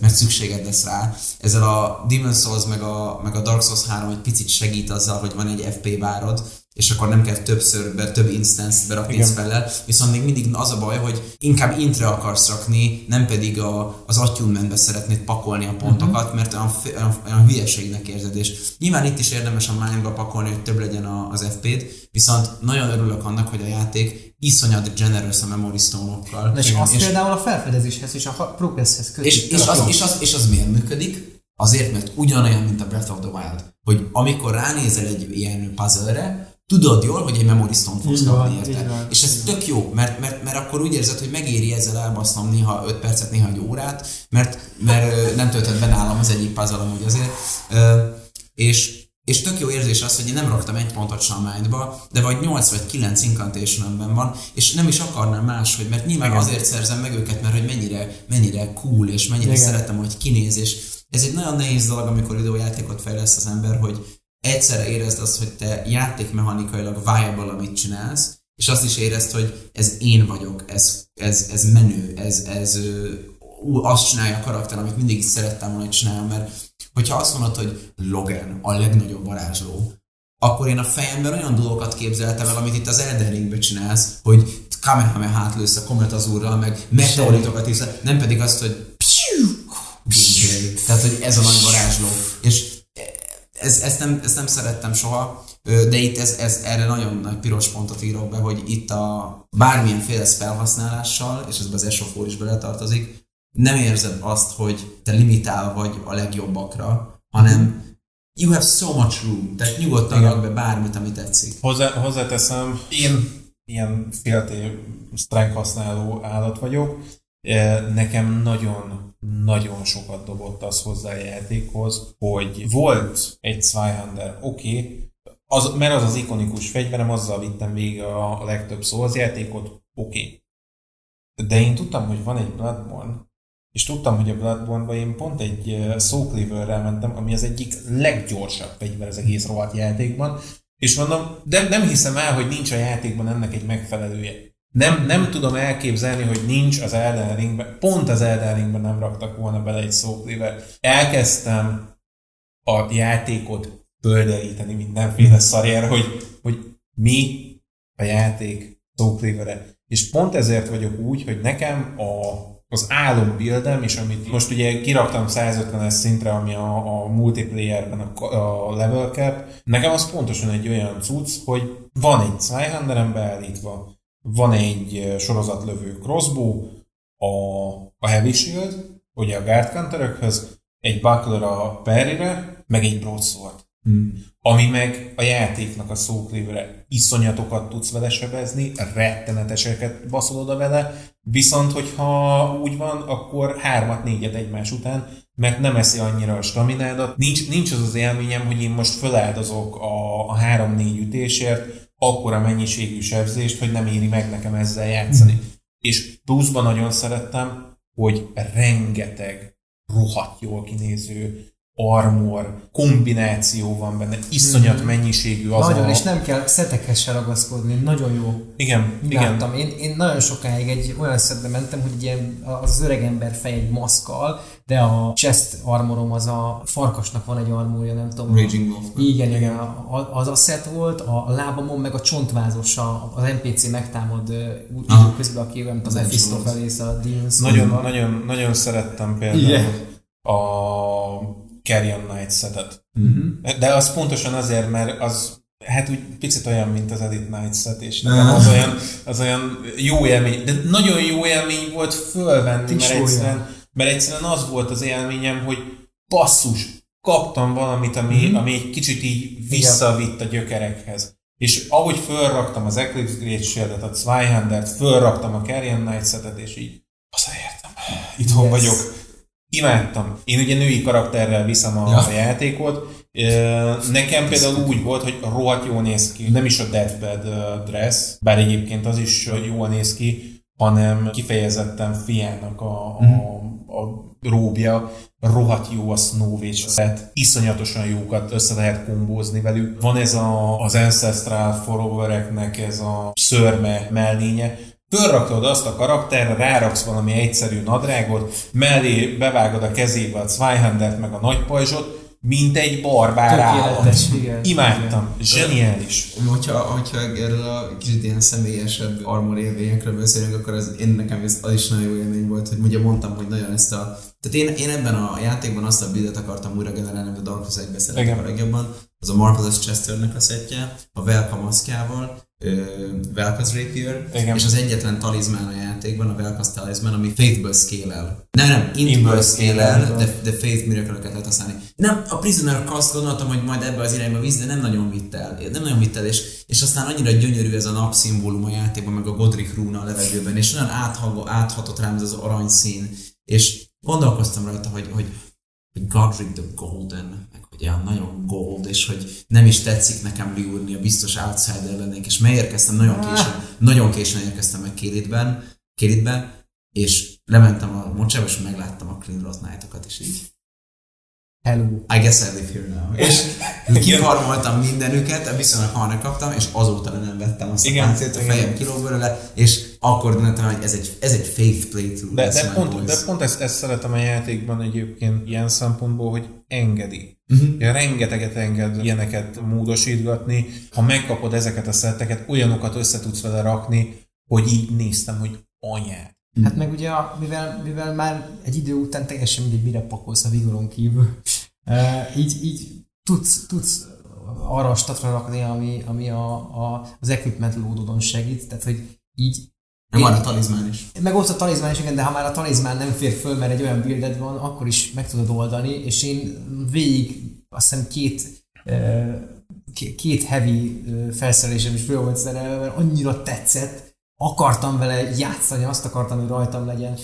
mert szükséged lesz rá. Ezzel a Demon Souls meg a, meg a Dark Souls 3 egy picit segít azzal, hogy van egy FP bárod, és akkor nem kell többször, be, több instance berakni spellel, viszont még mindig az a baj, hogy inkább intre akarsz rakni, nem pedig a, az attunementbe szeretnéd pakolni a pontokat, mert olyan, olyan, olyan hülyeségnek érzed, és nyilván itt is érdemes a mindba pakolni, hogy több legyen a, az FP-t, viszont nagyon örülök annak, hogy a játék iszonyat generous a memory stone-okkal. És Igen. az és, például a felfedezéshez és a progresshez kötjük. és, és, az, és, az, és az miért működik? Azért, mert ugyanolyan, mint a Breath of the Wild. Hogy amikor ránézel egy ilyen puzzle-re, tudod jól, hogy egy memory stone fogsz Így kapni érte. van, És ez tök jó, mert, mert, mert akkor úgy érzed, hogy megéri ezzel elbasznom néha 5 percet, néha egy órát, mert, mert nem töltött be nálam az egyik puzzle amúgy azért. És, és tök jó érzés az, hogy én nem raktam egy pontot sem a mindba, de vagy 8 vagy 9 incantation van, és nem is akarnám máshogy, mert nyilván Igen. azért szerzem meg őket, mert hogy mennyire, mennyire cool, és mennyire Igen. szeretem, hogy kinéz, és ez egy nagyon nehéz dolog, amikor videójátékot fejleszt az ember, hogy egyszerre érezd azt, hogy te játékmechanikailag viable, amit csinálsz, és azt is érezd, hogy ez én vagyok, ez, ez, ez menő, ez, ez ú, azt csinálja a karakter, amit mindig is szerettem volna, hogy csinálja, mert hogyha azt mondod, hogy Logan a legnagyobb varázsló, akkor én a fejemben olyan dolgokat képzeltem el, amit itt az Elden Ringben csinálsz, hogy Kamehameha-t lősz a Comet az úrral, meg meteoritokat is, nem pedig azt, hogy tehát, hogy ez a nagy varázsló. Ez, ezt, nem, ezt nem szerettem soha, de itt ez, ez, erre nagyon nagy piros pontot írok be, hogy itt a bármilyen féle felhasználással, és ez az esofor is beletartozik, nem érzed azt, hogy te limitál vagy a legjobbakra, hanem you have so much room, tehát nyugodtan rak be bármit, amit tetszik. Hozzá, hozzáteszem, én ilyen félté strength használó állat vagyok, nekem nagyon-nagyon sokat dobott az hozzá a játékhoz, hogy volt egy Zweihander, oké, okay, az, mert az az ikonikus fegyverem, azzal vittem végig a, a legtöbb Souls játékot, oké. Okay. De én tudtam, hogy van egy Bloodborne, és tudtam, hogy a bloodborne én pont egy Soul Cleaver-rel mentem, ami az egyik leggyorsabb fegyver az egész rohadt játékban, és mondom, de nem hiszem el, hogy nincs a játékban ennek egy megfelelője. Nem, nem tudom elképzelni, hogy nincs az Elden Ringben, pont az Elden Ringben nem raktak volna bele egy Cleaver. Elkezdtem a játékot földeríteni mindenféle szarjára, hogy, hogy mi a játék Soul Cleaver-e. És pont ezért vagyok úgy, hogy nekem a az buildem, és amit most ugye kiraktam 150-es szintre, ami a, a multiplayerben a, a level cap, nekem az pontosan egy olyan cucc, hogy van egy Zweihanderem beállítva, van egy sorozatlövő crossbow, a, a Heavy Shield, ugye a guard counterökhöz, egy buckler a parry meg egy broadsword. Hmm. Ami meg a játéknak a szóklévre iszonyatokat tudsz vele sebezni, retteneteseket baszol oda vele, viszont hogyha úgy van, akkor hármat, négyet egymás után, mert nem eszi annyira a staminádat. Nincs, nincs az az élményem, hogy én most feláldozok a, a három-négy ütésért, akkora mennyiségű sebzést, hogy nem éri meg nekem ezzel játszani. Mm. És pluszban nagyon szerettem, hogy rengeteg rohadt jól kinéző armor, kombináció van benne, iszonyat hmm. mennyiségű az Nagyon, a... és nem kell szetekhez se ragaszkodni, nagyon jó. Igen, Láttam. igen. Én, én nagyon sokáig egy olyan szedbe mentem, hogy ilyen az öreg ember fej egy maszkal, de a chest armorom az a farkasnak van egy armorja, nem tudom. Raging Wolf. Igen, igen. Az asset volt, a lábamon meg a csontvázos, az NPC megtámad időközben, aki olyan, az Mephistopheles, a Demon's nagyon, nagyon, nagyon szerettem például igen. a Carrion Knight setet. Uh-huh. De az pontosan azért, mert az hát úgy picit olyan, mint az Edit Night set, és nekem az olyan, az olyan jó élmény, de nagyon jó élmény volt fölvenni, mert egyszerűen, mert egyszerűen az volt az élményem, hogy basszus, kaptam valamit, ami, uh-huh. ami egy kicsit így visszavitt a gyökerekhez. És ahogy fölraktam az Eclipse Great Shield-et, a Zweihander-t, fölraktam a Carrion Knight setet, és így hazaértem. Itthon yes. vagyok imádtam. Én ugye női karakterrel viszem a, ja. a játékot. Nekem például úgy volt, hogy rohadt jól néz ki. Nem is a Deathbed dress, bár egyébként az is jól néz ki, hanem kifejezetten fiának a, a, mhm. a róbja, rohadt jó a Snow Witch set, iszonyatosan jókat össze lehet kombózni velük. Van ez a, az Ancestral Followereknek ez a szörme mellénye, Fölrakod azt a karakterre, ráraksz valami egyszerű nadrágot, mellé bevágod a kezébe a Zweihandert meg a nagypajzsot, mint egy barbár állat. Igen. Imádtam. Igen. Zseniális. Hogyha, hogyha erről a kicsit ilyen személyesebb armor élményekről beszélünk, akkor az, én nekem ez, az is nagyon jó élmény volt, hogy ugye mondtam, hogy nagyon ezt a... Tehát én, én ebben a játékban azt a bildet akartam újra generálni, amit a Dark Souls 1 szeretem a legjobban. Az a Marvelous Chesternek a szettje, a Velka maszkjával, Velka's Rapier, Igen. és az egyetlen talizmán a játékban, a Velka's talizmán, ami Faithből scale-el. Nem, nem, Intből scale-el, de, de Faith miracle lehet használni. Nem, a Prisoner Cast gondoltam, hogy majd ebbe az irányba víz, de nem nagyon vitt el. Nem nagyon vitt el, és, és aztán annyira gyönyörű ez a napszimbólum a játékban, meg a Godric rúna a levegőben, és olyan áthago, áthatott rám ez az aranyszín, és gondolkoztam rajta, hogy, hogy Godric the Golden, hogy olyan nagyon gold, és hogy nem is tetszik nekem liúrni, a biztos outsider lennék, és megérkeztem nagyon ah. későn, nagyon későn érkeztem meg Kéritben, Kéritbe, és lementem a mocsába, és megláttam a Clean Rot Night-okat, és így Hello. I guess I live here now. És kifarmoltam mindenüket, viszonylag hamar kaptam, és azóta nem vettem azt a páncélt, a fejem kilóg belőle, és akkor döntem, hogy ez egy, ez egy faith playthrough. De, de, pont, boys. de pont ezt, ezt szeretem a játékban egyébként ilyen szempontból, hogy engedi. Mhm. Ja, rengeteget enged ilyeneket módosítgatni. Ha megkapod ezeket a szetteket, olyanokat össze tudsz vele rakni, hogy így néztem, hogy anyát. Hát meg ugye, mivel, mivel már egy idő után teljesen mindegy, mire pakolsz a vigoron kívül, e, így, így tudsz, tudsz arra a statra rakni, ami, ami a, a, az equipment loadodon segít, tehát hogy így Meg van a talizmán is. meg ott a talizmán is, igen, de ha már a talizmán nem fér föl, mert egy olyan builded van, akkor is meg tudod oldani, és én végig azt hiszem két két heavy felszerelésem is föl volt szerelve, mert annyira tetszett, akartam vele játszani, azt akartam, hogy rajtam legyen.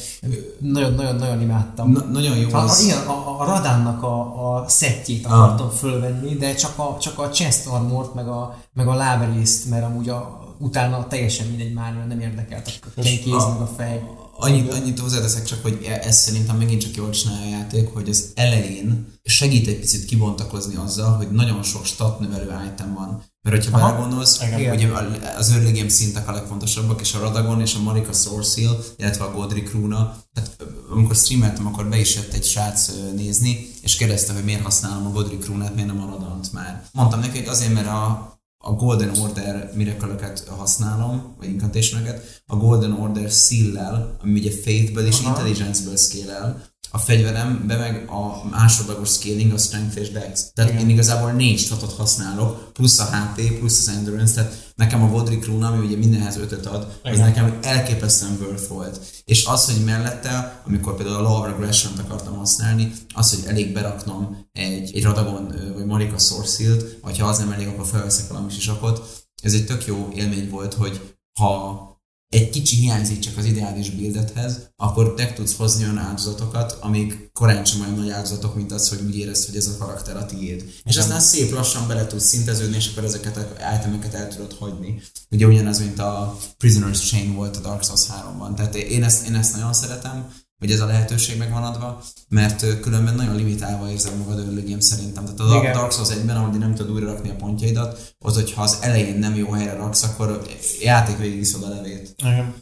Nagyon-nagyon-nagyon imádtam. Na, nagyon jó A, a, az. igen, a, a Radánnak a, a szettjét Ah. akartam fölvenni, de csak a, csak a chest armort, meg a, meg a láberészt, mert amúgy a, utána teljesen mindegy már, mert nem érdekelt a kéz, a- meg a fej. Annyit, annyit hozzáteszek csak, hogy e- ez szerintem megint csak jól csinálja a játék, hogy az elején segít egy picit kibontakozni azzal, hogy nagyon sok stat növelő item van. Mert hogyha Aha. belegondolsz, ugye az early game szintek a legfontosabbak, és a Radagon és a Marika Sourceal, illetve a Godric Runa, tehát amikor streameltem, akkor be is jött egy srác nézni, és kérdezte, hogy miért használom a Godric Runát, miért nem a Radant már. Mondtam neki, hogy azért, mert a, a Golden Order miracle használom, vagy incantation a Golden Order seal ami ugye faithből és Aha. intelligence-ből scale a fegyverembe meg a másodlagos scaling a strength és dex. Tehát én igazából négy statot használok, plusz a HP, plusz az endurance, tehát nekem a Godric Rune, ami ugye mindenhez ötöt ad, az Igen. nekem elképesztően worth volt. És az, hogy mellette, amikor például a Law of Regression-t akartam használni, az, hogy elég beraknom egy, egy Radagon vagy Marika Source vagy ha az nem elég, akkor felveszek valami sisakot. Ez egy tök jó élmény volt, hogy ha egy kicsi hiányzik csak az ideális buildethez, akkor te tudsz hozni olyan áldozatokat, amik korán sem olyan nagy áldozatok, mint az, hogy úgy érezd, hogy ez a karakter a tiéd. És aztán szép lassan bele tudsz szinteződni, és akkor ezeket a itemeket el tudod hagyni. Ugye ugyanaz, mint a Prisoner's Chain volt a Dark Souls 3-ban. Tehát én ezt, én ezt nagyon szeretem, hogy ez a lehetőség meg van adva, mert különben nagyon limitálva érzed magad game szerintem. Tehát a Igen. Dark Souls 1-ben, ahogy nem tudod újra rakni a pontjaidat, az, hogyha az elején nem jó helyre raksz, akkor játék végig iszod a levét. Igen.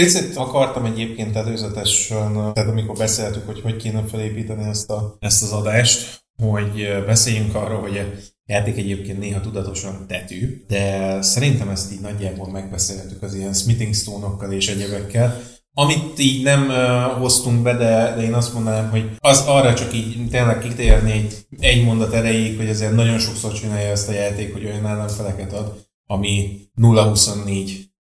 Picit akartam egyébként előzetesen, tehát amikor beszéltük, hogy hogy kéne felépíteni ezt, a, ezt az adást, hogy beszéljünk arról, hogy a játék egyébként néha tudatosan tetű, de szerintem ezt így nagyjából megbeszéltük az ilyen smithing stone és egyebekkel, amit így nem uh, hoztunk be, de, de én azt mondanám, hogy az arra csak így tényleg kitérni egy, egy mondat erejéig, hogy azért nagyon sokszor csinálja ezt a játék, hogy olyan ellenfeleket ad, ami 0-24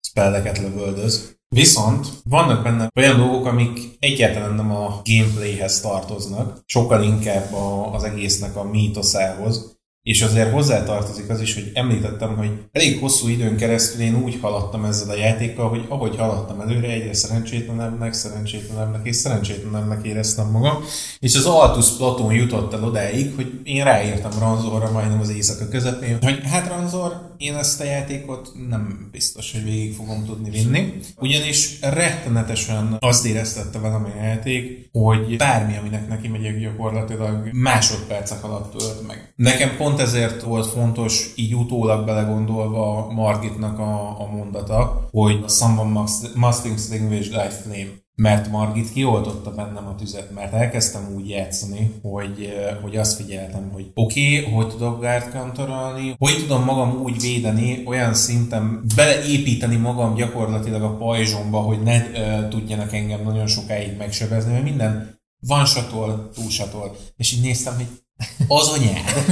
spelleket lövöldöz. Viszont vannak benne olyan dolgok, amik egyáltalán nem a gameplayhez tartoznak, sokkal inkább a, az egésznek a mítoszához, és azért hozzátartozik az is, hogy említettem, hogy elég hosszú időn keresztül én úgy haladtam ezzel a játékkal, hogy ahogy haladtam előre, egyre szerencsétlenebbnek, szerencsétlenebbnek és szerencsétlenebbnek éreztem magam, és az Altus Platon jutott el odáig, hogy én ráírtam Ranzorra majdnem az éjszaka közepén, hogy hát Ranzor, én ezt a játékot nem biztos, hogy végig fogom tudni vinni, ugyanis rettenetesen azt éreztette velem a játék, hogy bármi, aminek neki megyek gyakorlatilag másodpercek alatt tölt meg. Nekem pont ezért volt fontos, így utólag belegondolva Margitnak a, a mondata, hogy someone must, must extinguish thy flame mert Margit kioltotta bennem a tüzet, mert elkezdtem úgy játszani, hogy, hogy azt figyeltem, hogy oké, okay, hogy tudok guard counterolni, hogy tudom magam úgy védeni, olyan szinten beleépíteni magam gyakorlatilag a pajzsomba, hogy ne uh, tudjanak engem nagyon sokáig megsebezni, mert minden van satol, túl satol. És így néztem, hogy az anyád.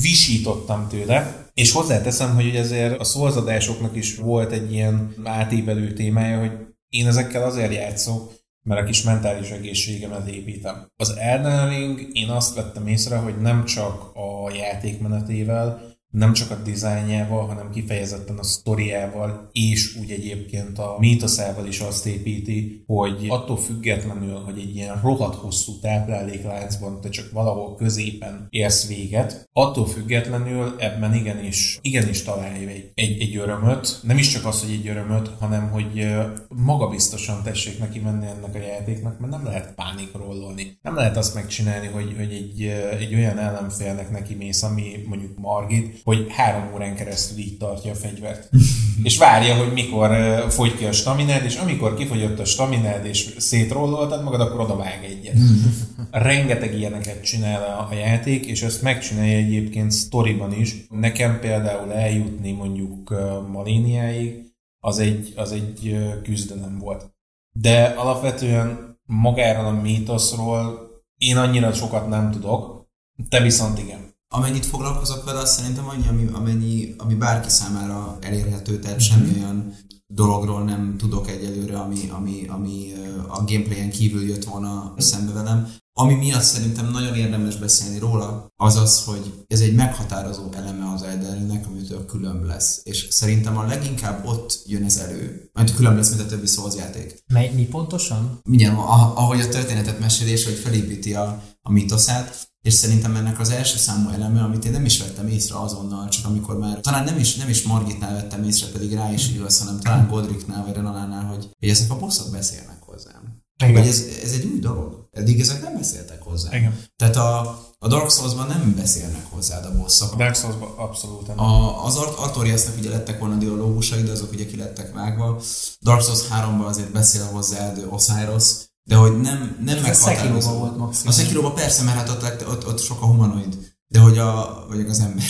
Visítottam tőle, és hozzáteszem, hogy ezért a szózadásoknak is volt egy ilyen átívelő témája, hogy én ezekkel azért játszok, mert a kis mentális egészségemet építem. Az Elden Ring, én azt vettem észre, hogy nem csak a játékmenetével, nem csak a dizájnjával, hanem kifejezetten a sztoriával, és úgy egyébként a mítoszával is azt építi, hogy attól függetlenül, hogy egy ilyen rohadt hosszú táplálékláncban te csak valahol középen érsz véget, attól függetlenül ebben igenis, igenis találja egy, egy, egy örömöt, nem is csak az, hogy egy örömöt, hanem hogy magabiztosan tessék neki menni ennek a játéknak, mert nem lehet pánikrollolni. Nem lehet azt megcsinálni, hogy, hogy egy, egy olyan ellenfélnek neki mész, ami mondjuk Margit, hogy három órán keresztül így tartja a fegyvert. és várja, hogy mikor fogy ki a staminád, és amikor kifogyott a staminád, és szétrolloltad magad, akkor oda vág egyet. Rengeteg ilyeneket csinál a, a játék, és ezt megcsinálja egyébként sztoriban is. Nekem például eljutni mondjuk Maléniáig, az egy, az egy küzdelem volt. De alapvetően magáról a mítoszról én annyira sokat nem tudok, te viszont igen amennyit foglalkozok vele, azt szerintem annyi, ami, amennyi, ami bárki számára elérhető, tehát semmi olyan dologról nem tudok egyelőre, ami, ami, ami a gameplayen kívül jött volna szembe velem. Ami miatt szerintem nagyon érdemes beszélni róla, az az, hogy ez egy meghatározó eleme az Elden amitől különb lesz. És szerintem a leginkább ott jön ez elő, mert különb lesz, mint a többi Souls játék. Mely, mi pontosan? Mindjárt, ahogy a történetet mesélés, hogy felépíti a, a mitoszát, és szerintem ennek az első számú eleme, amit én nem is vettem észre azonnal, csak amikor már, talán nem is, nem is Margitnál vettem észre, pedig rá is igaz, hanem talán Godriknál vagy Renalánál, hogy, hogy ezek a bosszok beszélnek hozzám. Igen. Hogy ez, ez egy új dolog. Eddig ezek nem beszéltek hozzá. Igen. Tehát a, a Dark Souls-ban nem beszélnek hozzád a bosszok. A Dark Souls-ban abszolút nem. A, az Art Artoriasnak ugye lettek volna dialógusai, de azok ugye ki lettek vágva. Dark Souls 3-ban azért beszél hozzád Osiris, de hogy nem, nem meghatározó. A volt maximum. A Sekiroba persze, mert hát ott, ott, ott sok a humanoid, de hogy a, vagy az ember.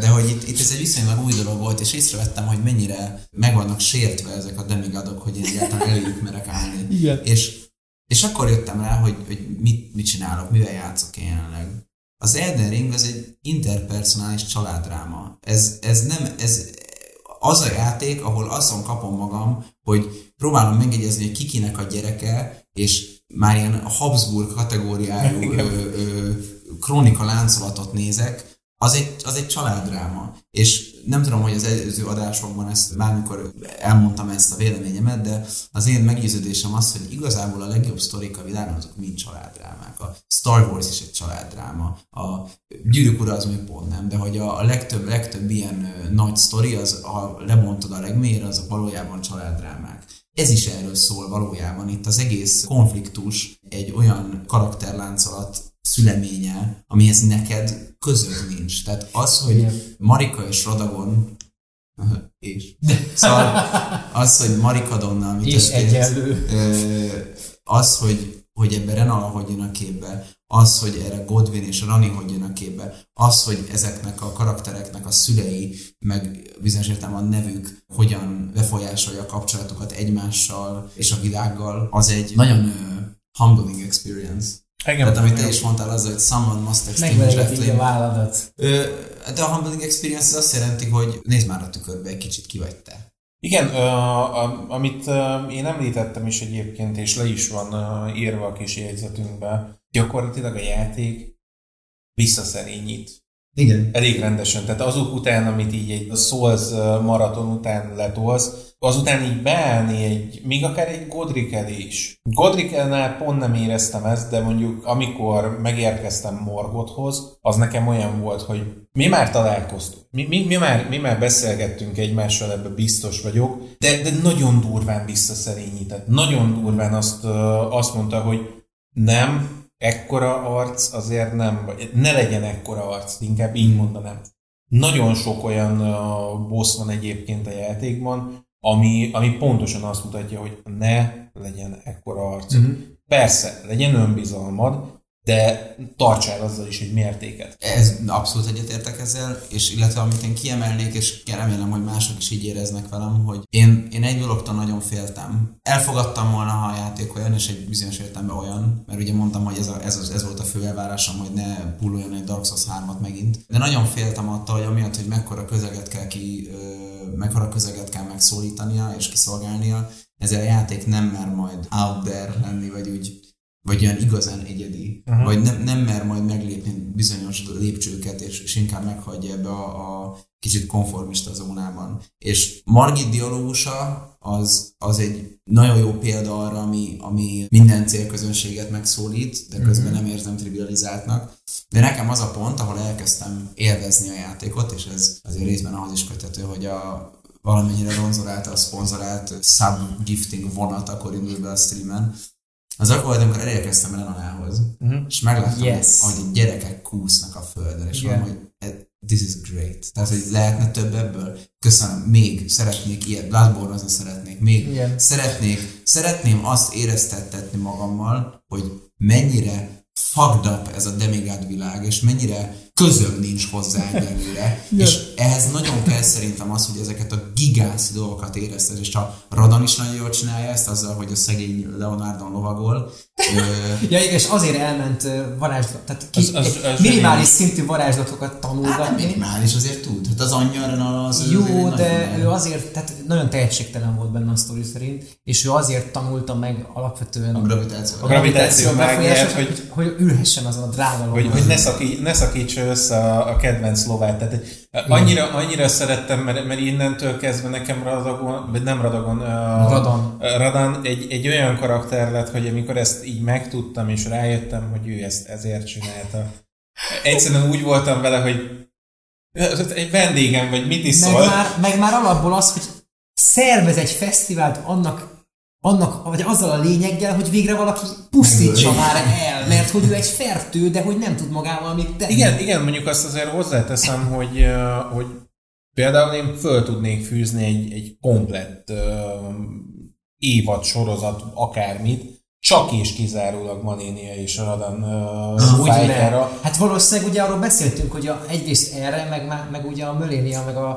De hogy itt, itt ez egy viszonylag új dolog volt, és észrevettem, hogy mennyire meg vannak sértve ezek a demigadok, hogy én egyáltalán eléjük merek állni. Igen. És, és akkor jöttem rá, hogy, hogy mit, mit csinálok, mivel játszok én jelenleg. Az Elden Ring az egy interpersonális családráma. Ez, ez nem, ez az a játék, ahol azon kapom magam, hogy próbálom megjegyezni, hogy kikinek a gyereke, és már ilyen Habsburg kategóriájú ö, ö, krónika láncolatot nézek, az egy, az egy családráma. És nem tudom, hogy az előző adásokban ezt bármikor elmondtam ezt a véleményemet, de az én meggyőződésem az, hogy igazából a legjobb sztorik a világon azok mind családrámák. A Star Wars is egy családráma, a Gyűrűk ura az még pont nem, de hogy a, a legtöbb, legtöbb ilyen nagy sztori, az, ha lebontod a legmélyre, azok valójában családrámák. Ez is erről szól valójában. Itt az egész konfliktus egy olyan karakterláncolat szüleménye, amihez neked közöd nincs. Tehát az, hogy Marika és Radagon és. Szóval az, hogy Marika Donna, amit és egyenlő. Az, hogy, hogy ebben Renala hogy jön a képbe, az, hogy erre Godwin és Rani hogy jön a képbe, az, hogy ezeknek a karaktereknek a szülei, meg bizonyos értelemben a nevük hogyan befolyásolja a kapcsolatokat egymással és a világgal, az egy nagyon uh, humbling experience. Igen, Tehát amit te is mondtál, az, hogy someone must extinguish a válladat. De a humbling experience az azt jelenti, hogy nézd már a tükörbe, egy kicsit ki vagy te. Igen, amit én említettem is egyébként, és le is van írva a kis jegyzetünkbe, gyakorlatilag a játék visszaszerényít. Igen. Elég rendesen. Tehát azok után, amit így egy Souls maraton után letolsz, azután így beállni egy, még akár egy Godrikel is. Godrikelnál pont nem éreztem ezt, de mondjuk amikor megérkeztem Morgothoz, az nekem olyan volt, hogy mi már találkoztunk, mi, mi, mi, már, mi már beszélgettünk egymással, ebbe biztos vagyok, de, de nagyon durván visszaszerényített. Nagyon durván azt, azt mondta, hogy nem, ekkora arc azért nem, ne legyen ekkora arc, inkább így mondanám. Nagyon sok olyan boss van egyébként a játékban, ami, ami pontosan azt mutatja, hogy ne legyen ekkora arc. Uh-huh. Persze, legyen önbizalmad, de tartsál azzal is egy mértéket. Ez abszolút egyetértek ezzel, és illetve amit én kiemelnék, és remélem, hogy mások is így éreznek velem, hogy én, én egy dologtól nagyon féltem. Elfogadtam volna, ha a játék olyan, és egy bizonyos értelemben olyan, mert ugye mondtam, hogy ez, a, ez, ez volt a fő elvárásom, hogy ne pulluljon egy Dark Souls 3-at megint. De nagyon féltem attól, hogy amiatt, hogy mekkora közeget kell ki, mekkora közeget kell megszólítania és kiszolgálnia, ezzel a játék nem mer majd out there lenni, vagy úgy vagy olyan igazán egyedi, uh-huh. vagy nem, nem mer majd meglépni bizonyos lépcsőket, és, és inkább meghagyja ebbe a, a kicsit konformista zónában. És Margit dialógusa az, az egy nagyon jó példa arra, ami, ami minden célközönséget megszólít, de közben mm-hmm. nem érzem trivializáltnak. De nekem az a pont, ahol elkezdtem élvezni a játékot, és ez azért részben ahhoz is kötető, hogy a valamennyire ronzorált, a szponzorált sub-gifting vonat akkor indul be a streamen, az akkor volt, amikor elérkeztem Renalához, uh-huh. és megláttam, yes. hogy a gyerekek kúsznak a földön, és yeah. mondom, hogy this is great. Tehát, hogy lehetne több ebből. Köszönöm, még szeretnék ilyet, bloodborne szeretnék, még Igen. szeretnék, szeretném azt éreztettetni magammal, hogy mennyire fucked up ez a demigod világ, és mennyire közöm nincs hozzá egyelőre, és ehhez nagyon kell szerintem az, hogy ezeket a gigász dolgokat érezted, és a Radan is nagyon jól csinálja ezt, azzal, hogy a szegény Leonardon lovagol. ja, és azért elment varázslat, tehát ki, az, az, az minimális szintű varázslatokat tanulgatni. Hát, minimális azért tud, hát az anyja az Jó, az de ő azért, tehát nagyon tehetségtelen volt benne a sztori szerint, és ő azért tanulta meg alapvetően a gravitáció, a gravitáció, gravitáció hogy, hogy, hogy ülhessen azon a drága Hogy, hogy ne, szakí, ne szakíts össze a, a kedvenc lovát. Tehát annyira, annyira szerettem, mert, mert innentől kezdve nekem Radagon, vagy nem Radagon, a, Radan, Radan egy, egy olyan karakter lett, hogy amikor ezt így megtudtam, és rájöttem, hogy ő ezt ezért csinálta. Egyszerűen úgy voltam vele, hogy egy vendégem, vagy mit is meg szól. Már, meg már alapból az, hogy szervez egy fesztivált annak annak, vagy azzal a lényeggel, hogy végre valaki pusztítsa már el, mert hogy ő egy fertő, de hogy nem tud magával mit tenni. Igen, igen, mondjuk azt azért hozzáteszem, hogy, hogy például én föl tudnék fűzni egy, egy komplett uh, évad, sorozat, akármit, csak és kizárólag Manénia és Radan uh, fájtára. Hát valószínűleg ugye arról beszéltünk, hogy a, egyrészt erre, meg, meg ugye a Malénia, meg a,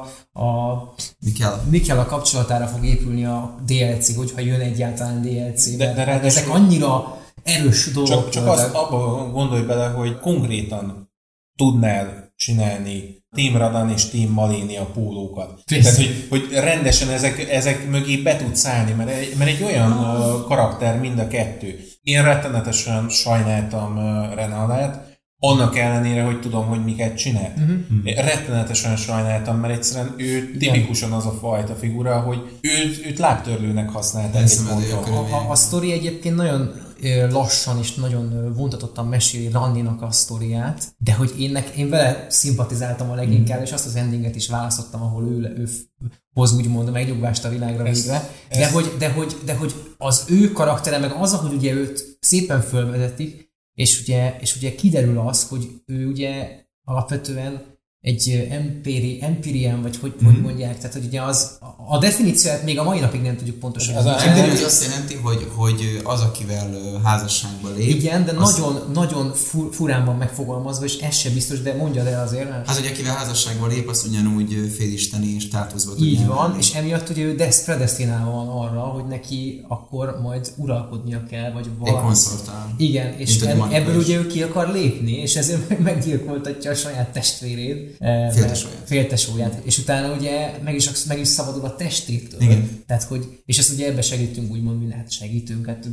a Mikel. Mikel a kapcsolatára fog épülni a DLC, hogyha jön egyáltalán DLC. De, de hát ezek annyira erős dolgok. Csak, csak azt abba gondolj bele, hogy konkrétan tudnál csinálni Team Radan és Team Malénia pólókat. Tehát, hogy, hogy rendesen ezek, ezek mögé be tudsz állni, mert egy, mert egy olyan uh, karakter mind a kettő. Én rettenetesen sajnáltam uh, Renalát, annak ellenére, hogy tudom, hogy miket csinál. Uh-huh. Rettenetesen sajnáltam, mert egyszerűen ő tipikusan az a fajta figura, hogy őt, őt lábtörlőnek használták egy ponton. A, a, a sztori egyébként nagyon lassan és nagyon vontatottan meséli Ranninak a sztoriát, de hogy én, nek, én vele szimpatizáltam a leginkább, mm. és azt az endinget is választottam, ahol ő, ő hoz úgymond megnyugvást a világra ezt, végre. De, ezt. Hogy, de, hogy, de hogy az ő karaktere, meg az, hogy ugye őt szépen fölvezetik, és ugye, és ugye kiderül az, hogy ő ugye alapvetően egy empiri, empirian, vagy hogy, mm-hmm. hogy mondják, tehát hogy ugye az, a definíciót még a mai napig nem tudjuk pontosan. Az, az, az azt jelenti, hogy, hogy az, akivel házasságban lép. Igen, de az... nagyon, nagyon furán van megfogalmazva, és ez sem biztos, de mondja el azért. Mert... Hát, hogy akivel házasságban lép, az ugyanúgy félisteni státuszba Így tudja van, és emiatt ugye ő predestinálva van arra, hogy neki akkor majd uralkodnia kell, vagy valami. Egy Igen, és ebből ugye ő ki akar lépni, és ezért meggyilkoltatja a saját testvérét Eh, féltesóját. féltesóját. És utána ugye meg is, meg is szabadul a testétől. Igen. Tehát, hogy, és ezt ugye ebbe segítünk, úgymond, mi hát segítünk, hát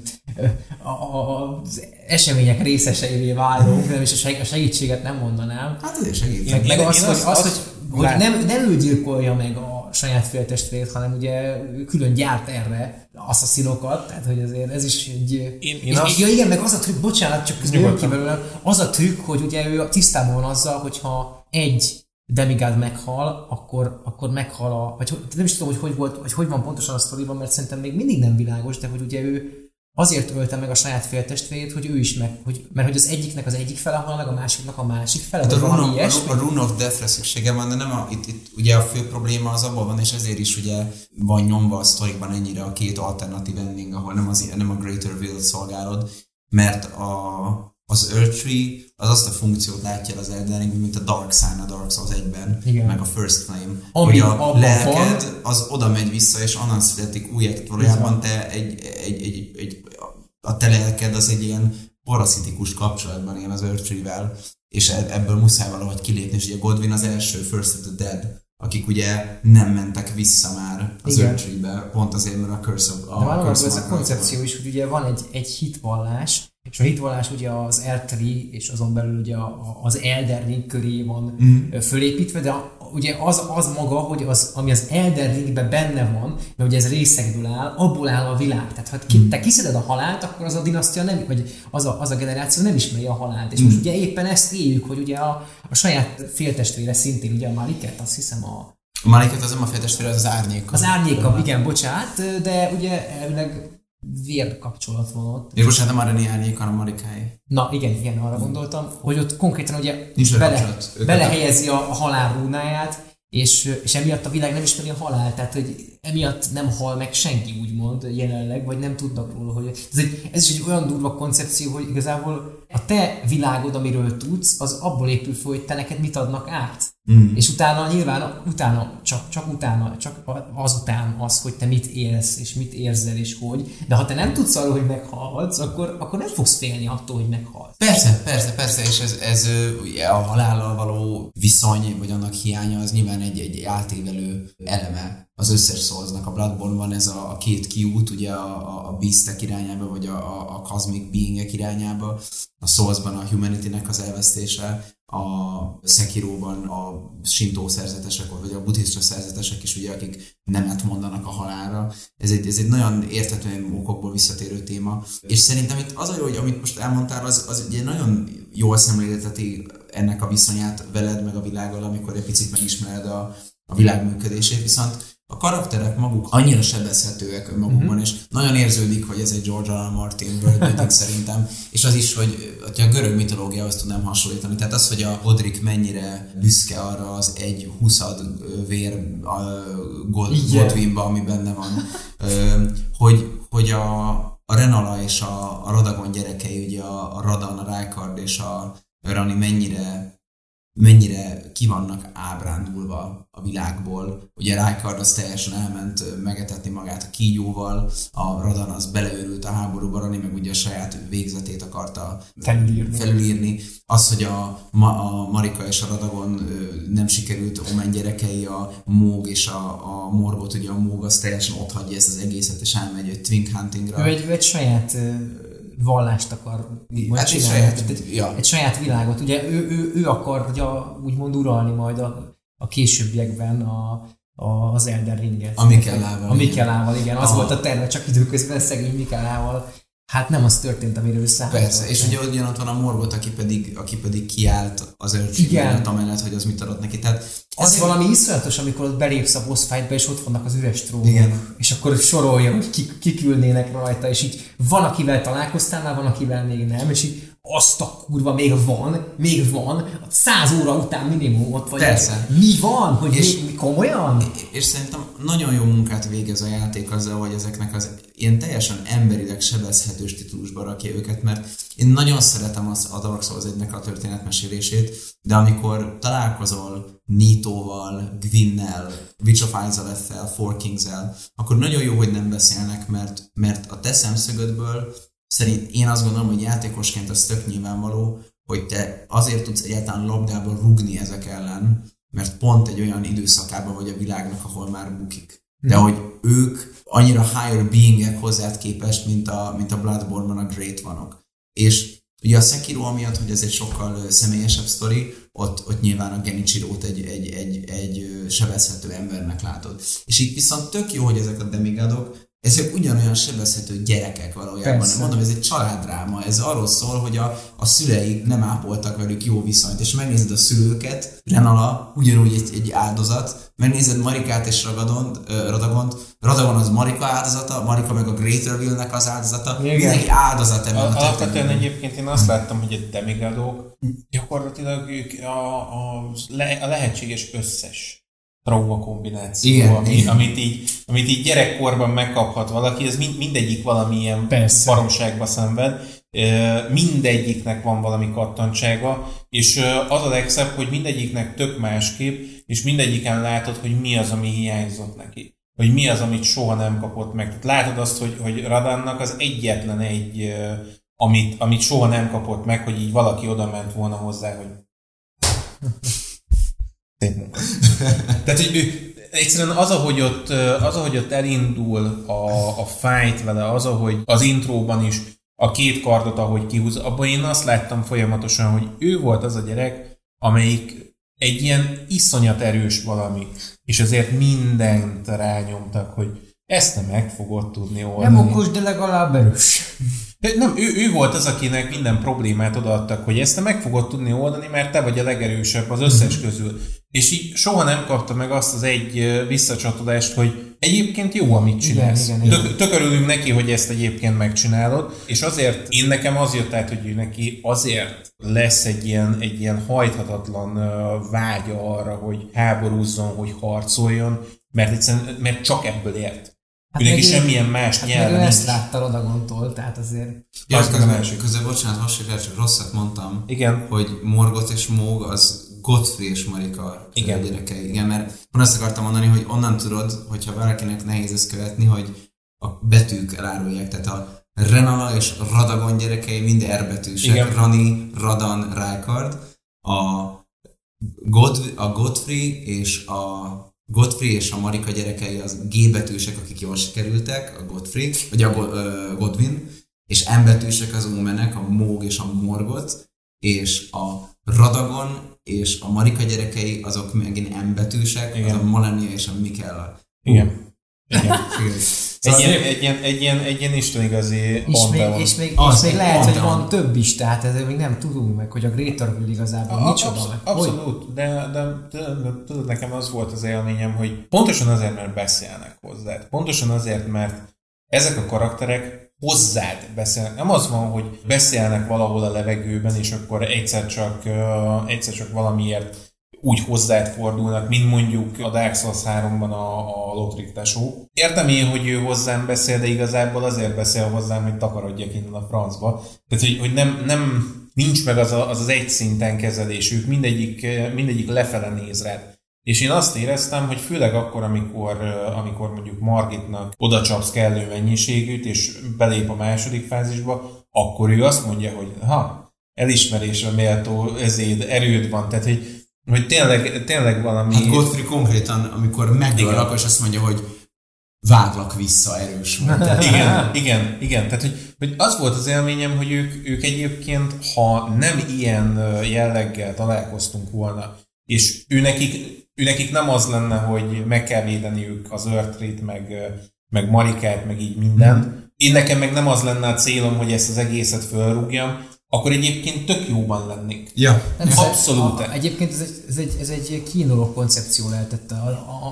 a, a, az események részeseivé válunk, nem, és a segítséget nem mondanám. Hát azért segít. Meg, meg az, hogy, az, hogy, hogy nem, nem ő gyilkolja meg a saját féltestvérét, hanem ugye külön gyárt erre asszaszinokat, tehát hogy azért ez is egy... Én, én és, azt... Ja igen, meg az a trükk, bocsánat, csak közben ki belőle, az a trükk, hogy ugye ő tisztában van azzal, hogyha egy demigod meghal, akkor, akkor meghal a... Vagy nem is tudom, hogy hogy, volt, vagy hogy van pontosan a sztoriban, mert szerintem még mindig nem világos, de hogy ugye ő azért ölte meg a saját féltestvérét, hogy ő is meg, hogy, mert hogy az egyiknek az egyik fele hal meg, a másiknak a másik fele. Hát a, rune of, a, a Rune of Death-re szüksége van, de nem a, itt, itt, ugye a fő probléma az abban van, és ezért is ugye van nyomva a sztorikban ennyire a két alternatív ending, ahol nem, az, nem a Greater Will szolgálod, mert a, az Earth Tree az azt a funkciót látja az Elden Ring, mint a Dark Sign a Dark Souls egyben, Igen. meg a First Flame. Ami hogy a lelked van. az oda megy vissza, és onnan születik új, tehát valójában te egy, egy, egy, egy, a te lelked az egy ilyen paraszitikus kapcsolatban él az Earth Tree-vel, és e- ebből muszáj valahogy kilépni, és ugye Godwin az első First of the Dead, akik ugye nem mentek vissza már az Earth be pont azért, mert a Curse of... A De valóban ez a koncepció is, hogy ugye van egy, egy hitvallás, és a hitvallás ugye az Eltri, és azon belül ugye az Elden Ring köré van mm. fölépítve, de ugye az, az maga, hogy az, ami az Ringben benne van, mert ugye ez részekből áll, abból áll a világ. Tehát ha ki, te kiszeded a halált, akkor az a dinasztia nem, vagy az a, az a generáció nem ismeri a halált. És Mhm. most ugye éppen ezt éljük, hogy ugye a, a saját féltestvére szintén, ugye a Maliket, azt hiszem a, A Maliket az nem a féltestvére, az az árnyék. az árnyéka, igen, bocsánat, de ugye elvileg vérkapcsolat van ott. És bocsánat, nem Arani árnyék, hanem Marikáé. Na igen, igen, arra gondoltam, hogy ott konkrétan ugye Nincs bele, kapcsolat. Belehelyezi a, a halál rúnáját, és, és emiatt a világ nem ismeri a halált, tehát hogy emiatt nem hal meg senki úgymond jelenleg, vagy nem tudnak róla, hogy ez, egy, ez is egy olyan durva koncepció, hogy igazából a te világod, amiről tudsz, az abból épül fel, hogy te neked mit adnak át. Mm. És utána nyilván, utána, csak, csak utána, csak azután az, hogy te mit élsz, és mit érzel, és hogy. De ha te nem tudsz arról, hogy meghalhatsz, akkor, akkor nem fogsz félni attól, hogy meghalsz. Persze, persze, persze, és ez, ez ugye a halállal való viszony, vagy annak hiánya, az nyilván egy, egy átévelő eleme az összes szóznak. A Bloodborne van ez a, a két kiút, ugye a, a, a Beastek irányába, vagy a, a, a Cosmic Beingek irányába, a Soulsban a Humanity-nek az elvesztése, a Sekiroban a Shinto szerzetesek, vagy a buddhista szerzetesek is, ugye, akik nemet mondanak a halálra. Ez egy, ez egy nagyon értetően okokból visszatérő téma. És szerintem itt az a jó, hogy amit most elmondtál, az, az egy nagyon jól szemlélteti ennek a viszonyát veled meg a világgal, amikor egy picit megismered a, a világ működését, viszont a karakterek maguk annyira sebezhetőek önmagukban, mm-hmm. és nagyon érződik, hogy ez egy George R. R. Martin worldbuilding szerintem, és az is, hogy, a görög mitológiához tudnám hasonlítani. Tehát az, hogy a Godric mennyire büszke arra az egy huszad vér a God, Igen. Godwinba, ami benne van, hogy, hogy a, a Renala és a, a Radagon gyerekei, ugye a, a Radan, a Rijkaard és a Rani mennyire mennyire ki vannak ábrándulva a világból. Ugye Rijkaard az teljesen elment megetetni magát a kígyóval, a Radan az beleőrült a háborúba, Rani meg ugye a saját végzetét akarta Felülírni. felülírni. Az, hogy a, ma, a Marika és a Radagon nem sikerült Omen gyerekei, a Móg és a, a Morbot, ugye a Móg az teljesen ott hagyja ezt az egészet, és elmegy egy Twink Huntingra. Ő egy, egy saját vallást akar majd Hát egy csinálni. saját- Tehát egy, ja. egy saját világot. Ugye ő, ő, ő akarja úgymond uralni majd a, a későbbiekben a, a, az Elden Ringet. A Mikelával, A igen. Mikelával, igen. Az Aha. volt a terve, csak időközben szegény Mikelával. Hát nem az történt, amiről ő számolt. Persze, és ugye ugyan ott van a Morbot, aki pedig, aki pedig kiállt az őrség mellett, amellett, hogy az mit adott neki. Tehát Az azért- valami iszonyatos, amikor ott belépsz a boss fightba, és ott vannak az üres trónok. Igen. És akkor sorolja, hogy kik, kik ülnének rajta, és így van, akivel találkoztál már, van, akivel még nem, és így azt a kurva, még van, még van, száz óra után minimum ott vagy. Persze. Mi van? Hogy És- mi, komolyan? És szerintem nagyon jó munkát végez a játék azzal, hogy ezeknek az ilyen teljesen emberileg sebezhetős titulusba rakja őket, mert én nagyon szeretem az, a Dark Souls 1 a történetmesélését, de amikor találkozol Nítóval, Gwinnel, Witch of Izaleth-fel, Four Kings-el, akkor nagyon jó, hogy nem beszélnek, mert, mert a te szemszögödből szerint én azt gondolom, hogy játékosként az tök nyilvánvaló, hogy te azért tudsz egyáltalán labdából rugni ezek ellen, mert pont egy olyan időszakában vagy a világnak, ahol már bukik. De hogy ők annyira higher beingek hozzád képest, mint a, mint a Bloodborne-ban a Great vanok. És ugye a Sekiro amiatt, hogy ez egy sokkal személyesebb sztori, ott, ott nyilván a Genichiro-t egy, egy, egy, egy sebezhető embernek látod. És itt viszont tök jó, hogy ezek a demigádok, ezek ugyanolyan sebezhető gyerekek valójában. Persze. Mondom, ez egy családdráma. Ez arról szól, hogy a, a szüleik nem ápoltak velük jó viszonyt, és megnézed a szülőket, Renala ugyanúgy egy, egy áldozat, megnézed Marikát és Ragadont, ö, Radagont, Radagon az Marika áldozata, Marika meg a Greater Will-nek az áldozata, Igen. mindenki áldozat ebben a, A- Alapvetően egyébként én azt láttam, hogy a demigadok gyakorlatilag ők a, a, le, a lehetséges összes trauma kombináció, Igen, ami, igen. Amit, így, amit így gyerekkorban megkaphat valaki, ez mind, mindegyik valamilyen Persze. baromságba szenved. Mindegyiknek van valami kattantsága, és az a legszebb, hogy mindegyiknek tök másképp, és mindegyiken látod, hogy mi az, ami hiányzott neki. Hogy mi az, amit soha nem kapott meg. Tehát látod azt, hogy, hogy Radannak az egyetlen egy, amit, amit soha nem kapott meg, hogy így valaki oda ment volna hozzá, hogy. Tehát, hogy ő, egyszerűen az, ahogy ott, az, ahogy ott elindul a, a fight vele, az, ahogy az intróban is, a két kardot, ahogy kihúz, abban én azt láttam folyamatosan, hogy ő volt az a gyerek, amelyik egy ilyen iszonyat erős valami, és azért mindent rányomtak, hogy ezt nem meg fogod tudni oldani. Nem okos, de legalább erős. De nem, ő, ő volt az, akinek minden problémát odaadtak, hogy ezt te meg fogod tudni oldani, mert te vagy a legerősebb az összes közül. És így soha nem kapta meg azt az egy ö, visszacsatolást, hogy egyébként jó, amit csinálsz. Igen, igen, Tök, tök örülünk neki, hogy ezt egyébként megcsinálod, és azért én nekem az jött át, hogy ő neki azért lesz egy ilyen, egy ilyen hajthatatlan vágya arra, hogy háborúzzon, hogy harcoljon, mert egyszerűen, mert csak ebből ért. Hát ő neki meg semmilyen más Hát nyelve meg ezt nincs. látta Radagontól, tehát azért... Ja, Az közben, másik. közben bocsánat, vasárkár, csak rosszat mondtam, Igen. hogy Morgot és Móg az Godfrey és Marika Igen. gyerekei. Igen, mert pont azt akartam mondani, hogy onnan tudod, hogyha valakinek nehéz ezt követni, hogy a betűk elárulják, tehát a Renala és Radagon gyerekei mind R betűsek, Igen. Rani, Radan, Rijkaard, a, God, a Godfrey és a Godfrey és a Marika gyerekei az G betűsek, akik jól sikerültek, a Godfrey, vagy a Godwin, és M betűsek az Ómenek, a Móg és a Morgot, és a Radagon és a Marika gyerekei azok megint M betűsek, Igen. az a Malenia és a Mikella. Igen. Igen. Igen. Egy Szóval ilyen, egy, ilyen, egy, ilyen, egy ilyen isten igazi És még, Pantheon. és még, Az, és még lehet, hogy Pantheon. van több is, tehát ezzel még nem tudunk meg, hogy a Greater Will igazából A- micsoda. absz- meg hogy- Abszolút, de, de, de, de tudod, nekem az volt az élményem, hogy pontosan azért, mert beszélnek hozzád. Pontosan azért, mert ezek a karakterek hozzád beszélnek. Nem az van, hogy beszélnek valahol a levegőben, és akkor egyszer csak, uh, egyszer csak valamiért úgy hozzád fordulnak, mint mondjuk a Dark Souls 3-ban a, a Lothric tesó. Értem én, hogy ő hozzám beszél, de igazából azért beszél hozzám, hogy takarodjak innen a francba. Tehát, hogy, hogy nem, nem, nincs meg az, a, az az egy szinten kezelés, ők mindegyik, mindegyik lefele néz rád. És én azt éreztem, hogy főleg akkor, amikor, amikor mondjuk Margitnak oda csapsz kellő mennyiségűt, és belép a második fázisba, akkor ő azt mondja, hogy ha, elismerésre méltó ezéd, erőd van, tehát hogy, hogy tényleg, tényleg valami... Hát Godfrey konkrétan, amikor Igen. akkor és azt mondja, hogy váglak vissza, erős. Tehát Igen, igen, igen. Tehát, hogy, hogy az volt az élményem, hogy ők, ők egyébként, ha nem ilyen jelleggel találkoztunk volna, és ő nekik, ő nekik nem az lenne, hogy meg kell védeniük az Earth meg, meg Marikát, meg így mindent. Én nekem meg nem az lenne a célom, hogy ezt az egészet fölrúgjam, akkor egyébként tök jóban lennék. Ja. Ez Abszolút. A, egyébként ez egy, ez, egy, ez egy kínáló koncepció lehetett,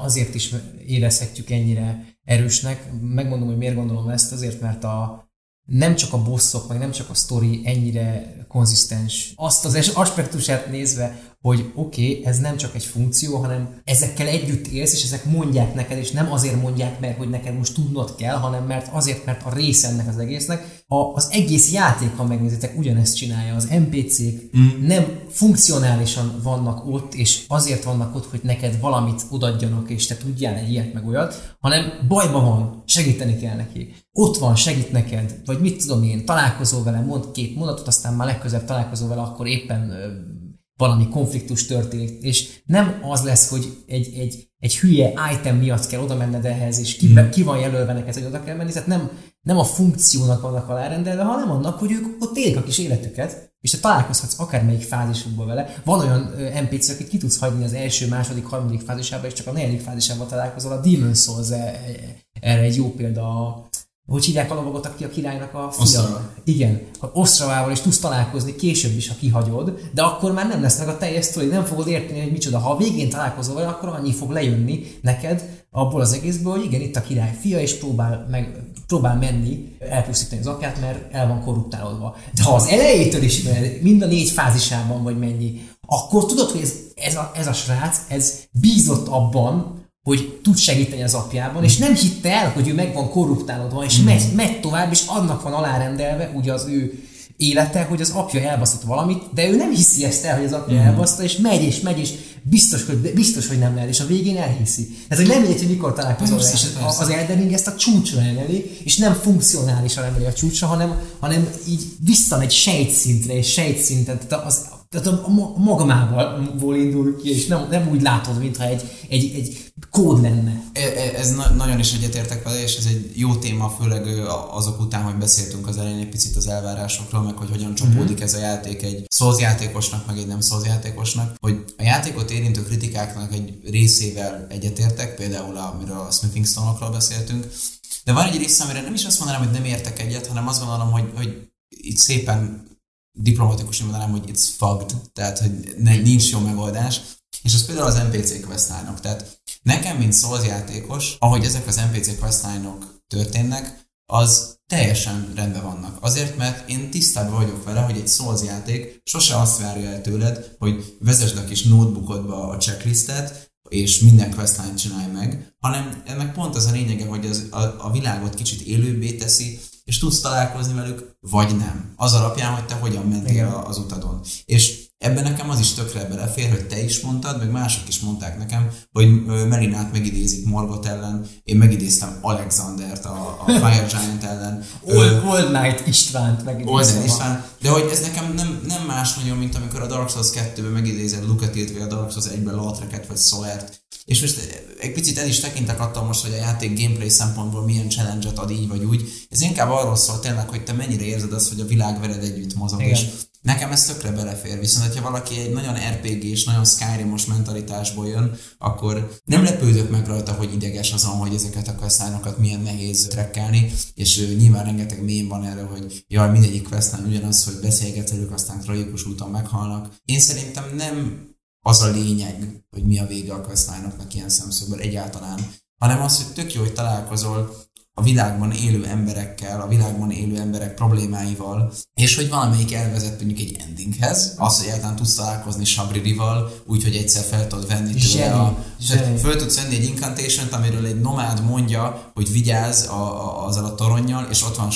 azért is érezhetjük ennyire erősnek. Megmondom, hogy miért gondolom ezt, azért, mert a, nem csak a bosszok, meg nem csak a sztori ennyire konzisztens. Azt az aspektusát nézve, hogy oké, okay, ez nem csak egy funkció, hanem ezekkel együtt élsz, és ezek mondják neked, és nem azért mondják meg, hogy neked most tudnod kell, hanem mert azért, mert a része ennek az egésznek. A, az egész játék, ha megnézitek, ugyanezt csinálja. Az NPC-k mm. nem funkcionálisan vannak ott, és azért vannak ott, hogy neked valamit odadjanak, és te tudjál egy ilyet meg olyat, hanem bajban van, segíteni kell neki. Ott van, segít neked, vagy mit tudom én, találkozol vele, mond két mondatot, aztán már legközelebb találkozol vele, akkor éppen valami konfliktus történik, és nem az lesz, hogy egy, egy, egy hülye item miatt kell oda menned ehhez, és ki, mm. ki van jelölve neked, hogy oda kell menni, tehát nem, nem a funkciónak vannak alárendelve, hanem annak, hogy ők ott élik a kis életüket, és te találkozhatsz akármelyik fázisukban vele. Van olyan NPC, akit ki tudsz hagyni az első, második, harmadik fázisában, és csak a negyedik fázisában találkozol. A Demon Souls e- e- erre egy jó példa. A- Hogy hívják a lovagot, aki a királynak a fia? Osztrava. Igen, ha Osztravával is tudsz találkozni később is, ha kihagyod, de akkor már nem lesz meg a teljes sztori, nem fogod érteni, hogy micsoda. Ha a végén találkozol vele, akkor annyi fog lejönni neked abból az egészből, hogy igen, itt a király fia, és próbál, meg, próbál menni, elpusztítani az apját, mert el van korruptálódva. De ha az elejétől is, mert mind a négy fázisában vagy mennyi, akkor tudod, hogy ez, ez, a, ez a srác, ez bízott abban, hogy tud segíteni az apjában, és nem hitte el, hogy ő meg van korruptálódva, és megy, megy tovább, és annak van alárendelve ugye az ő élete, hogy az apja elbaszott valamit, de ő nem hiszi ezt el, hogy az apja elbaszta, és megy, és megy, és biztos, hogy, biztos, hogy nem lehet, és a végén elhiszi. Tehát, hogy nem mindegy, hogy mikor találkozol Persze, és persze. az Elden Ring ezt a csúcsra emeli, és nem funkcionálisan emeli a csúcsra, hanem, hanem így visszamegy sejtszintre, és sejtszinten, tehát az, tehát a, a ma- magmából indul ki, és nem, nem úgy látod, mintha egy, egy, egy kód lenne. E- e- Ez na- nagyon is egyetértek vele, és ez egy jó téma, főleg azok után, hogy beszéltünk az elején egy picit az elvárásokról, meg hogy hogyan csapódik ez a játék egy Souls játékosnak, meg egy nem Souls játékosnak, hogy a játékot érintő kritikáknak egy részével egyetértek, például amiről a Smithing Stone-okról beszéltünk, de van egy része, amire nem is azt mondanám, hogy nem értek egyet, hanem azt gondolom, hogy, hogy itt szépen diplomatikusan mondanám, hogy it's fucked, tehát hogy ne, nincs jó megoldás, és az például az NPC questline Tehát nekem, mint Souls játékos, ahogy ezek az NPC questline történnek, az teljesen rendben vannak. Azért, mert én tisztában vagyok vele, hogy egy Souls játék sose azt várja el tőled, hogy vezesd a kis notebookodba a checklistet, és minden questline csinálj meg, hanem ennek pont az a lényege, hogy az, a, a világot kicsit élőbbé teszi, és tudsz találkozni velük, vagy nem. Az alapján, hogy te hogyan mentél Igen. az utadon. És ebben nekem az is tökre belefér, hogy te is mondtad, meg mások is mondták nekem, hogy Melinát megidézik Morgot ellen, én megidéztem Alexandert a, a Fire Giant ellen. Old, Old Knight Istvánt meg Olden István, de hogy ez nekem nem, nem más nagyon, mint amikor a Dark Souls 2-ben megidézed Lucatit, vagy a Dark Souls 1-ben Lautreket, vagy Solert. És most egy picit el is tekintek attól most, hogy a játék gameplay szempontból milyen challenge-et ad így vagy úgy. Ez inkább arról szól tényleg, hogy te mennyire érzed azt, hogy a világ veled együtt mozog. Igen. És nekem ez tökre belefér. Viszont, hogyha valaki egy nagyon RPG-s, nagyon Skyrim-os mentalitásból jön, akkor nem lepődök meg rajta, hogy ideges azon, hogy ezeket a questline milyen nehéz trekkelni, és nyilván rengeteg mém van erre, hogy jaj, mindegyik questline ugyanaz, hogy beszélgetsz velük, aztán tragikus úton meghalnak. Én szerintem nem az a lényeg, hogy mi a vége a questline-oknak ilyen szemszögből egyáltalán, hanem az, hogy tök jó, hogy találkozol a világban élő emberekkel, a világban élő emberek problémáival, és hogy valamelyik elvezet mondjuk egy endinghez, az, hogy egyáltalán tudsz találkozni Sabririval, úgyhogy egyszer fel tudod venni tőle Zseni, a... zseni. Föl tudsz venni egy incantation amiről egy nomád mondja, hogy vigyázz a, a, azzal a toronnyal, és ott van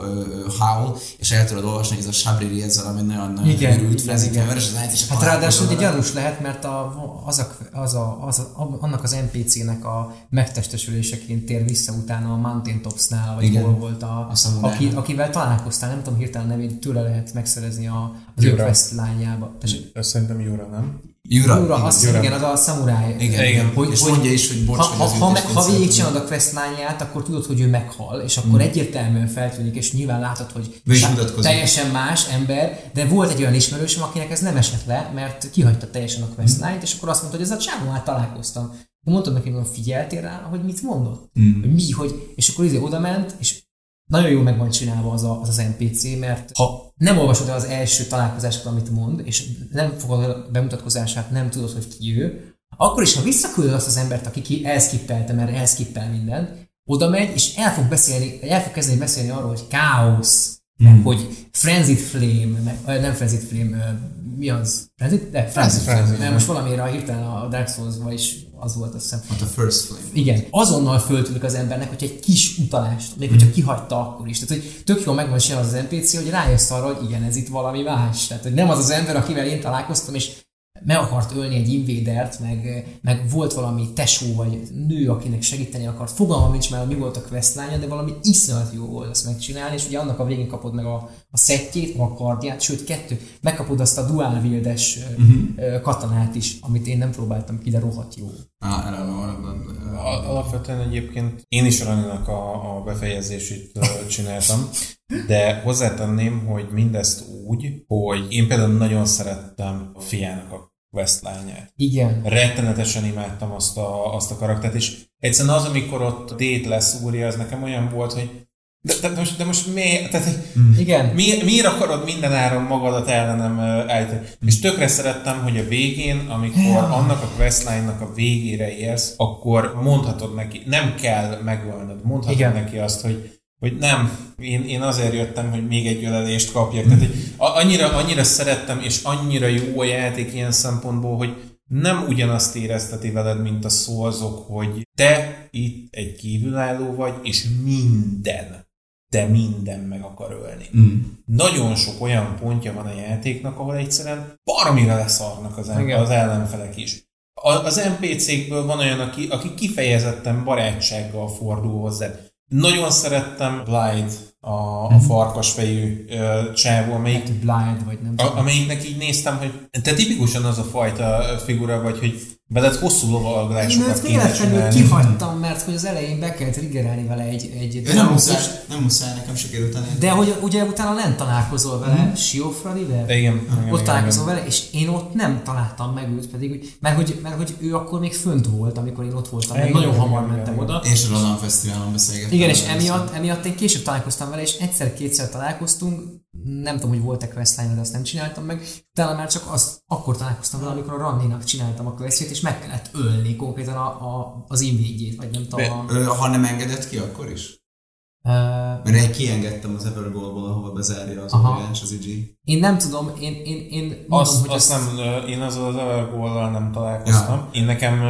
ö, ö, Howl, és el tudod olvasni, hogy ez a Shabriri ezzel, ami nagyon nagyon Igen, őrült, igen, frenzied igen. fever, és az és Hát ráadásul egy gyanús lehet, mert a, az a, az a, az a, annak az NPC-nek a megtestesüléseként tér vissza utána a Mountain Topsnál, vagy Igen. hol volt a, A aki, akivel találkoztál, nem tudom hirtelen nevét, tőle lehet megszerezni a, Jura. quest lányába. Tessék, szerintem jóra, nem? Jura, Jura, azt Jura. igen, az a szamuráj. igen, Igen. Hogy- és hogy- mondja is, hogy bocs, Ha, hogy ha, az ha, végigcsinálod a questlányát, akkor tudod, hogy ő meghal, és akkor egyértelműen feltűnik, és nyilván látod, hogy teljesen más ember, de volt egy olyan ismerősöm, akinek ez nem esett le, mert kihagyta teljesen a questline-t, és akkor azt mondta, hogy ez a csávó már találkoztam. Mondtam neki, hogy figyeltél rá, hogy mit mondott? Mm. Hogy mi, hogy, és akkor izé oda ment, és nagyon jól meg van csinálva az, a, az az NPC, mert ha nem olvasod el az első találkozásokat, amit mond, és nem fogod a bemutatkozását, nem tudod, hogy ki ő, akkor is, ha visszaküldöd azt az embert, aki ki elszkippelte, mert elskippel mindent, oda megy, és el fog, beszélni, el fog kezdeni beszélni arról, hogy káosz, meg hogy Frenzied Flame, meg, nem Frenzied Flame, mi az? Frenzied? De Frenzied Flame. Frenzied, Mert most valamire hirtelen a Dark Souls-ban is az volt, azt hiszem. Ott a First Flame. Igen, azonnal föltűnik az embernek, hogy egy kis utalást, még hogyha kihagyta akkor is. Tehát, hogy tök jól megvan az NPC, hogy rájössz arra, hogy igen, ez itt valami más. Tehát, hogy nem az az ember, akivel én találkoztam, és meg akart ölni egy invédert, meg, meg volt valami tesó vagy nő, akinek segíteni akart. Fogalmam nincs már, mi volt a questlánya, de valami iszonyat jó volt ezt megcsinálni, és ugye annak a végén kapod meg a, a szettjét, meg a kardját, sőt kettő, megkapod azt a dual wieldes uh-huh. katonát is, amit én nem próbáltam ki, de rohadt jó. Á, erre Alapvetően egyébként én is Raninak a, a befejezését csináltam, de hozzátenném, hogy mindezt úgy, hogy én például nagyon szerettem a fiának a questlányát. Igen. Rettenetesen imádtam azt a, azt a karaktert, és egyszerűen az, amikor ott Dét leszúrja, az nekem olyan volt, hogy de, de, most, de most miért? Tehát, hogy Igen. Mi, miért akarod minden áron magadat ellenem állítani? És tökre szerettem, hogy a végén, amikor annak a questline-nak a végére érsz, akkor mondhatod neki, nem kell megölnöd, mondhatod Igen. neki azt, hogy hogy nem, én, én azért jöttem, hogy még egy ölelést kapjak. Tehát, hogy annyira, annyira szerettem, és annyira jó a játék ilyen szempontból, hogy nem ugyanazt érezteti veled, mint a szózok, hogy te itt egy kívülálló vagy, és minden, de minden meg akar ölni. Mm. Nagyon sok olyan pontja van a játéknak, ahol egyszerűen baromira leszarnak az, Igen. az ellenfelek is. A, az NPC-kből van olyan, aki, aki kifejezetten barátsággal fordul hozzá. Nagyon szerettem Blythe, a, a farkasfejű ö, csávó, amelyik Blind, vagy nem a, amelyiknek így néztem, hogy te tipikusan az a fajta figura vagy, hogy veled hosszú őt kéne csinálni. kihagytam, mert hogy az elején be kell triggerelni vele egy, egy nem dialógust. muszáj, nem muszáj, nekem sikerült elérni. De hogy ugye utána nem találkozol vele, mm. Siofradivel? Igen, igen, ott igen, találkozol igen. vele, és én ott nem találtam meg őt, pedig, mert hogy, mert hogy ő akkor még fönt volt, amikor én ott voltam, mert Igen, nagyon igen, hamar igen, mentem igen. oda. Én is a Rodan Fesztiválon beszélgettem. Igen, és emiatt, emiatt én később találkoztam vele, és egyszer-kétszer találkoztunk, nem tudom, hogy volt-e questline, de azt nem csináltam meg. Utána már csak azt, akkor találkoztam vele, amikor a Randinak csináltam a questjét, és meg kellett ölni konkrétan a, a, az invédjét, vagy nem tudom. A, Ö, Ha nem engedett ki, akkor is? Ö, Mert én kiengedtem az Evergoalból, ahova bezárja az Aha. óriás, az IG. én nem tudom, én, én, én mondom, Azt, hogy azt ezt, nem, én azzal az Evergoal-lal nem találkoztam. Ja. Én nekem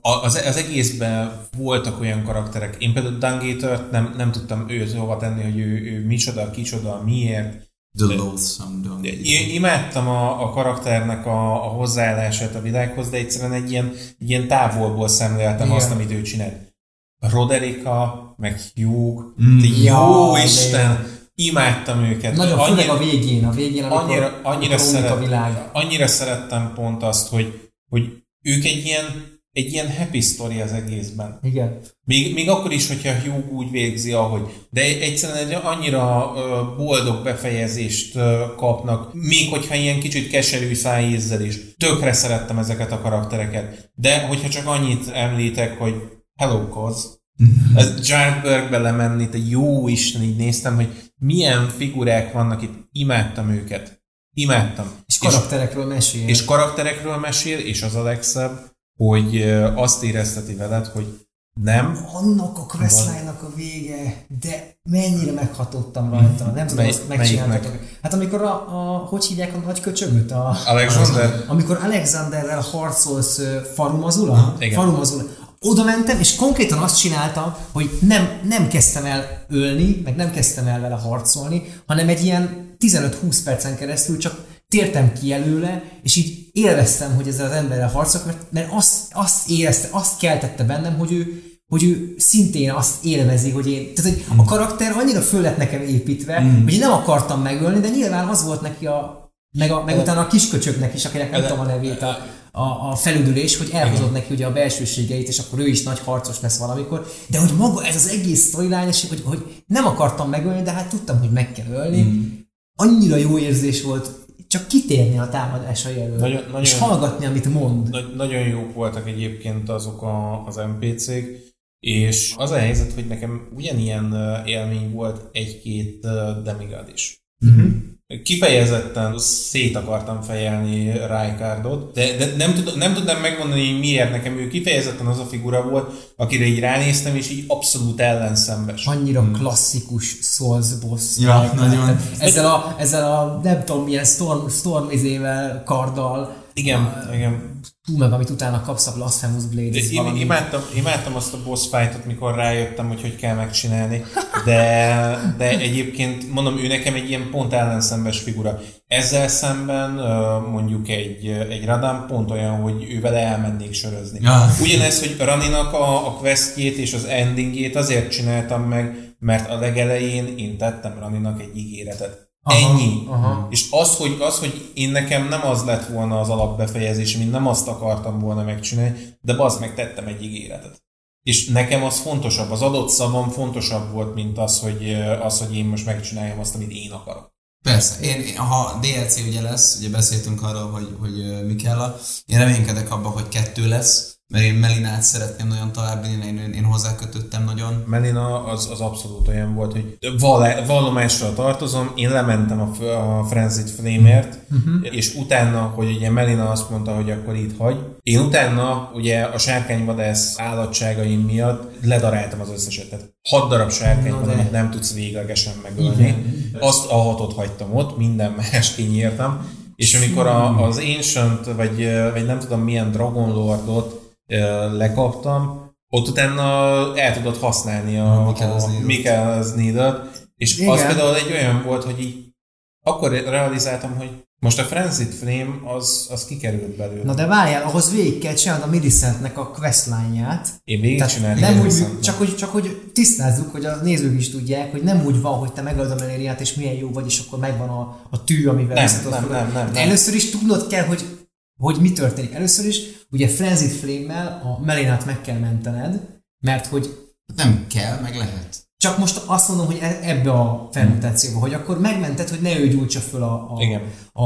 az, az egészben voltak olyan karakterek. Én például Dungator-t nem, nem tudtam őt hova tenni, hogy ő, ő micsoda, kicsoda, miért. The Loathsome. Én imádtam a, a karakternek a, a hozzáállását a világhoz, de egyszerűen egy ilyen, egy ilyen távolból szemléltem Igen. azt, amit ő csinált. Roderika, meg Hugh, Mm. de jó Jaj, Isten, imádtam őket. nagyon Annyira- főleg a végén, a végén, amikor, annyira, annyira, amikor szeret, a világ. annyira szerettem pont azt, hogy, hogy ők egy ilyen, egy ilyen happy story az egészben. Igen. Még, még akkor is, hogyha Hugh úgy végzi, ahogy. De egyszerűen egy annyira boldog befejezést kapnak, még hogyha ilyen kicsit keserű szájízzel is. Tökre szerettem ezeket a karaktereket. De hogyha csak annyit említek, hogy Hello Cause, ez Jarbergbe lemenni, te jó Isten, így néztem, hogy milyen figurák vannak itt, imádtam őket. Imádtam. És karakterekről mesél. és karakterekről mesél, és az a legszebb, hogy azt érezteti veled, hogy nem, annak a questline-nak a vége, de mennyire meghatottam rajta. Nem tudom, Mely- azt megcsináltatok. Hát amikor a, a, hogy hívják a nagy köcsögöt? A, Alexander? amikor Alexanderrel harcolsz Farumazula? Igen. Farumazula. Oda mentem, és konkrétan azt csináltam, hogy nem, nem kezdtem el ölni, meg nem kezdtem el vele harcolni, hanem egy ilyen 15-20 percen keresztül csak tértem ki előle, és így élveztem, hogy ezzel az emberrel harcolok, mert, mert azt, azt érezte, azt keltette bennem, hogy ő, hogy ő szintén azt élvezi, hogy én... Tehát, hogy a karakter annyira föl lett nekem építve, mm. hogy én nem akartam megölni, de nyilván az volt neki a... Meg, a, meg utána a kisköcsöknek is, akinek nem tudom a nevét, a, a, a felüdülés, hogy elhozott neki ugye a belsőségeit, és akkor ő is nagy harcos lesz valamikor. De hogy maga ez az egész storyline, hogy, hogy nem akartam megölni, de hát tudtam, hogy meg kell ölni. Mm. Annyira jó érzés volt csak kitérni a támadásai elől, Nagyon- nagyon- és hallgatni, amit mond. Nagy, nagyon jók voltak egyébként azok a, az NPC-k, és az a helyzet, hogy nekem ugyanilyen élmény volt egy-két demigod is. Mhm. Kifejezetten szét akartam fejelni Rijkaardot, de, de nem, tud, nem tudnám megmondani, hogy miért nekem ő kifejezetten az a figura volt, akire így ránéztem, és így abszolút ellenszembes. Annyira klasszikus Souls boss. Ja, nagyon. Ezzel a, ezzel a nem tudom milyen storm, storm izével, karddal, Igen, igen. Hú, meg amit utána kapsz a Blasphemous Blade, Én valami... imádtam, imádtam azt a boss fightot, mikor rájöttem, hogy hogy kell megcsinálni, de, de egyébként mondom, ő nekem egy ilyen pont ellenszembes figura. Ezzel szemben mondjuk egy, egy Radan pont olyan, hogy ővel elmennék sörözni. Ja. Ugyanez, hogy Raninak a, a questjét és az endingét azért csináltam meg, mert a legelején én tettem Raninak egy ígéretet. Aha, Ennyi. aha. És az hogy, az, hogy én nekem nem az lett volna az alapbefejezés, én nem azt akartam volna megcsinálni, de bazd meg tettem egy ígéretet. És nekem az fontosabb, az adott szavam fontosabb volt, mint az, hogy, az, hogy én most megcsináljam azt, amit én akarok. Persze, én, ha DLC ugye lesz, ugye beszéltünk arról, hogy, hogy mi kell a, én reménykedek abban, hogy kettő lesz, mert én Melinát szeretném nagyon továbbvinni, én, én, én hozzákötöttem nagyon. Melina az, az abszolút olyan volt, hogy val- vallomással tartozom, én lementem a, a Frenzied Flame-ért, uh-huh. és utána, hogy ugye Melina azt mondta, hogy akkor itt hagy, én utána ugye a sárkányvadász állatságaim miatt ledaráltam az összeset. Tehát hat darab sárkány Na van, de. amit nem tudsz véglegesen megölni. Azt a hatot hagytam ott, minden más kinyírtam. És amikor a, az Ancient, vagy, vagy nem tudom milyen Dragon Lordot lekaptam, ott utána el tudod használni a, A Mikael's a Needle-t. Mikael's Needle-t, és Igen. az például egy olyan volt, hogy így akkor realizáltam, hogy most a Frenzied Flame az, az kikerült belőle. Na de várjál, ahhoz végig kell csinálni a Millicentnek a questline-ját. Én végigcsináltam. nem úgy, csak, hogy, csak hogy tisztázzuk, hogy a nézők is tudják, hogy nem úgy van, hogy te megöld a Melériát, és milyen jó vagy, és akkor megvan a, a tű, amivel Nem, nem, nem, nem, nem. Először is tudnod kell, hogy hogy mi történik. Először is, ugye Frenzied Flame-mel a Melinát meg kell mentened, mert hogy Nem kell, meg lehet. csak most azt mondom, hogy e- ebbe a fermentációba, hogy akkor megmented, hogy ne ő gyújtsa föl a, a, Igen. a,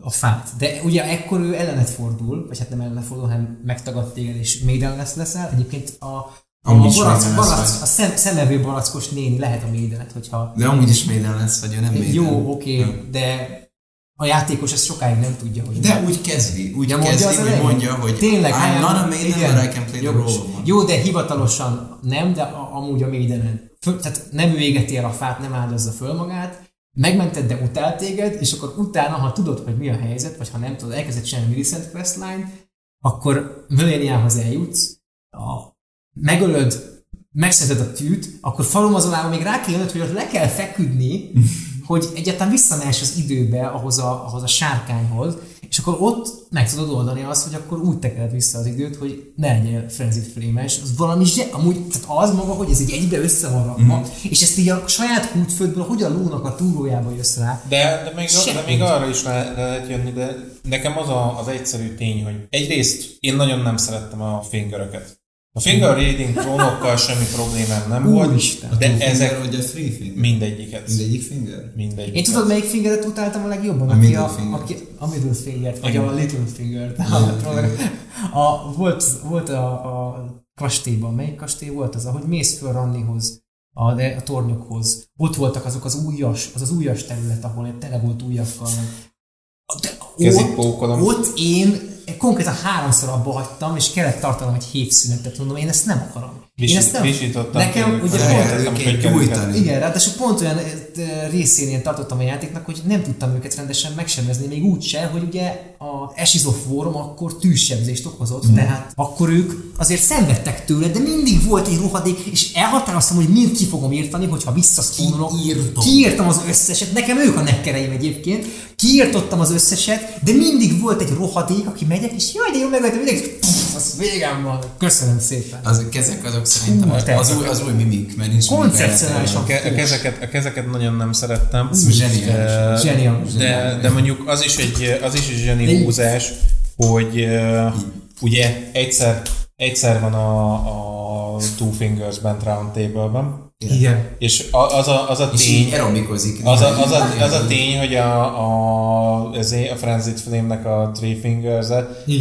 a fát. De ugye ekkor ő ellenet fordul, vagy hát nem ellenet fordul, hanem megtagad téged, és Maiden lesz leszel. Egyébként a, a, Amúgy is barack, barack, a szem, szemevő barackos néni lehet a Maidenet, hogyha De amúgy is Maiden lesz, vagy ő nem Maiden. jó, oké, Ja. de a játékos ezt sokáig nem tudja, hogy De úgy kezdi, úgy Ja, mondja kezdi, az hogy mondja, hogy Tényleg, I'm not a Maiden, igen. but I can play the role. Jó, de hivatalosan nem, de a, amúgy a Maidenen. Föl, tehát nem ő égeti el a fát, nem áldozza föl magát, megmented, de utál téged, és akkor utána, ha tudod, hogy mi a helyzet, vagy ha nem tudod, elkezded csinálni Millicent Questline, akkor Millenniához eljutsz, a, megölöd, megszeded a tűt, akkor falumazolában még rá kell jönnöd, hogy ott le kell feküdni, hogy egyáltalán visszamehes az időbe ahhoz a, ahhoz a sárkányhoz, és akkor ott meg tudod oldani azt, hogy akkor úgy tekered vissza az időt, hogy ne legyél frenzied flame az valami zse, amúgy, tehát az maga, hogy ez így egybe össze van rakva, és ezt így a saját hútföldből, hogy a lónak a túrójába jössz rá, De, de, még, de Sehogy. még arra is le, le lehet jönni, de nekem az a, az egyszerű tény, hogy egyrészt én nagyon nem szerettem a fingeröket. A finger reading trónokkal semmi problémám nem volt, Úristen. de Two ezek finger, vagy a three finger? mindegyiket. Mindegyik finger? Mindegyiket. Én tudod, melyik fingeret utáltam a legjobban? A aki middle a, finger. Aki, a middle finger vagy a little finger a, volt, volt a, a kastélyban, melyik kastély volt az, ahogy mész föl Rannihoz, a, a tornyokhoz. Ott voltak azok az újas, az az újas terület, ahol tele volt újakkal. De ott, ott én konkrétan háromszor abba hagytam, és kellett tartanom egy hétszünetet, mondom, én ezt nem akarom. Én ezt nem... Nekem ugye Lehet, pont, hogy gyújtani. igen, ráadásul pont olyan részén én tartottam a játéknak, hogy nem tudtam őket rendesen megsebezni, még úgy se, hogy ugye a War akkor tűzsebzést okozott, mm. tehát akkor ők azért szenvedtek tőle, de mindig volt egy rohadék, és elhatároztam, hogy mind ki fogom írtani, hogyha visszaszpónolok. Kiírtad? Kiírtam az összeset, nekem ők a nekkereim egyébként, kiírtottam az összeset, de mindig volt egy rohadék, aki megyek, és jaj, de jó megöltem mindenkit, Pff, az végem van. Köszönöm szépen. Az, ezek azok szerintem Hú, az, az, új, az új mimik, mert nincs Koncepcionálisan. A, kezeket, a kezeket nagyon nem szerettem. Zseniális. De- Zseniális. De, de mondjuk az is egy, az is egy zseni húzás, hogy uh, ugye egyszer, egyszer van a, a Two Fingers bent Round Table-ben, Igen. és a- az a, az a És tény, így aerobikozik. az a, az, a, az a tény, hogy a, a, ezé, a Frenzied Flame-nek a Three fingers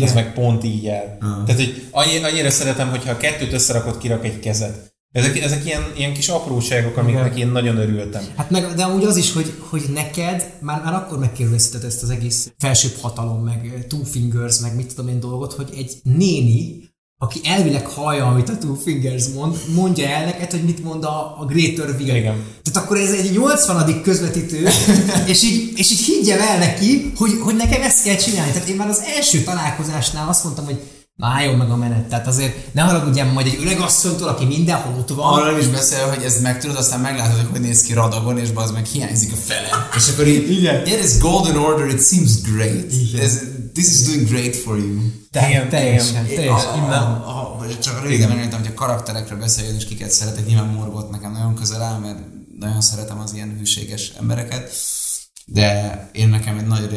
az meg pont így el. Ah. Tehát, hogy annyi, annyira szeretem, hogyha a kettőt összerakod, kirak egy kezet. Ezek, ezek ilyen, ilyen kis apróságok, amiknek Igen. én nagyon örültem. Hát meg, de amúgy az is, hogy, hogy neked már, már akkor megkérdezted ezt az egész felsőbb hatalom, meg Two Fingers, meg mit tudom én dolgot, hogy egy néni, aki elvileg hallja, amit a Two Fingers mond, mondja el neked, hogy mit mond a, a Greater Will. Igen. Tehát akkor ez egy 80. közvetítő, és így, és így higgyem el neki, hogy, hogy nekem ezt kell csinálni. Tehát én már az első találkozásnál azt mondtam, hogy álljon meg a menet. Tehát azért ne haragudjam majd egy öreg asszonytól, aki mindenhol ott van. Arról is beszél, hogy ezt megtudod, aztán meglátod, hogy hogy néz ki radagon, és az meg hiányzik a fele. És akkor így, Igen. yeah, this golden order, it seems great. Igen. Ez, this is doing great for you. Te, Igen, teljesen, teljesen. A- Csak röviden megnéztem, hogy a karakterekről beszéljen, és kiket szeretek. Nyilván Morgot nekem nagyon közel áll, mert nagyon szeretem az ilyen hűséges embereket. De én nekem egy nagy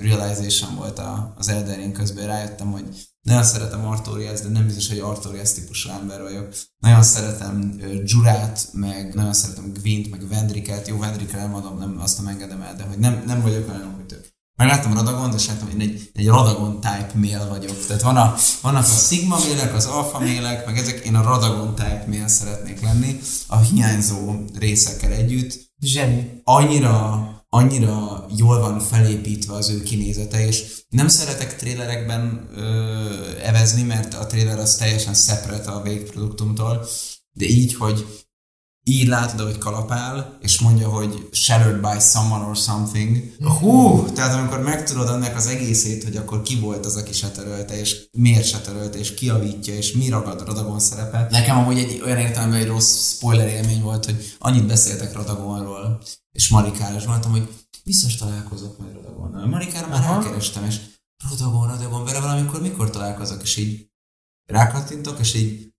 realization volt a, az Elden közben, rájöttem, hogy nagyon szeretem Artorias, de nem biztos, hogy Artorias típusú ember vagyok. Nagyon szeretem Jurát, meg nagyon szeretem Gwent, meg Vendriket. Jó, Vendrikre nem adom, nem, azt nem engedem el, de hogy nem, nem vagyok olyan, hogy ők. Megláttam Radagon, és láttam, hogy én egy, egy Radagon type mail vagyok. Tehát van a, vannak a Sigma mailek, az Alpha mailek, meg ezek, én a Radagon type mail szeretnék lenni, a hiányzó részekkel együtt Zseni. annyira, annyira jól van felépítve az ő kinézete, és nem szeretek trélerekben ö, evezni, mert a tréler az teljesen separate a végproduktumtól, de így, hogy így látod, hogy kalapál, és mondja, hogy shattered by someone or something. Hú, tehát amikor megtudod ennek az egészét, hogy akkor ki volt az, aki setterölte, és miért setterölte, és ki javítja, és mi ragad Radagon szerepe. Nekem amúgy egy olyan értelemben egy rossz spoiler élmény volt, hogy annyit beszéltek Radagonról, és Marikára, és mondtam, hogy biztos találkozok majd Radagonnal. Marikára már Aha. elkerestem, és Radagon, Radagon, vele valamikor mikor találkozok, és így rákattintok, és így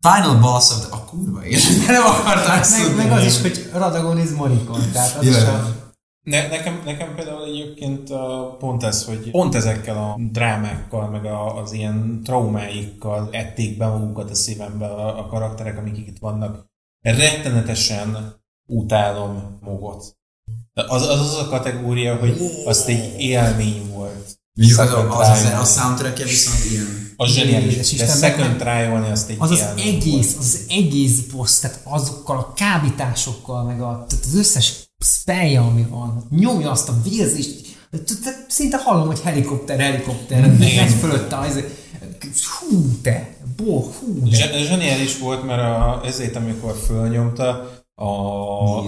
Final boss of the... A kurva élet, nem akartam ezt Meg, meg az is, hogy Radagon is Morikon, tehát az Ja. is a... Ne, nekem, nekem például egyébként pont ez, hogy pont ezekkel a drámákkal, meg a, az ilyen traumáikkal ették be magukat a szívembe a, a karakterek, amik itt vannak. Rettenetesen utálom Mogot. Az, az az a kategória, hogy azt egy élmény volt. Mondjuk az, az, az, a soundtrackje viszont ilyen. Az zseniális, És de Second Trial-ni azt egy Az az egész, volt. az egész boss, tehát azokkal a kábításokkal, meg a, tehát az összes spellje, ami van, nyomja azt a vérzést, szinte hallom, hogy helikopter, helikopter, megy fölötte, az, hú te, bo, hú de. Zse- Zseniális volt, mert a, ezért, amikor fölnyomta a,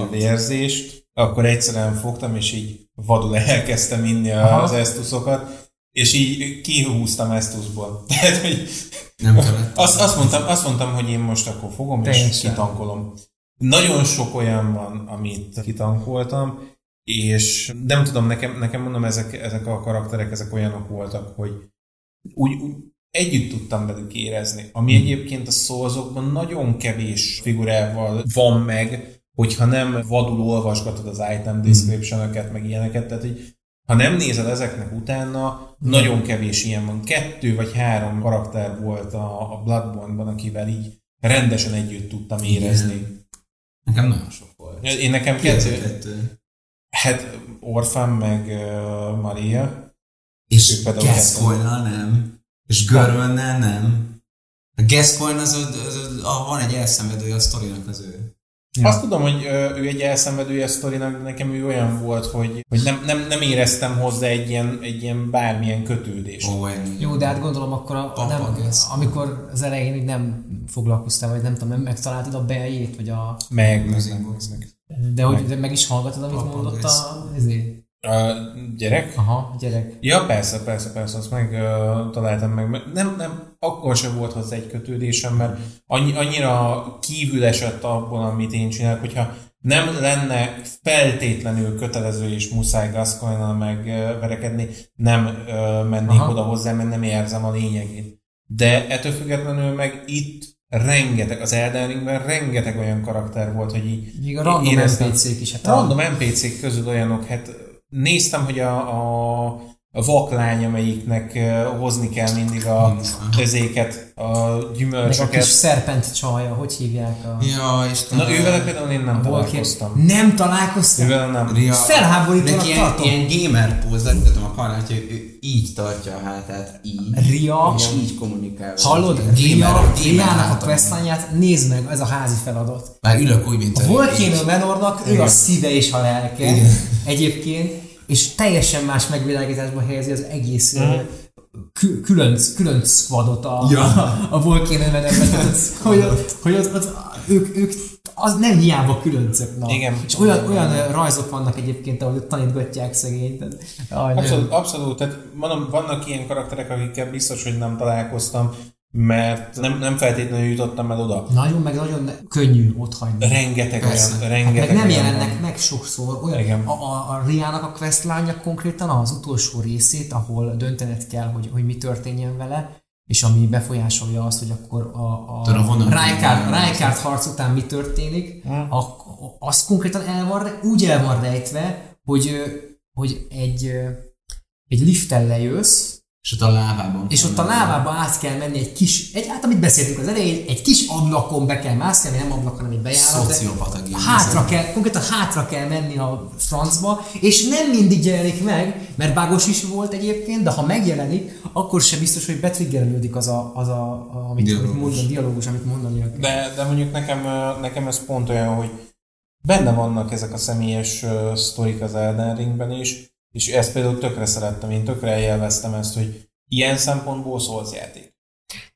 a vérzést, akkor egyszerűen fogtam, és így vadul elkezdtem inni az esztuszokat, és így kihúztam esztuszból. Tehát, hogy Nem kellett. azt, azt, mondtam, azt mondtam, hogy én most akkor fogom, és Teljesen. kitankolom. Nagyon sok olyan van, amit kitankoltam, és nem tudom, nekem, nekem mondom, ezek, ezek a karakterek, ezek olyanok voltak, hogy úgy, úgy együtt tudtam velük érezni. Ami egyébként a szózokban nagyon kevés figurával van meg, hogyha nem vadul olvasgatod az item description meg ilyeneket, tehát hogy ha nem nézel ezeknek utána, nagyon kevés ilyen van. Kettő vagy három karakter volt a, a Bloodborne-ban, akivel így rendesen együtt tudtam érezni. Nekem nagyon sok volt. Én nekem kettő, Kettő. hát Orphan meg uh, Maria, És Gascoigne-nal nem. És Görönnel nem. A Gascoigne az, az, az, az, a, van egy elszenvedője a sztorinak az ő. Ja. Azt tudom, hogy ő egy elszenvedője a sztorinak, de nekem ő olyan volt, hogy, hogy nem, nem, nem éreztem hozzá egy ilyen, egy ilyen bármilyen kötődést. Owen. Jó, de hát gondolom akkor, a, Papa nem, amikor az elején így nem foglalkoztál, vagy nem tudom, nem megtaláltad a beljét, vagy a... Meg, meg, meg, meg. De hogy de meg is hallgatod, amit Papa mondott a... Ezért. A gyerek? Aha, gyerek. Ja, persze, persze, persze, azt meg uh, találtam meg. Nem, nem, akkor sem volt hozzá egy kötődésem, mert annyi, annyira kívül esett abból, amit én csinálok, hogyha nem lenne feltétlenül kötelező és muszáj Gascoignal megverekedni, nem uh, mennék Aha. oda hozzá, mert nem érzem a lényegét. De ettől függetlenül meg itt rengeteg, az Elden Ringben rengeteg olyan karakter volt, hogy így Még a random NPC-k is. Hát random NPC-k közül olyanok, hát néztem, hogy a, a, a vaklány, amelyiknek hozni kell mindig a özéket, a Meg a gyümölcsöket. kis szerpent csaja, hogy hívják a... Ja, Istenem. Na ővele például én nem találkoztam. Nem találkoztam? Ővele nem. Ria, Felháborítónak neki ilyen, tartom. ilyen gamer póz, mutatom a kamerát, hogy ő így tartja a hátát, így. Ria, És így kommunikál. hallod? Gamer- Ria, gamer Riának a háta. questline nézd meg, ez a házi feladat. Már ülök úgy, mint A Volcano Manornak ő a szíve és a lelke Igen. egyébként, és teljesen más megvilágításba helyezi az egész mm. kü- külön, külön squadot a, Ja. a Volcano Manorban, Tehát, hogy, ott, hogy ott, ott, ők, ők az nem hiába különcök. Na. Igen. És olyan, olyan rajzok vannak egyébként, ahol tanítgatják szegényt. Abszolút, abszolút, tehát mondom, vannak ilyen karakterek, akikkel biztos, hogy nem találkoztam, mert nem, nem feltétlenül jutottam el oda. Nagyon, meg nagyon ne- könnyű ott hagyni. Rengeteg Persze. olyan, Hát rengeteg Meg nem olyan jelennek van. meg sokszor. Olyan, Igen. a, a, a Riának a questline konkrétan az utolsó részét, ahol döntened kell, hogy, hogy mi történjen vele, és ami befolyásolja azt, hogy akkor a, a Rijkaard, harc után mi történik, Hmm. a, az konkrétan el van, úgy el van rejtve, hogy, hogy egy, egy lifttel lejössz, És ott a lávában. és ott a lávába át kell menni egy kis, egy, hát amit beszéltünk az elején, egy kis ablakon be kell mászni, ami nem ablak, hanem egy bejárat. Szociopata. Hátra kell, konkrétan hátra kell menni a francba, és nem mindig jelenik meg, mert bágos is volt egyébként, de ha megjelenik, akkor sem biztos, hogy betriggerelődik az a, az a, a amit, Dialógus. amit mondani, dialógus, amit mondani. De, de mondjuk nekem, nekem ez pont olyan, hogy benne vannak ezek a személyes sztorik az Elden Ringben is, és ezt például tökre szerettem, én tökre eljelveztem ezt, hogy ilyen szempontból szólsz játék.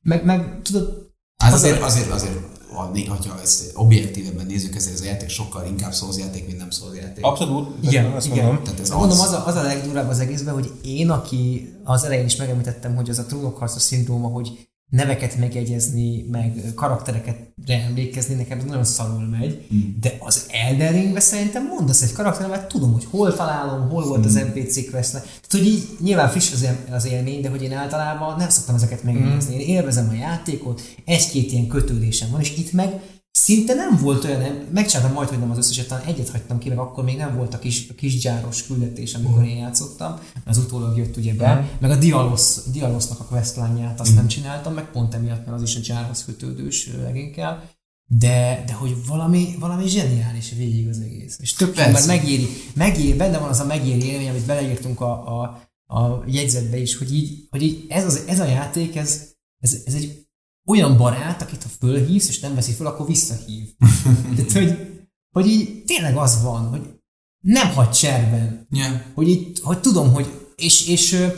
Meg, meg tudod, Hát azért, azért, azért, adni, hogyha ezt objektívebben nézzük, ezért ez a játék sokkal inkább szózjáték, mint nem szózjáték. Abszolút, Igen, ezt igen. mondom. Tehát ez mondom, az. az a, az a legdurább az egészben, hogy én, aki az elején is megemlítettem, hogy az a trónokharca szindróma, hogy neveket megjegyezni, meg karaktereket emlékezni, nekem ez nagyon szarul megy, Hmm. de az Elden Ringben szerintem mondasz egy karakter, mert tudom, hogy hol találom, hol volt az Hmm. NPC questnek. Tehát, hogy így nyilván friss az, él- az élmény, de hogy én általában nem szoktam ezeket megjegyezni. Én élvezem a játékot, egy-két ilyen kötődésem van, és itt meg szinte nem volt olyan, megcsináltam majd, hogy nem az összeset, talán egyet hagytam ki, meg akkor még nem volt a kis, a kis gyáros küldetés, amikor én játszottam, az utólag jött ugye be, Mhm. meg a Dialos, Dialosnak a questlányát azt nem csináltam, meg pont emiatt, mert az is a gyárhoz kötődős leginkább, de, de hogy valami, valami zseniális végig az egész. És tök mert megéri, megéri, benne van az a megéri élmény, amit beleírtunk a, a, a jegyzetbe is, hogy így, hogy így ez, az, ez a játék, ez, ez, ez egy olyan barát, akit ha fölhívsz, és nem veszi föl, akkor visszahív. Tehát, hogy, hogy így tényleg az van, hogy nem hagy cserben. Yeah. Hogy így, hogy tudom, hogy és, és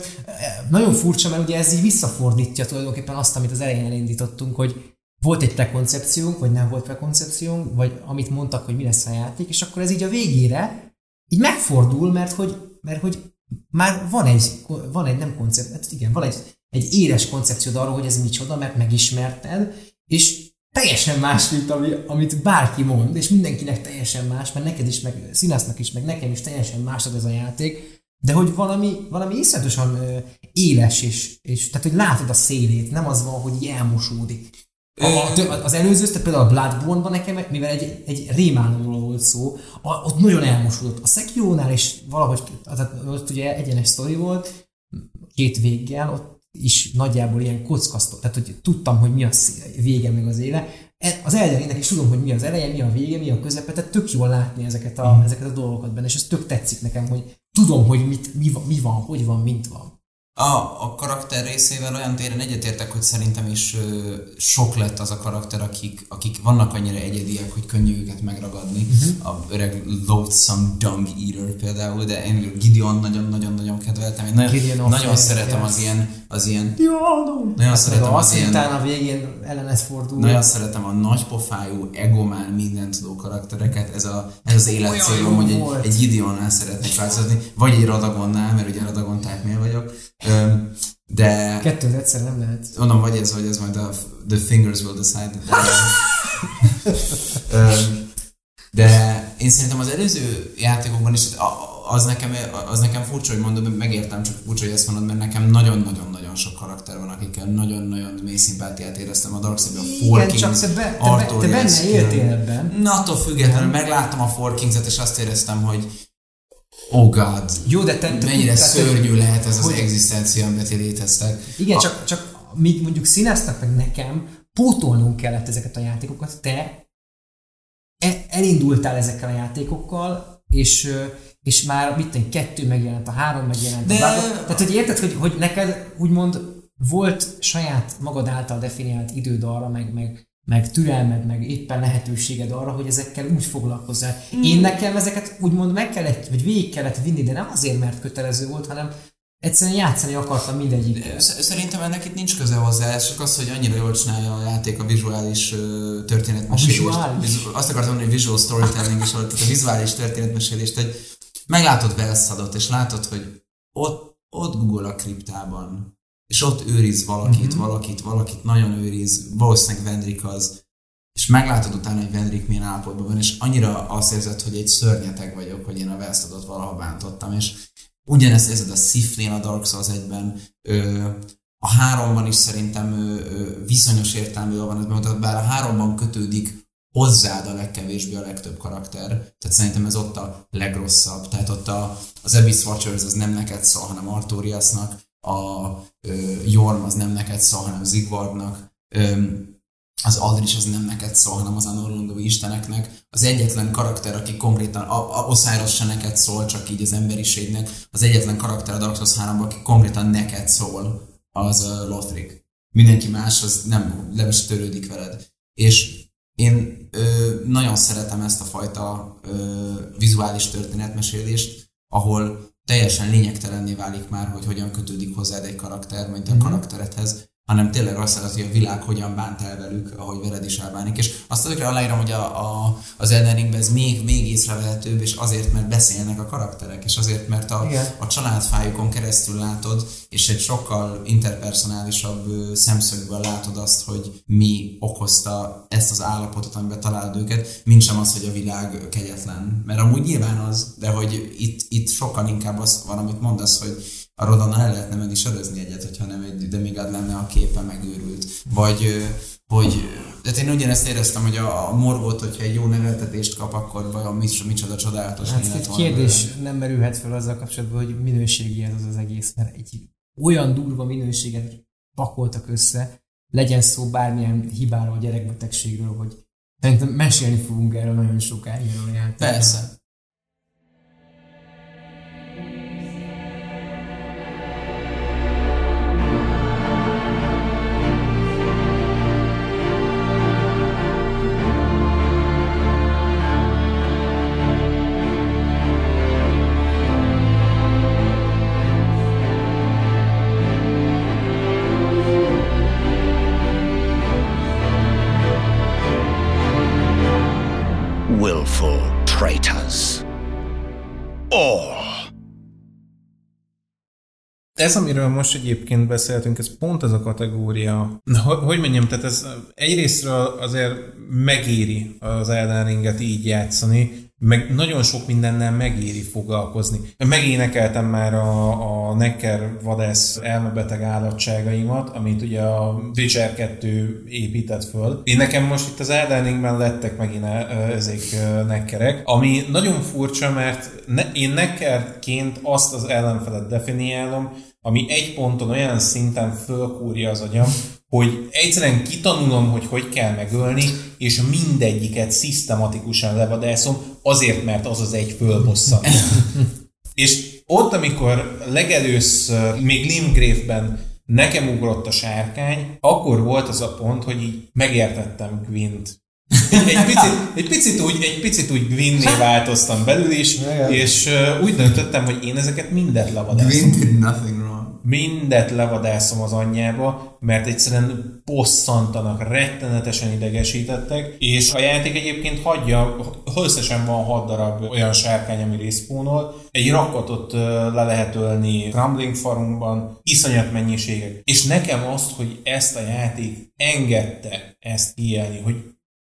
nagyon furcsa, mert ugye ez így visszafordítja tulajdonképpen azt, amit az elején elindítottunk, hogy volt egy prekoncepciónk, vagy nem volt prekoncepciónk, vagy amit mondtak, hogy mi lesz a játék, és akkor ez így a végére így megfordul, mert hogy, mert hogy már van egy, van egy nem koncept, hát igen, van egy, egy éles koncepciód arról, hogy ez micsoda, mert megismerted, és teljesen más, mint ami, amit bárki mond, és mindenkinek teljesen más, mert neked is, meg színásznak is, meg nekem is teljesen más ad ez a játék, de hogy valami, valami iszonyatosan éles, és, és tehát, hogy látod a szélét, nem az van, hogy így elmosódik. A, a, az előző, tehát például a Bloodborne-ban nekem, mivel egy, egy rémálomról volt szó, a, ott nagyon elmosódott. A Sekiro-nál is valahogy, tehát ott ugye egyenes sztori volt, két véggel, ott is nagyjából ilyen kockasztó, tehát hogy tudtam, hogy mi a vége meg az éle. E- Az eldenének is tudom, hogy mi az eleje, mi a vége, mi a közepe, tehát tök jól látni ezeket a, ezeket a dolgokat benne, és ez tök tetszik nekem, hogy tudom, hogy mit, mi, van, mi van, hogy van, mint van. A, a karakter részével olyan téren egyetértek, hogy szerintem is ö, sok lett az a karakter, akik, akik vannak annyira egyediek, hogy könnyű őket megragadni. Uh-huh. A öreg Loathsome Dung Eater például, de én Gideon nagyon-nagyon-nagyon kedveltem. Én nagyon, Gideon nagyon szeretem az ilyen, az ilyen nagyon szeretem az, az ilyen a végén ellenet fordul. nagyon szeretem a nagypofájú, egomán, mindent tudó karaktereket. Ez, a, ez az életcélom, jó hogy egy, volt. egy Gideonnál szeretnék változni, vagy egy Radagonnál, mert ugye Radagon tápnél vagyok. Öm, De Kettőt egyszer nem lehet. mondom, vagy ez, vagy ez majd a The Fingers will decide. De, Öm, de én szerintem az előző játékokban is a- az nekem, az nekem furcsa, hogy mondom, megértem, csak furcsa, hogy ezt mondod, mert nekem nagyon-nagyon-nagyon sok karakter van, akikkel nagyon-nagyon mély szimpátiát éreztem a Dark Side, a Four Igen, Kings, csak te, be, te, be, te Artorias benne éltél ebben. Na, attól függetlenül megláttam a Four Kings-et, és azt éreztem, hogy oh god, Jó, de te, te mennyire hogy- szörnyű lehet ez az hogy- egzisztencia, amit léteztek. Igen, A- csak, csak míg mondjuk színásznak meg nekem pótolnunk kellett ezeket a játékokat, te e- elindultál ezekkel a játékokkal, és, és már mit tenni, kettő megjelent, a három megjelent. De- A Tehát, hogy érted, hogy, hogy neked úgymond volt saját magad által definiált időd arra, meg, meg, meg türelmed, meg éppen lehetőséged arra, hogy ezekkel úgy foglalkozzál. Mm. Én nekem ezeket úgymond meg kellett, vagy végig kellett vinni, de nem azért, mert kötelező volt, hanem egyszerűen játszani akartam mindegyikkel. Sz- Szerintem ennek itt nincs köze hozzá, csak az, hogy annyira jól csinálja a játék a vizuális történetmesélést. A vizuális? Vizu- Azt akartam mondani, hogy visual storytelling is volt, tehát a vizuális történetmesélést, hogy meglátod Velszadot, és látod, hogy ott, ott Google a kriptában, és ott őriz valakit, Mhm. mm-hmm. valakit, valakit nagyon őriz, valószínűleg Vendrik az, és meglátod utána, hogy Vendrik milyen állapotban van, és annyira azt érzed, hogy egy szörnyeteg vagyok, hogy én a Velszadot valaha bántottam, és ugyanezt érzed a Sifnél, a Dark Souls 1-ben, ö, a háromban is szerintem viszonyos értelmű van ez bemutatva, bár a háromban kötődik hozzád a legkevésbé a legtöbb karakter. Tehát szerintem ez ott a legrosszabb. Tehát ott a, az Abyss Watchers az nem neked szól, hanem Artoriasnak, a ö, Jorm az nem neked szól, hanem Zigvardnak, ö, az Aldrich az nem neked szól, hanem az Anorlundói isteneknek. Az egyetlen karakter, aki konkrétan, a, a Osiris se neked szól, csak így az emberiségnek, az egyetlen karakter a Dark Souls 3 aki konkrétan neked szól, az uh, Lothric. Mindenki más az nem, nem is törődik veled. És én ö, nagyon szeretem ezt a fajta ö, vizuális történetmesélést, ahol teljesen lényegtelenné válik már, hogy hogyan kötődik hozzád egy karakter, mint a Mhm. karakteredhez, hanem tényleg azt hogy a világ hogyan bánt el velük, ahogy veled is elbánik. És azt tökre aláírom, hogy a, a, az Elden Ringben ez még, még észrevehetőbb, és azért, mert beszélnek a karakterek, és azért, mert a, Igen. a családfájukon keresztül látod, és egy sokkal interpersonálisabb szemszögből látod azt, hogy mi okozta ezt az állapotot, amiben találod őket, mint sem az, hogy a világ kegyetlen. Mert amúgy nyilván az, de hogy itt, itt sokkal inkább az van, amit mondasz, hogy a Rodannal el lehetne menni sörözni egyet, hogyha nem egy demigod lenne a képe megőrült. Vagy hogy Tehát én ugyanezt éreztem, hogy a, a morgot, hogyha egy jó neveltetést kap, akkor vajon micsoda, micsoda csodálatos Hát egy van kérdés belőle. nem merülhet fel azzal kapcsolatban, hogy minőségi ez az, az egész, mert egy olyan durva minőséget pakoltak össze, legyen szó bármilyen hibáról, gyerekbetegségről, hogy szerintem mesélni fogunk erről nagyon sokáig erről. Persze. All. Ez, amiről most egyébként beszéltünk, ez pont az a kategória. Hogy mondjam, tehát ez egyrésztről azért megéri az Elden Ringet így játszani, meg nagyon sok mindennel megéri foglalkozni. Megénekeltem már a, a Necker vadász elmebeteg állatságaimat, amit ugye a Witcher 2 épített föl. Én nekem most itt az Elden Ringben lettek megint ezek nekkerek, ami nagyon furcsa, mert ne, én nekkerként azt az ellenfelet definiálom, ami egy ponton olyan szinten fölkúrja az agyam, hogy egyszerűen kitanulom, hogy hogy kell megölni, és mindegyiket szisztematikusan levadászom, azért, mert az az egy fölbosszant. és ott, amikor legelőször, még Limgrave-ben nekem ugrott a sárkány, akkor volt az a pont, hogy így megértettem Gwent. Egy, picit, egy, picit úgy, egy picit úgy Gwynné változtam belül is, Igen. és uh, úgy döntöttem, hogy én ezeket mindet levadászom Gwyn did nothing. Mindet levadászom az anyjába, mert egyszerűen bosszantanak, rettenetesen idegesítettek, és a játék egyébként hagyja, összesen van 6 darab olyan sárkány, ami respawnol, egy rakatot le lehet ölni Crumbling Farmban, iszonyat mennyiségek. És nekem azt, hogy ezt a játék engedte ezt kijelni, hogy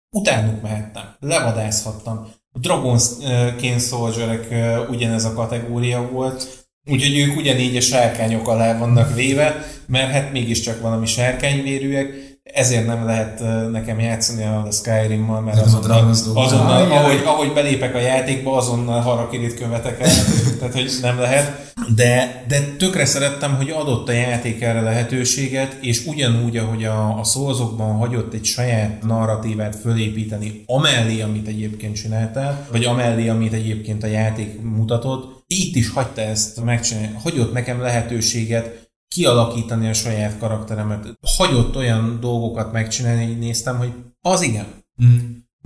utánuk mehettem, levadászhattam. Dragon's Soldierek ö, ugyanez a kategória volt, Úgyhogy ők ugyanígy a sárkányok alá vannak véve, mert hát mégiscsak valami sárkányvérűek, ezért nem lehet nekem játszani a Skyrim-mal, mert Nem a azonnal, azonnal Ah, ahogy, ahogy belépek a játékba, azonnal harakirit követek el, tehát hogy nem lehet. De, de tökre szerettem, hogy adott a játék erre lehetőséget, és ugyanúgy, ahogy a, a szózokban hagyott egy saját narratívát fölépíteni, amellé, amit egyébként csináltál, vagy amellé, amit egyébként a játék mutatott, itt is hagyta ezt megcsinálni, hagyott nekem lehetőséget kialakítani a saját karakteremet, hagyott olyan dolgokat megcsinálni, hogy néztem, hogy az igen, Mm.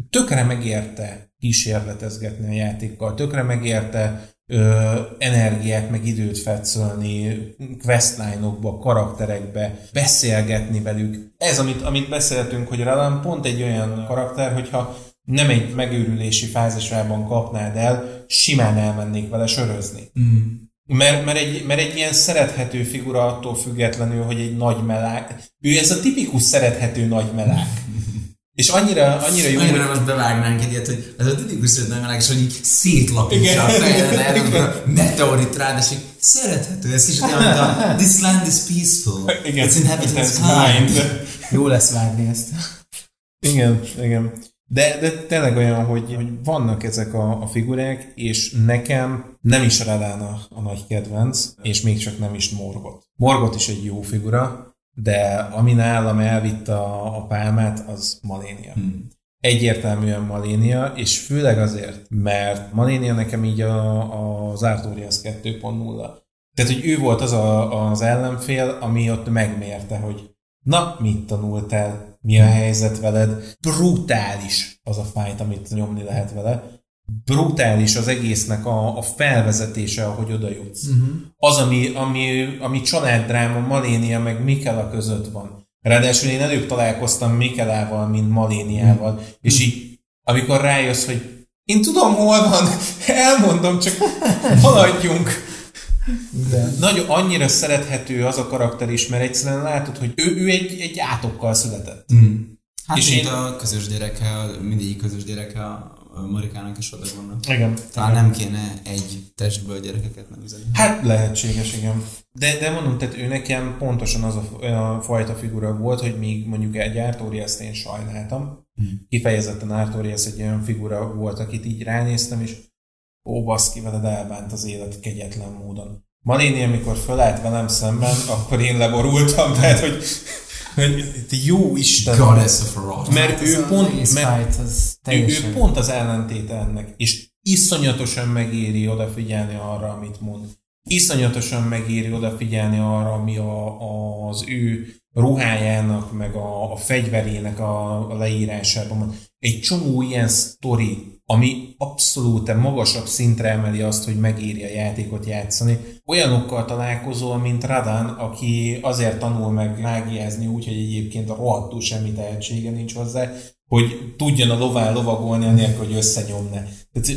tökre megérte kísérletezgetni a játékkal, tökre megérte ö, energiát, meg időt fetszölni questline-okba, karakterekbe, beszélgetni velük. Ez, amit, amit beszéltünk, hogy Ralan pont egy olyan karakter, hogyha nem egy megőrülési fázisában kapnád el, simán elmennék vele sörözni. Mm. Mert, mert, egy, mert egy ilyen szerethető figura attól függetlenül, hogy egy nagy melák. Ő ez a tipikus szerethető nagy melák. És annyira, annyira jó, Annyira most bevágnánk egyet, hogy ez a tipikus meleg, és hogy így szétlapítja Igen. a fejedet, meteorit rád, és így szerethető, ez kicsit olyan, a This land is peaceful. igen, It's inhabited kind. Jó lesz vágni ezt. Igen, igen. De, de tényleg olyan, hogy, hogy vannak ezek a, a figurák, és nekem nem is Relán a, a nagy kedvenc, és még csak nem is Morgot. Morgot is egy jó figura, de ami nálam elvitte a, a pálmát, az Malénia. Hmm. Egyértelműen Malénia, és főleg azért, mert Malénia nekem így a, az Artorias 2.0. Tehát, hogy ő volt az a, az ellenfél, ami ott megmérte, hogy na, mit tanultál, mi a helyzet veled. Brutális az a fájt, amit nyomni lehet vele. Brutális az egésznek a, a felvezetése, ahogy oda jutsz. Uh-huh. Az, ami, ami, ami családdráma Malénia meg Mikela között van. Ráadásul én előbb találkoztam Mikelával, mint Maléniával, uh-huh. és így, amikor rájössz, hogy én tudom, hol van, elmondom, csak haladjunk. De. Nagyon annyira szerethető az a karakter is, mert egyszerűen látod, hogy ő, ő egy, egy átokkal született. Mm. Hát És mint én- a közös gyereke, mindegyik közös gyereke a a Marikának és oda vannak. Igen. Talán nem kéne egy testből gyerekeket nevezni. Hát lehetséges, igen. De, de mondom, tehát ő nekem pontosan az a, a fajta figura volt, hogy még mondjuk egy Artorias-t én sajnáltam. Hmm. Kifejezetten Artorias egy olyan figura volt, akit így ránéztem, és ó, baszki, veled elbánt az élet kegyetlen módon. Malini, amikor fölállt velem szemben, akkor én leborultam, tehát, hogy, hogy jó Isten. Goddess of Rot. Mert Hát ő a pont, mert ő, ő pont az ellentéte ennek, és iszonyatosan megéri odafigyelni arra, amit mond. Iszonyatosan megéri odafigyelni arra, ami a, a, az ő ruhájának, meg a, a fegyverének a, a leírásában van. Egy csomó ilyen sztori, ami abszolút magasabb szintre emeli azt, hogy megéri a játékot játszani. Olyanokkal találkozol, mint Radan, aki azért tanul meg mágiázni úgy, hogy egyébként a rohadtul semmi tehetsége nincs hozzá, hogy tudjon a lován lovagolni, anélkül, hogy összenyomne. Tehát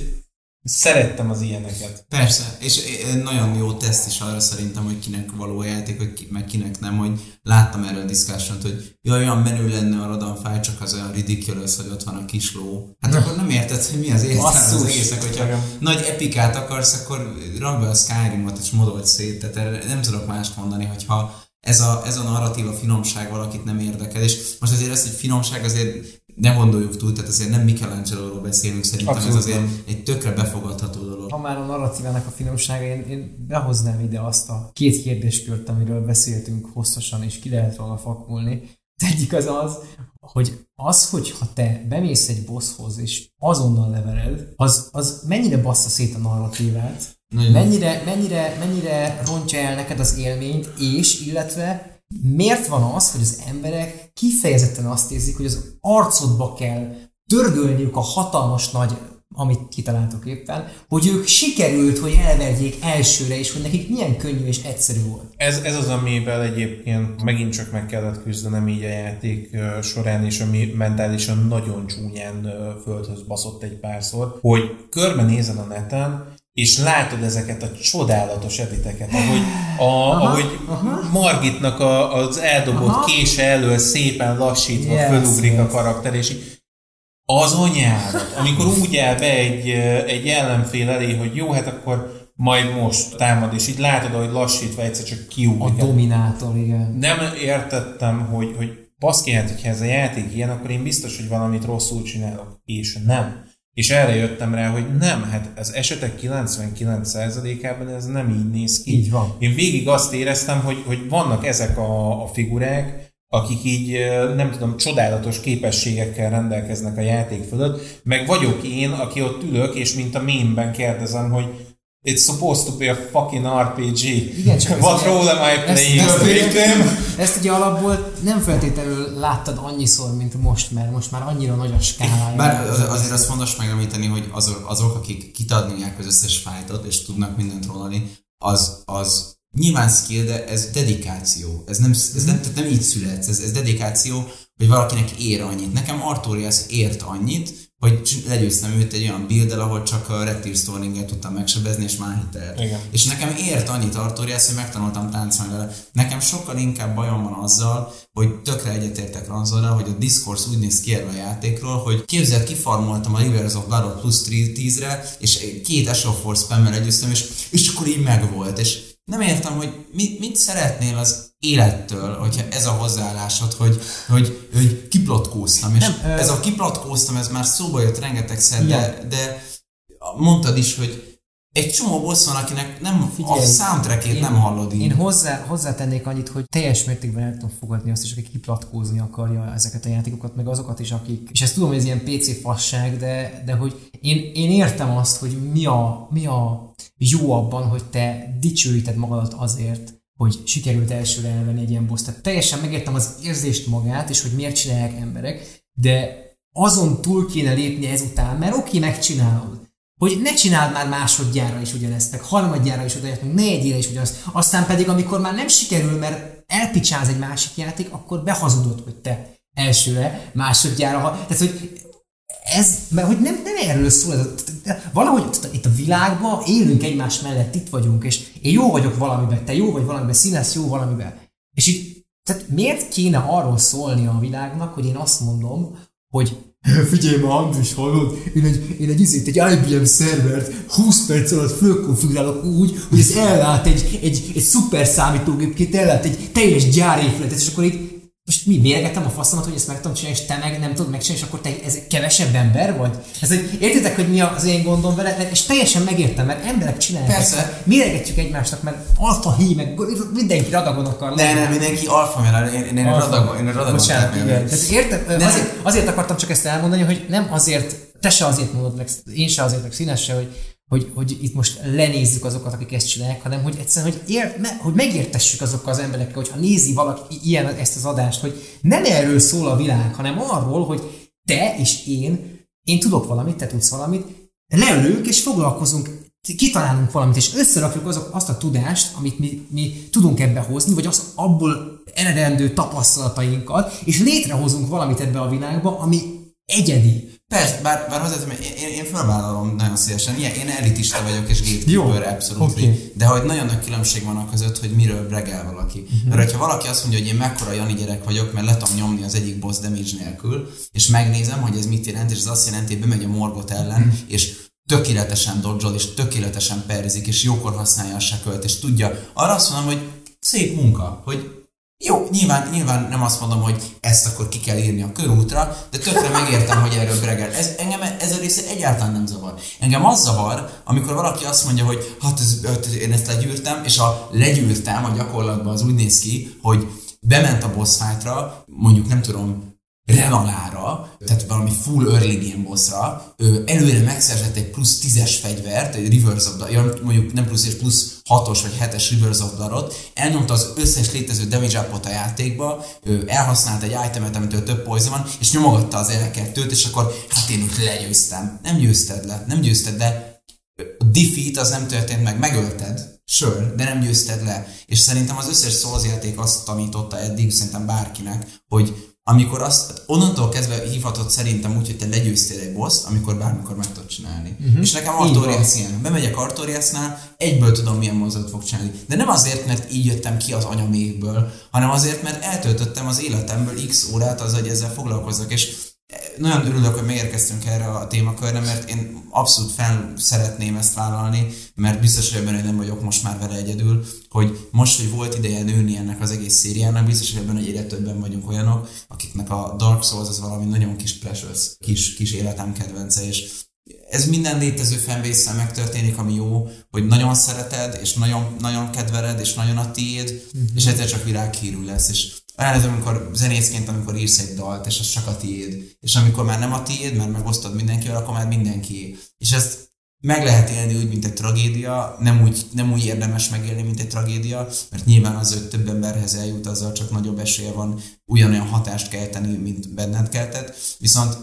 szerettem az ilyeneket. Persze, és nagyon jó teszt is arra szerintem, hogy kinek való a játék, hogy ki, meg kinek nem, hogy láttam erről a discussion hogy jaj, olyan menő lenne a Radan fáj, csak az olyan ridiculous, hogy ott van a kis ló. Hát akkor nem érted, hogy mi az értelme az egésznek, hogyha Igen. nagy epikát akarsz, akkor rakd be a Skyrimot és modold szét, tehát erre nem tudok mást mondani, hogyha ez a, ez a narratíva finomság valakit nem érdekel, és most azért ez egy finomság azért ne gondoljuk túl, tehát azért nem Michelangelo-ról beszélünk, szerintem Abszolút ez azért nem. egy tökre befogadható dolog. Ha már a narratívának a finomsága, én, én behoznám ide azt a két kérdéskört, amiről beszéltünk hosszasan, és ki lehet róla fakulni. Az egyik az az, hogy az, hogyha te bemész egy bosshoz, és azonnal levered, az, az mennyire bassza szét a narratívát, Nagyon. mennyire, mennyire, mennyire rontja el neked az élményt, és illetve miért van az, hogy az emberek kifejezetten azt érzik, hogy az arcodba kell törgölniük a hatalmas nagy amit kitaláltok éppen, hogy ők sikerült, hogy elverjék elsőre, és hogy nekik milyen könnyű és egyszerű volt. Ez, ez az, amivel egyébként megint csak meg kellett küzdenem így a játék során, és ami mentálisan nagyon csúnyán földhöz baszott egy párszor, hogy körbenézel a neten, és látod ezeket a csodálatos editeket, ahogy, a, aha, ahogy aha. Margitnak a, az eldobott aha. kése elől szépen lassítva Yes, fölugrik a yes. karakter, és így az anyádat, amikor úgy áll be egy, egy ellenfél elé, hogy jó, hát akkor majd most támad, és így látod, hogy lassítva egyszer csak A kiugrik. dominátor, igen. Nem értettem, hogy, hogy baszki, hát, hogyha ez a játék ilyen, akkor én biztos, hogy valamit rosszul csinálok. És nem. És erre jöttem rá, hogy nem, hát az esetek 99%-ában ez nem így néz ki. Így van. Én végig azt éreztem, hogy, hogy vannak ezek a, a figurák, akik így, nem tudom, csodálatos képességekkel rendelkeznek a játék fölött, meg vagyok én, aki ott ülök, és mint a mémben kérdezem, hogy It's supposed to be a fucking RPG. Igen, csak ez What ugye- role am I ezt- playing? ezt- The victim? Ezt ugye alapból nem feltétlenül láttad annyiszor, mint most, mert most már annyira nagy a skálája. Bár az- azért az fontos megemlíteni, hogy azok, azok akik kitadnják az összes fájtot, és tudnak mindent rólani, az, az nyilván skill, de ez dedikáció. Ez nem, ez nem, tehát nem így születsz, ez, ez dedikáció, hogy valakinek ér annyit. Nekem Artorias ért annyit, hogy legyőztem őt egy olyan build ahol csak a Reptil Storming-el tudtam megsebezni, és már hitelt. Igen. És nekem ért annyit Artorias, hogy megtanultam táncolni vele. Nekem sokkal inkább bajom van azzal, hogy tökre egyetértek Ranzorral, hogy a Discourse úgy néz ki erről a játékról, hogy képzeld, kifarmoltam a Rivers of Blood plusz 10-re, és két Asher Force spammel együttem, és, és akkor így megvolt. És nem értem, hogy mit, mit szeretnél az élettől, hogyha ez a hozzáállásod, hogy, hogy, hogy kiplotkóztam, és Nem, ez a kiplotkóztam, ez már szóba jött rengetegszer, de, de mondtad is, hogy egy csomó boss van, akinek nem Figyelj, a soundtrackét nem hallod így. Én hozzá, hozzátennék annyit, hogy teljes mértékben el tudom fogadni azt is, aki kiplatkózni akarja ezeket a játékokat, meg azokat is, akik... És ezt tudom, hogy ez ilyen PC fasság, de, de hogy én, én értem azt, hogy mi a, mi a jó abban, hogy te dicsőíted magadat azért, hogy sikerült elsőre elvenni egy ilyen boss. Tehát teljesen megértem az érzést magát, és hogy miért csinálják emberek, de azon túl kéne lépni ezután, mert oké, megcsinálod hogy ne csináld már másodjára is ugyanezt, meg harmadjára is ugyanezt, meg negyedjére is ugyanezt. Aztán pedig, amikor már nem sikerül, mert elpicsáz egy másik játék, akkor behazudod, hogy te elsőre, másodjára, tehát hogy ez, mert hogy nem, nem erről szól, valahogy itt a világban élünk egymás mellett, itt vagyunk, és én jó vagyok valamiben, te jó vagy valamiben, színes jó valamiben. És így, tehát miért kéne arról szólni a világnak, hogy én azt mondom, hogy Figyelj ma, Andris, hallod? Én egy, én egy, izét, egy IBM szervert 20 perc alatt fölkonfigurálok úgy, hogy ez ellát egy, egy, egy szuper számítógépként, ellát egy teljes gyárépületet, és akkor itt most mi mérgetem a faszomat, hogy ezt meg tudom csinálni, és te meg nem tudod megcsinálni, és akkor te ez kevesebb ember vagy? Ez, hogy értitek, hogy mi az én gondom vele? És teljesen megértem, mert emberek csinálják. Persze. Méregetjük egymásnak, mert alfa hí, meg mindenki radagon akar De nem, mindenki alfa mert én, én, én radagon, én radagon Bocsánat, igen. Tehát érted? De- Azért, azért akartam csak ezt elmondani, hogy nem azért, te se azért mondod meg, én se azért meg színes se, hogy, hogy, hogy itt most lenézzük azokat, akik ezt csinálják, hanem hogy egyszerűen, hogy, ér, me, hogy megértessük azokkal az emberekkel, hogyha nézi valaki ilyen ezt az adást, hogy nem erről szól a világ, hanem arról, hogy te és én, én tudok valamit, te tudsz valamit, leülünk és foglalkozunk, kitalálunk valamit, és összerakjuk azok, azt a tudást, amit mi, mi tudunk ebbe hozni, vagy az abból eredendő tapasztalatainkat, és létrehozunk valamit ebbe a világba, ami egyedi. Persze, bár, bár hozzáteszem, én, én, felvállalom nagyon szívesen. Ilyen, én elitista vagyok és gatekeeper, abszolút. oké. De hogy nagyon nagy különbség van a között, hogy miről bregel valaki. Uh-huh. Mert hogyha valaki azt mondja, hogy én mekkora Jani gyerek vagyok, mert le tudom nyomni az egyik boss damage nélkül, és megnézem, hogy ez mit jelent, és ez azt jelenti, hogy bemegy a morgot ellen, Mhm. és tökéletesen dodge és tökéletesen perzik, és jókor használja a sekölt, és tudja. Arra azt mondom, hogy szép munka, hogy jó, nyilván, nyilván nem azt mondom, hogy ezt akkor ki kell írni a körútra, de tökre megértem, hogy erről bregel. Ez, engem ez a része egyáltalán nem zavar. Engem az zavar, amikor valaki azt mondja, hogy hát ez, ez, én ezt legyűrtem, és a legyűrtem a gyakorlatban az úgy néz ki, hogy bement a boss fightra, mondjuk nem tudom, Renalára, tehát valami full early game bossra, ő előre megszerzett egy plusz 10-es fegyvert, egy reverse of ja, mondjuk nem plusz és plusz 6-os vagy 7-es reverse of bloodot, elnyomta az összes létező damage upot a játékba, ő elhasznált egy itemet, amitől több poison van, és nyomogatta az L2-t, és akkor hát én itt legyőztem. Nem győzted le, nem győzted le, a defeat az nem történt meg, megölted, sure, de nem győzted le. És szerintem az összes Souls játék azt tanította eddig, szerintem bárkinek, hogy amikor azt, onnantól kezdve hívhatod szerintem úgy, hogy te legyőztél egy boss amikor bármikor meg tudod csinálni. Uh-huh. És nekem Artorias ilyen. Bemegyek Artoriasnál, egyből tudom, milyen mozgat fog csinálni. De nem azért, mert így jöttem ki az anyamékből, hanem azért, mert eltöltöttem az életemből x órát az, hogy ezzel foglalkozzak, és nagyon örülök, hogy megérkeztünk erre a témakörre, mert én abszolút fel szeretném ezt vállalni, mert biztos vagyok benne, hogy nem vagyok most már vele egyedül, hogy most, hogy volt ideje nőni ennek az egész szériának, biztos vagyok benne, hogy egyre többen vagyunk olyanok, akiknek a Dark Souls az valami nagyon kis precious, kis, kis életem kedvence, és ez minden létező fanbase megtörténik, ami jó, hogy nagyon szereted, és nagyon, nagyon kedveled, és nagyon a tiéd, uh-huh. és egyszer csak világhírű lesz, és ez, amikor zenészként, amikor írsz egy dalt, és az csak a tiéd. És amikor már nem a tiéd, mert megosztod mindenkivel, akkor már mindenki. És ezt meg lehet élni úgy, mint egy tragédia, nem úgy, nem úgy érdemes megélni, mint egy tragédia, mert nyilván az, hogy több emberhez eljut, azzal csak nagyobb esélye van ugyanolyan hatást kelteni, mint benned keltett. Viszont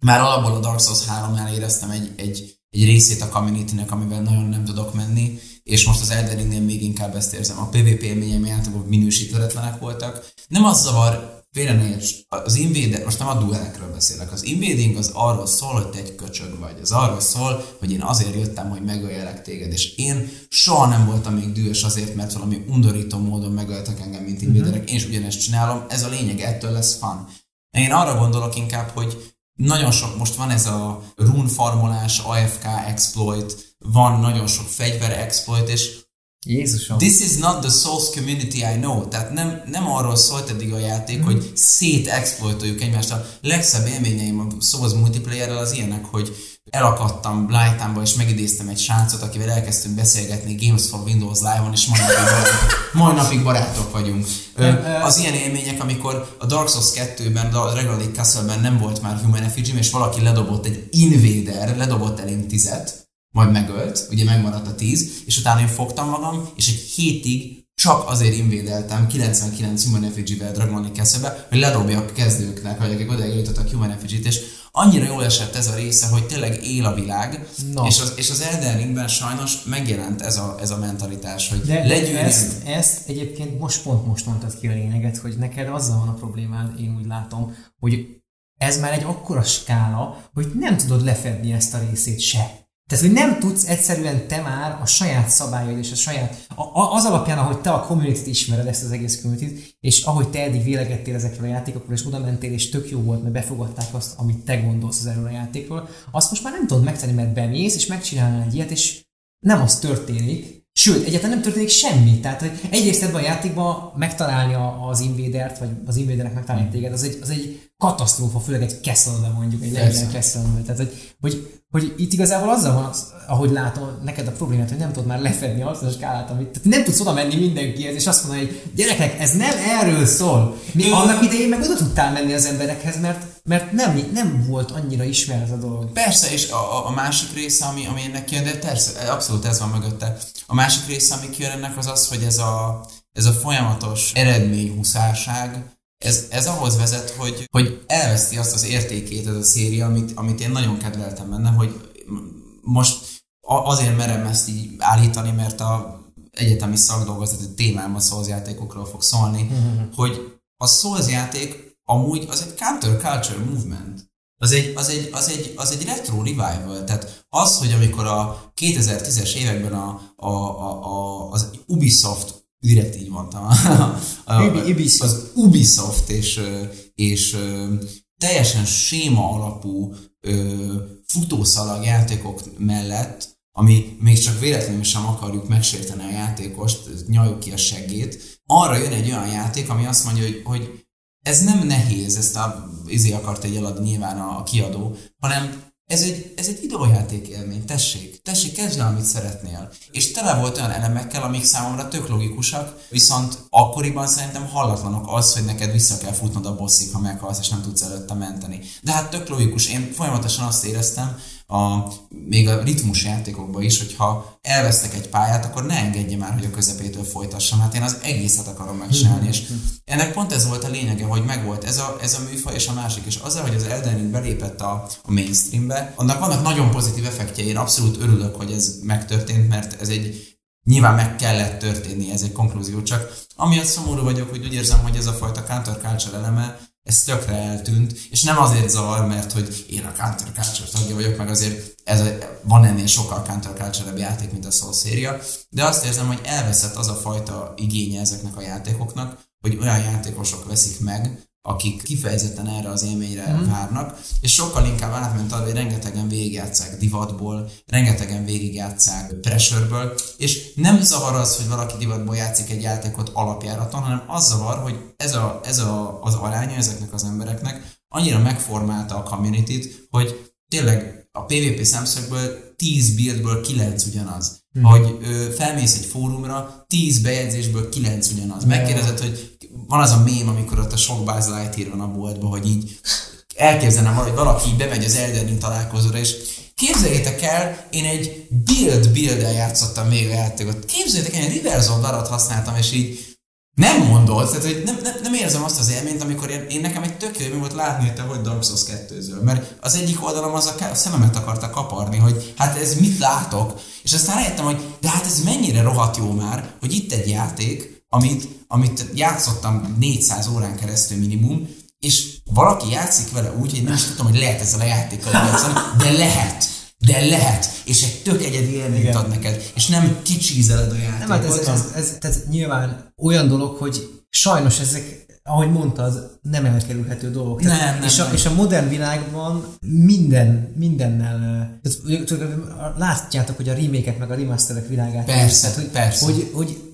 már alapból a Dark Souls 3-nál éreztem egy, egy, egy részét a community-nek, amivel nagyon nem tudok menni, és most az Elden Ringnél még inkább ezt érzem. A PvP élményeim játékok minősítetlenek voltak. Nem az zavar, érts, az invader, most nem a duelekről beszélek, az invading az arról szól, hogy te egy köcsög vagy. Az arról szól, hogy én azért jöttem, hogy megöljelek téged, és én soha nem voltam még dühös azért, mert valami undorító módon megöltek engem, mint invaderek. Én is ugyanezt csinálom, ez a lényeg, ettől lesz fun. Én arra gondolok inkább, hogy nagyon sok, most van ez a rune farmolás, AFK exploit, van nagyon sok fegyver exploit, és Jézusom. This is not the Souls community I know. Tehát nem, nem arról szólt eddig a játék, mm. hogy szétexploitoljuk egymást. A legszebb élményeim a Souls multiplayerrel az ilyenek, hogy elakadtam Blightamba és megidéztem egy srácot, akivel elkezdtünk beszélgetni Games for Windows Live-on, és mai napig, mai napig barátok vagyunk. Az ilyen élmények, amikor a Dark Souls 2-ben, a Regular League Castle-ben nem volt már Human Effigy, és valaki ledobott egy invader, ledobott elém tizet, majd megölt, ugye megmaradt a 10, és utána én fogtam magam, és egy hétig csak azért invédeltem 99 Human Effigy-vel Dragon Castle-be, hogy ledobjak a kezdőknek, vagy akik oda jutottak Human Effigy-t, és annyira jól esett ez a része, hogy tényleg él a világ, Na. és az, és az Elden Ringben sajnos megjelent ez a, ez a mentalitás, hogy De legyűrni. ezt, ezt egyébként most pont most mondtad ki a lényeget, hogy neked azzal van a problémád, én úgy látom, hogy ez már egy akkora skála, hogy nem tudod lefedni ezt a részét se. Tehát, hogy nem tudsz egyszerűen te már a saját szabályaid és a saját, a, a, az alapján, ahogy te a community ismered ezt az egész community és ahogy te eddig vélegettél ezekről a játékokról, és oda mentél, és tök jó volt, mert befogadták azt, amit te gondolsz az erről a játékról, azt most már nem tudod megtenni, mert bemész, és megcsinálnál egy ilyet, és nem az történik, Sőt, egyáltalán nem történik semmi. Tehát, hogy egyrészt ebben a játékban megtalálni az invadert, vagy az invadernek megtalálni téged, az egy, az egy katasztrófa, főleg egy castle mondjuk, egy legendary castle Tehát, hogy, hogy, hogy, itt igazából azzal van, az, ahogy látom neked a problémát, hogy nem tudod már lefedni azt a skálát, amit, tehát nem tudsz oda menni mindenkihez, és azt mondani, hogy gyerekek, ez nem erről szól. Mi annak idején meg oda tudtál menni az emberekhez, mert mert nem, nem volt annyira ismert a dolog. Persze, és a, a másik része, ami, ami ennek kijön, de persze, abszolút ez van mögötte. A másik része, ami kijön ennek az az, hogy ez a, ez a folyamatos eredményhúszárság, ez, ez ahhoz vezet, hogy, hogy elveszti azt az értékét ez a széria, amit, amit én nagyon kedveltem benne, hogy most azért merem ezt így állítani, mert a egyetemi szakdolgozati témám a Souls játékokról fog szólni, mm-hmm. hogy a Souls játék amúgy az egy counterculture movement. Az egy, az, egy, az, egy, az egy retro revival. Tehát az, hogy amikor a 2010-es években a, a, a, a, az Ubisoft direkt így mondtam. A, Ubisoft. Az Ubisoft és, és teljesen séma alapú futószalag játékok mellett, ami még csak véletlenül sem akarjuk megsérteni a játékost, nyaljuk ki a seggét, arra jön egy olyan játék, ami azt mondja, hogy, hogy ez nem nehéz, ezt a izé akart egy eladni nyilván a, a kiadó, hanem ez egy, ez egy videójáték élmény, tessék, tessék, kezdj el, amit szeretnél. És tele volt olyan elemekkel, amik számomra tök logikusak, viszont akkoriban szerintem hallatlanok az, hogy neked vissza kell futnod a bosszig, ha meghalsz, és nem tudsz előtte menteni. De hát tök logikus, én folyamatosan azt éreztem, a, még a ritmus játékokban is, hogyha elvesztek egy pályát, akkor ne engedje már, hogy a közepétől folytassam. Hát én az egészet akarom megcsinálni, és ennek pont ez volt a lényege, hogy megvolt ez a, ez a műfaj és a másik, és azzal, hogy az Elden Ring belépett a, a mainstreambe, annak vannak nagyon pozitív effektjei, én abszolút örülök, hogy ez megtörtént, mert ez egy Nyilván meg kellett történni, ez egy konklúzió, csak amiatt szomorú vagyok, hogy úgy érzem, hogy ez a fajta counterculture eleme, ez tökre eltűnt, és nem azért zavar, mert hogy én a counterculture tagja vagyok, meg azért ez van ennél sokkal counterculture játék, mint a Soul széria, de azt érzem, hogy elveszett az a fajta igénye ezeknek a játékoknak, hogy olyan játékosok veszik meg, akik kifejezetten erre az élményre mm. várnak, és sokkal inkább átment arra, hogy rengetegen végigjátszák divatból, rengetegen végigjátszák pressure és nem zavar az, hogy valaki divatból játszik egy játékot alapjáraton, hanem az zavar, hogy ez, a, ez a, az aránya ezeknek az embereknek annyira megformálta a community hogy tényleg a PvP szemszögből 10 buildből 9 ugyanaz. Hmm. Hogy ö, felmész egy fórumra, 10 bejegyzésből 9 ugyanaz. Megkérdezed, hogy van az a mém, amikor ott a sok Buzz Lightyear van a boltban, hogy így elképzelnem hogy valaki bemegy az Elden találkozóra, és képzeljétek el, én egy build build játszottam még a játékot. Képzeljétek el, én reverse of használtam, és így nem mondod, tehát hogy nem, nem, nem, érzem azt az élményt, amikor én, én nekem egy tök volt látni, hogy te hogy Dark Souls 2 mert az egyik oldalom az a, a szememet akarta kaparni, hogy hát ez mit látok, és aztán rájöttem, hogy de hát ez mennyire rohadt jó már, hogy itt egy játék, amit, amit játszottam 400 órán keresztül minimum, és valaki játszik vele úgy, hogy nem is tudom, hogy lehet ezzel a játékkal játszani, de lehet. De lehet, és egy tök egyedi élményt ad neked, és nem kicsízeled a játékot. Nem, hát ez, ez, ez, ez, nyilván olyan dolog, hogy sajnos ezek, ahogy mondtad, nem elkerülhető dolog. Nem, tehát, nem, és, a, nem. és a modern világban minden, mindennel, tehát, látjátok, hogy a remake meg a remasterek világát. Persze, tehát, hogy, persze. Hogy, hogy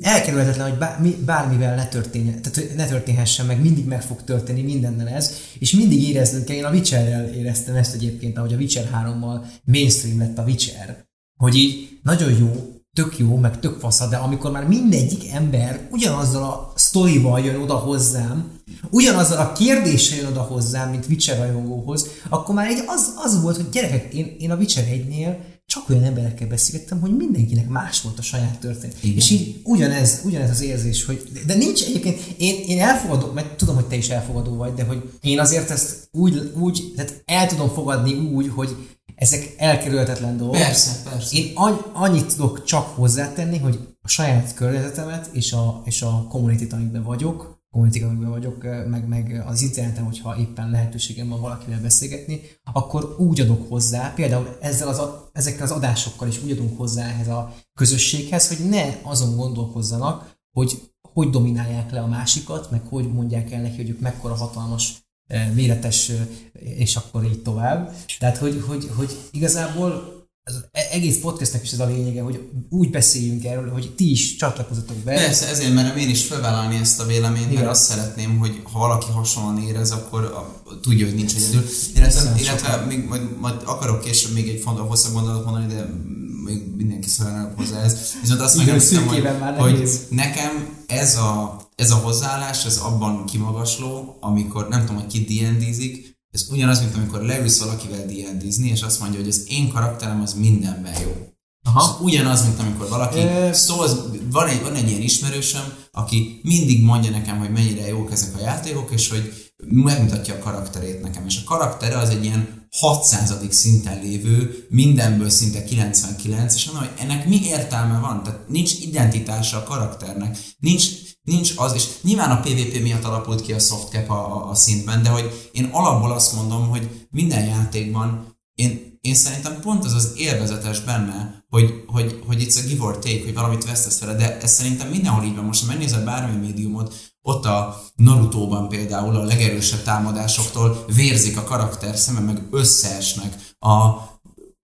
elkerülhetetlen, hogy bármivel ne történjen, tehát ne történhessen meg, mindig meg fog történni mindennel ez, és mindig éreznünk kell, én a Witcherrel éreztem ezt egyébként, ahogy a Witcher 3-mal mainstream lett a Witcher, hogy így nagyon jó, tök jó, meg tök fasza, de amikor már mindegyik ember ugyanazzal a sztorival jön oda hozzám, ugyanazzal a kérdéssel jön oda hozzám, mint Witcher rajongóhoz, akkor már egy az, az volt, hogy gyerekek, én, én a Witcher 1-nél csak olyan emberekkel beszélgettem, hogy mindenkinek más volt a saját történet. Igen. És így ugyanez, ugyanez az érzés, hogy de nincs egyébként, én, én elfogadom, mert tudom, hogy te is elfogadó vagy, de hogy én azért ezt úgy, úgy tehát el tudom fogadni úgy, hogy ezek elkerülhetetlen dolgok. Persze, persze. Én annyit tudok csak hozzátenni, hogy a saját környezetemet és a, és a community amiben vagyok, community amiben vagyok, meg, meg az interneten, hogyha éppen lehetőségem van valakivel beszélgetni, akkor úgy adok hozzá, például ezzel az, ezekkel az adásokkal is úgy adunk hozzá ehhez a közösséghez, hogy ne azon gondolkozzanak, hogy hogy dominálják le a másikat, meg hogy mondják el neki, hogy ők mekkora hatalmas méretes, és akkor így tovább. Tehát, hogy, hogy, hogy igazából az egész podcastnek is ez a lényege, hogy úgy beszéljünk erről, hogy ti is csatlakozatok be. Persze, ezért merem én is felvállalni ezt a véleményt, Igen. mert azt szeretném, hogy ha valaki hasonlóan érez, akkor a, tudja, hogy nincs egyedül. Illetve, illetve még, majd, majd, akarok később még egy fontos, hosszabb gondolatot mondani, de még mindenki szólal hozzá ez. Viszont azt megemlítem, hogy, hogy nekem ez a, ez a hozzáállás, ez abban kimagasló, amikor nem tudom, hogy ki D&D-zik, ez ugyanaz, mint amikor leülsz valakivel d és azt mondja, hogy az én karakterem az mindenben jó. Aha. Ez ugyanaz, mint amikor valaki e... szól, van egy, van egy ilyen ismerősöm, aki mindig mondja nekem, hogy mennyire jók ezek a játékok, és hogy megmutatja a karakterét nekem. És a karaktere az egy ilyen 600. szinten lévő, mindenből szinte 99, és mondom, hogy ennek mi értelme van? Tehát nincs identitása a karakternek, nincs Nincs az, és nyilván a PvP miatt alapult ki a softcap a, a, a szintben, de hogy én alapból azt mondom, hogy minden játékban én, én szerintem pont az az élvezetes benne, hogy, hogy, hogy it's a give or take, hogy valamit vesztesz vele, de ez szerintem mindenhol így van. Most, ha megnézel bármilyen médiumot, ott a Naruto-ban például a legerősebb támadásoktól vérzik a karakter szeme, meg összeesnek. A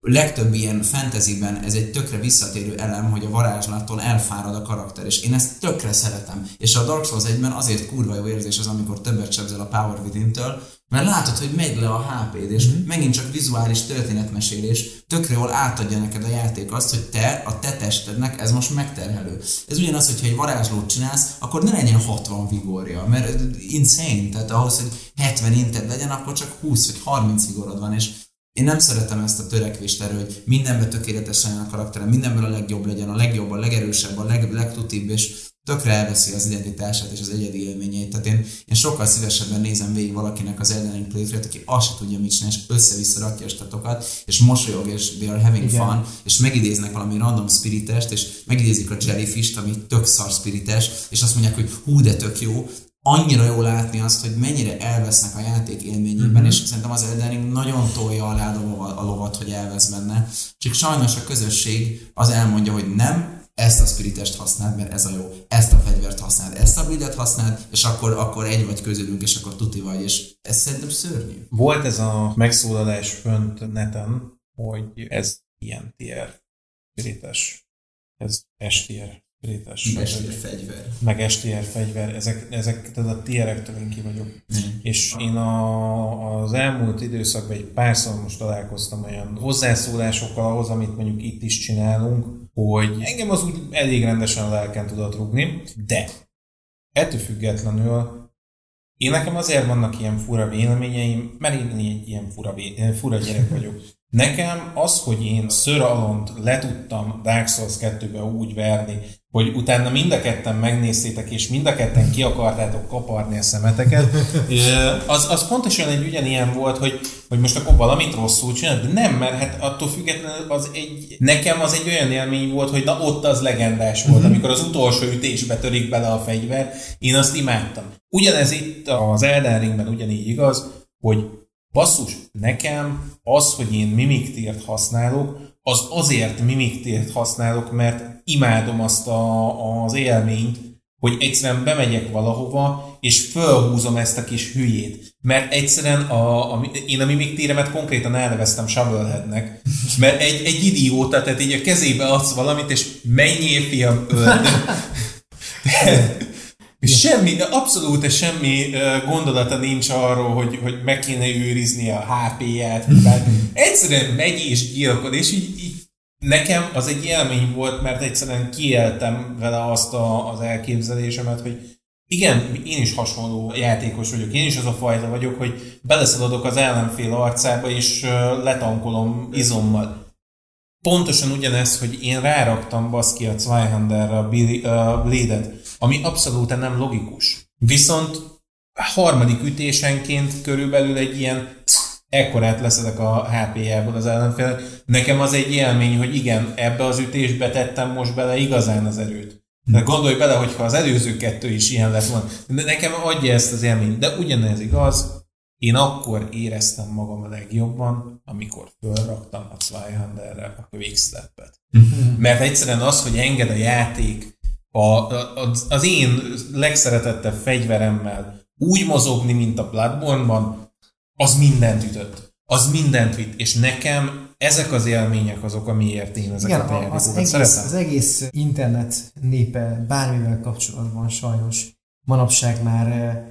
legtöbb ilyen fantasyben ez egy tökre visszatérő elem, hogy a varázslattól elfárad a karakter, és én ezt tökre szeretem. És a Dark Souls 1-ben azért kurva jó érzés az, amikor többet sebzel a Power Within-től, mert látod, hogy megy le a HP-d, és mm-hmm. megint csak vizuális történetmesélés, tökre jól átadja neked a játék azt, hogy te, a te testednek ez most megterhelő. Ez ugyanaz, hogyha egy varázslót csinálsz, akkor ne legyen 60 vigorja, mert insane, tehát ahhoz, hogy 70 inted legyen, akkor csak 20 vagy 30 vigorod van, és én nem szeretem ezt a törekvést erről, hogy mindenben tökéletesen legyen a karakterem, mindenben a legjobb legyen, a legjobb, a legerősebb, a leg, legtutibb, és tökre elveszi az identitását és az egyedi élményeit. Tehát én, én sokkal szívesebben nézem végig valakinek az Elden Ring aki azt se tudja mit csinálni, és össze-vissza rakja a statokat, és mosolyog, és they are having Igen. fun, és megidéznek valami random spiritest, és megidézik a jellyfish ami tök szar spirites, és azt mondják, hogy hú, de tök jó, annyira jó látni azt, hogy mennyire elvesznek a játék élményében, mm-hmm. és szerintem az Elden Ring nagyon tolja alá a lovat, hogy elvesz benne. Csak sajnos a közösség az elmondja, hogy nem, ezt a spiritest használd, mert ez a jó, ezt a fegyvert használd, ezt a buildet használd, és akkor, akkor egy vagy közülünk, és akkor tuti vagy, és ez szerintem szörnyű. Volt ez a megszólalás fönt neten, hogy ez ilyen tier spirites, ez S tier Rétes STR fegyver. Meg STR fegyver, ezek, ezek tehát a tierektől én ki vagyok. Mm. És én a, az elmúlt időszakban egy párszor most találkoztam olyan hozzászólásokkal ahhoz, amit mondjuk itt is csinálunk, hogy engem az úgy elég rendesen a lelken tudott rugni, de ettől függetlenül én nekem azért vannak ilyen fura véleményeim, mert én egy ilyen fura, fura gyerek vagyok. Nekem az, hogy én Ször Alont le tudtam Dark Souls 2-be úgy verni, hogy utána mind a ketten megnéztétek, és mind a ketten ki akartátok kaparni a szemeteket, az, az pontosan egy ugyanilyen volt, hogy, hogy most akkor valamit rosszul csinál, de nem, mert hát attól függetlenül az egy, nekem az egy olyan élmény volt, hogy na ott az legendás volt, uh-huh. amikor az utolsó ütésbe törik bele a fegyver, én azt imádtam. Ugyanez itt az Elden Ringben ugyanígy igaz, hogy basszus, nekem az, hogy én mimiktért használok, az azért mimiktért használok, mert imádom azt a, az élményt, hogy egyszerűen bemegyek valahova, és fölhúzom ezt a kis hülyét. Mert egyszerűen a, a, én a mimiktéremet konkrétan elneveztem Shovelheadnek, mert egy, egy idióta, tehát így a kezébe adsz valamit, és menjél fiam, öld. Semmi, abszolút semmi gondolata nincs arról, hogy, hogy meg kéne őrizni a HP-ját. Egyszerűen megy és gyilkod, és így, így nekem az egy élmény volt, mert egyszerűen kieltem vele azt a, az elképzelésemet, hogy igen, én is hasonló játékos vagyok, én is az a fajta vagyok, hogy beleszaladok az ellenfél arcába, és letankolom izommal. Pontosan ugyanez, hogy én ráraktam baszki a Zweihanderre a Blade-et, ami abszolút nem logikus. Viszont a harmadik ütésenként körülbelül egy ilyen ekkorát leszedek a HP-jából az ellenfél. Nekem az egy élmény, hogy igen, ebbe az ütésbe tettem most bele igazán az erőt. De gondolj bele, hogyha az előző kettő is ilyen lett volna. De nekem adja ezt az élményt. De ugyanez igaz, én akkor éreztem magam a legjobban, amikor fölraktam a Zweihanderre a Quickstep-et. Mert egyszerűen az, hogy enged a játék a, a, az én legszeretettebb fegyveremmel úgy mozogni, mint a Bloodborne-ban, az mindent ütött. Az mindent vitt. És nekem ezek az élmények azok, amiért én ezeket Igen, a játékokat az egész, szeretem. az egész internet népe bármivel kapcsolatban sajnos manapság már eh,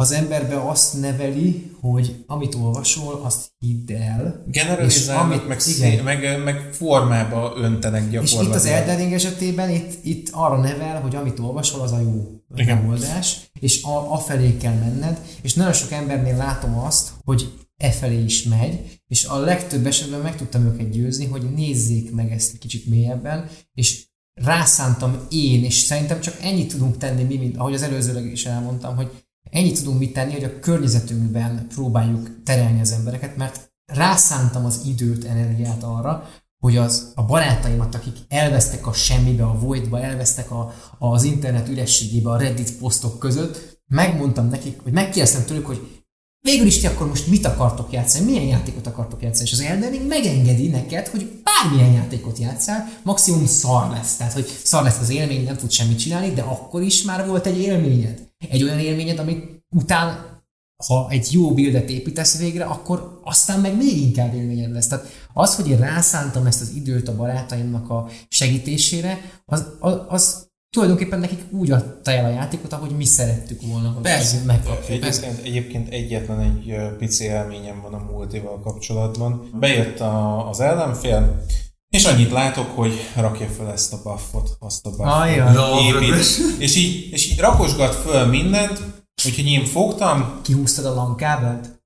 az emberbe azt neveli, hogy amit olvasol, azt hidd el. Generalizálnak, amit- meg, igen. szé- meg, meg formába öntenek És gyakorlatilag. itt az Elden Ring esetében itt, itt arra nevel, hogy amit olvasol, az a jó Igen. megoldás, és a, afelé kell menned, és nagyon sok embernél látom azt, hogy e felé is megy, és a legtöbb esetben meg tudtam őket győzni, hogy nézzék meg ezt egy kicsit mélyebben, és rászántam én, és szerintem csak ennyit tudunk tenni mi, mint ahogy az előzőleg is elmondtam, hogy ennyit tudunk mit tenni, hogy a környezetünkben próbáljuk terelni az embereket, mert rászántam az időt, energiát arra, hogy az, a barátaimat, akik elvesztek a semmibe, a voidba, elvesztek a, az internet ürességébe, a Reddit posztok között, megmondtam nekik, hogy megkérdeztem tőlük, hogy végül is ti akkor most mit akartok játszani, milyen játékot akartok játszani, és az Elden megengedi neked, hogy bármilyen játékot játszál, maximum szar lesz, tehát hogy szar lesz az élmény, nem tud semmit csinálni, de akkor is már volt egy élményed. Egy olyan élményed, amit után ha egy jó bildet építesz végre, akkor aztán meg még inkább élményed lesz. Tehát az, hogy én rászántam ezt az időt a barátaimnak a segítésére, az, az, az tulajdonképpen nekik úgy adta el a játékot, ahogy mi szerettük volna, hogy Persze. megkapjuk. Egyébként, egyébként egyetlen egy pici élményem van a multival kapcsolatban. Bejött a, az ellenfél, és annyit látok, hogy rakja fel ezt a buffot, azt a buffot. Ajaj. Épít, és, így, és így rakosgat föl mindent, úgyhogy én fogtam, Kihúztad a lankábelt?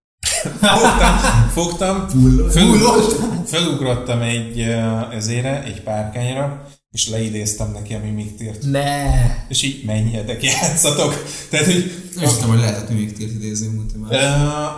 fogtam, fogtam fölug, fölugrottam egy ezére, egy párkányra, és leidéztem neki a mimiktért. Ne! És így menjetek, játszatok. Tehát, hogy Nem tudom, hogy lehetett mimiktért idézni multiban. Ö,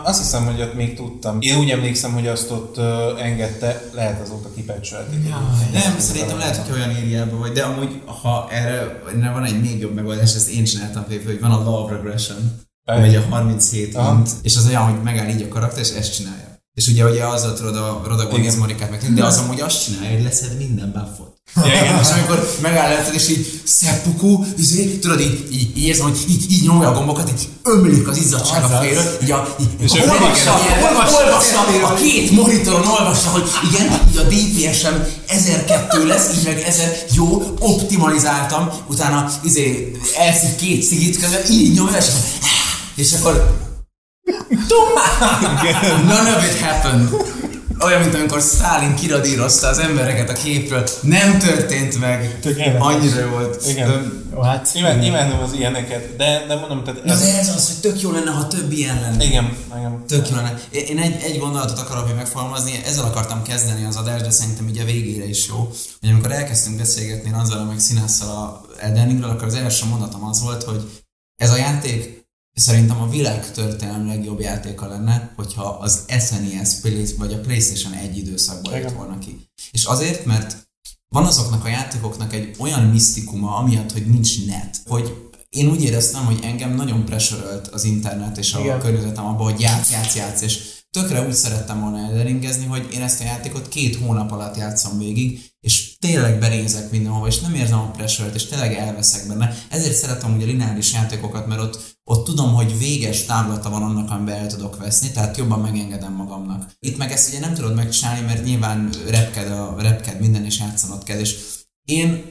azt hiszem, hogy ott még tudtam. Én úgy emlékszem, hogy azt ott engedte, lehet azóta kipecselték. Nem, szerintem lehet, hogy olyan ériában vagy, de amúgy, ha erre, erre van egy még jobb megoldás, ezt én csináltam például, hogy van a Love Regression, Ej. megy a 37 Aha. int, és az olyan, hogy megáll így a karakter, és ezt csinálja. És ugye, ugye azzal tudod a Rodagoniz Igen. Morikát meg, de az amúgy azt csinálja, hogy leszed minden buffot. Ja, igen. És amikor megáll előtted, és így seppuku, izé, tudod, így, így, így érzem, hogy így, így nyomja a gombokat, így ömlik az izzadság a fejről, így a, így, és olvassa, olvassa, olvassa, a két monitoron olvassa, hogy igen, így a DPS-em 1002 lesz, így meg 1000, jó, optimalizáltam, utána izé, elszív két cigit közben, így nyomja, és, és akkor None of it happened. Olyan, mint amikor Stalin kiradírozta az embereket a képről. Nem történt meg. Tökéletes. Annyira volt. Igen. Öm, Jó, hát Imád, imádom az ilyeneket, de, de mondom, tehát Na ez, de ez az, hogy tök jó lenne, ha több ilyen lenne. igen, igen. Tök jó lenne. Én én egy, egy gondolatot akarok még megfogalmazni, ezzel akartam kezdeni az adást, de szerintem így a végére is jó. Hogy amikor elkezdtünk beszélgetni azzal, meg színásszal a Elden Ringről, akkor az első mondatom az volt, hogy ez a játék szerintem a világ történelem legjobb játéka lenne, hogyha az SNES Play- vagy a PlayStation egy időszakban jött volna ki. És azért, mert van azoknak a játékoknak egy olyan misztikuma, amiatt, hogy nincs net, hogy én úgy éreztem, hogy engem nagyon presörölt az internet és a Igen. környezetem abba, hogy játsz, játsz, játsz, és tökre úgy szerettem volna elderingezni, hogy én ezt a játékot két hónap alatt játszom végig, és tényleg berézek mindenhova, és nem érzem a pressure és tényleg elveszek benne. Ezért szeretem ugye lineáris játékokat, mert ott, ott tudom, hogy véges távlata van annak, amiben el tudok veszni, tehát jobban megengedem magamnak. Itt meg ezt ugye nem tudod megcsinálni, mert nyilván repked, a, repked minden, és játszanod kell, és én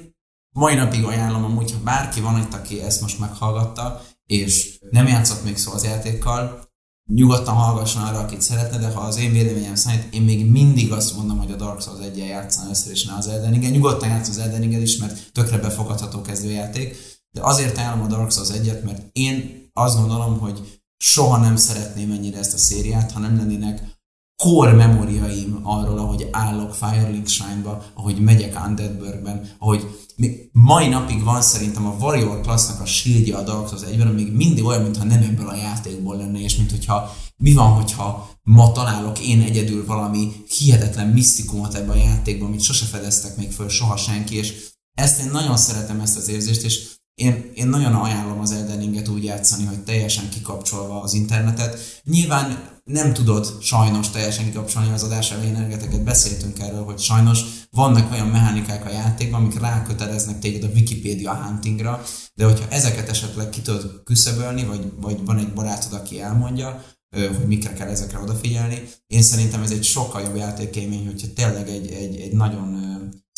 mai napig ajánlom amúgy, ha bárki van itt, aki ezt most meghallgatta, és nem játszott még szó az játékkal, nyugodtan hallgasson arra, akit szeretne, de ha az én véleményem szerint, én még mindig azt mondom, hogy a Dark Souls 1 játszani először és ne az Elden Ring. Nyugodtan játsz az Elden Ring is, mert tökre befogadható kezdőjáték, de azért ajánlom a Dark Souls 1 mert én azt gondolom, hogy soha nem szeretném ennyire ezt a szériát, ha nem lennének core memóriaim arról, ahogy állok Firelink Shrine-ba, ahogy megyek Undeadburgben, ahogy még mai napig van szerintem a Warrior classnak a shieldja a Dark Souls 1-ben, még mindig olyan, mintha nem ebből a játékból lenne, és mint hogyha mi van, hogyha ma találok én egyedül valami hihetetlen misztikumot ebben a játékban, amit sose fedeztek még föl soha senki, és ezt én nagyon szeretem ezt az érzést, és én, én nagyon ajánlom az Elden Ringet úgy játszani, hogy teljesen kikapcsolva az internetet. Nyilván nem tudod sajnos teljesen kikapcsolni az adás elején rengeteget beszéltünk erről, hogy sajnos vannak olyan mechanikák a játékban, amik ráköteleznek téged a Wikipedia huntingra, de hogyha ezeket esetleg ki tudod küszöbölni, vagy, vagy van egy barátod, aki elmondja, hogy mikre kell ezekre odafigyelni. Én szerintem ez egy sokkal jobb játékélmény, hogyha tényleg egy, egy, egy nagyon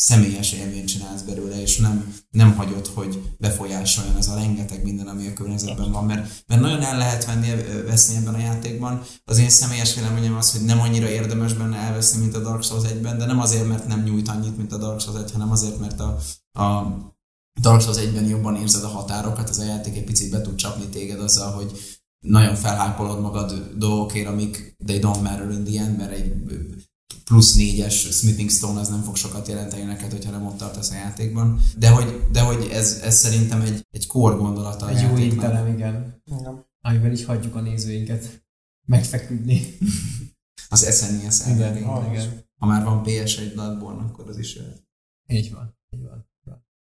személyes élményt csinálsz belőle, és nem, nem hagyod, hogy befolyásoljon ez a rengeteg minden, ami a környezetben van, mert, mert nagyon el lehet venni, veszni ebben a játékban. Az én személyes véleményem az, hogy nem annyira érdemes benne elveszni, mint a Dark Souls 1-ben, de nem azért, mert nem nyújt annyit, mint a Dark Souls 1, hanem azért, mert a, a Dark Souls 1-ben jobban érzed a határokat, ez a játék egy picit be tud csapni téged azzal, hogy nagyon felhápolod magad dolgokért, amik they don't matter in the end, mert egy plusz négyes Smithing Stone az nem fog sokat jelenteni neked, hogyha nem ott tartasz a játékban. De hogy, de hogy ez, ez szerintem egy, egy core gondolata a Egy jó égtelem, igen. igen. Amivel így hagyjuk a nézőinket megfeküdni. az SNES igen, igen, igen. Ha már van PS1 Bloodborne, akkor az is jöhet. Így van, így van.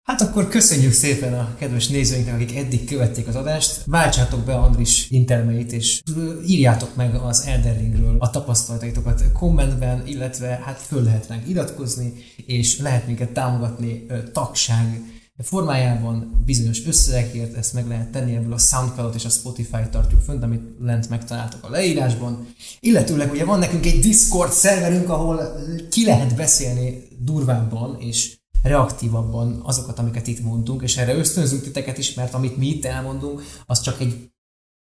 Hát akkor köszönjük szépen a kedves nézőinknek, akik eddig követték az adást. Váltsátok be Andris intermeit, és írjátok meg az Elden Ringről a tapasztalataitokat kommentben, illetve hát föl lehet ránk iratkozni, és lehet minket támogatni tagság formájában bizonyos összegekért, ezt meg lehet tenni, ebből a Soundcloud és a Spotify tartjuk fönt, amit lent megtaláltok a leírásban. Illetőleg ugye van nekünk egy Discord szerverünk, ahol ki lehet beszélni durvábban, és reaktívabban azokat, amiket itt mondtunk, és erre ösztönzünk titeket is, mert amit mi itt elmondunk, az csak egy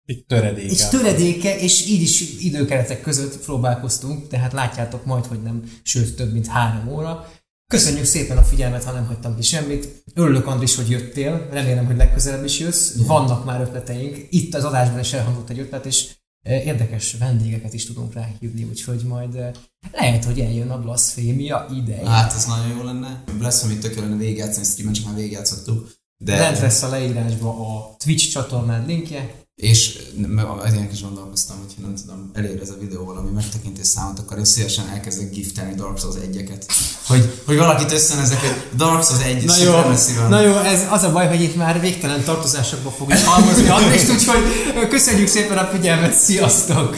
egy töredéke. Egy töredéke, és így is időkeretek között próbálkoztunk, tehát látjátok majd, hogy nem, sőt több mint három óra. Köszönjük szépen a figyelmet, ha nem hagytam ki semmit. Örülök, Andris, hogy jöttél. Remélem, hogy legközelebb is jössz. Vannak már ötleteink. Itt az adásban is elhangzott egy ötlet, és érdekes vendégeket is tudunk ráhívni, úgyhogy majd lehet, hogy eljön a blasfémia ideje. Hát ez nagyon jó lenne. Blasphemy tök lenne végigjátszani, streamen csak már végigjátszottuk. De... Lent lesz a leírásban a Twitch csatornán linkje, és ezért is gondolkoztam, hogy nem tudom, elér ez a videó valami megtekintés számot, akkor én szívesen elkezdek giftelni Dark Souls egyeket. Hogy, hogy valakit összenezek, hogy Dark Souls egy na jó, na jó, ez az a baj, hogy itt már végtelen tartozásokba fogjuk halmozni Andrést, úgyhogy köszönjük szépen a figyelmet, sziasztok!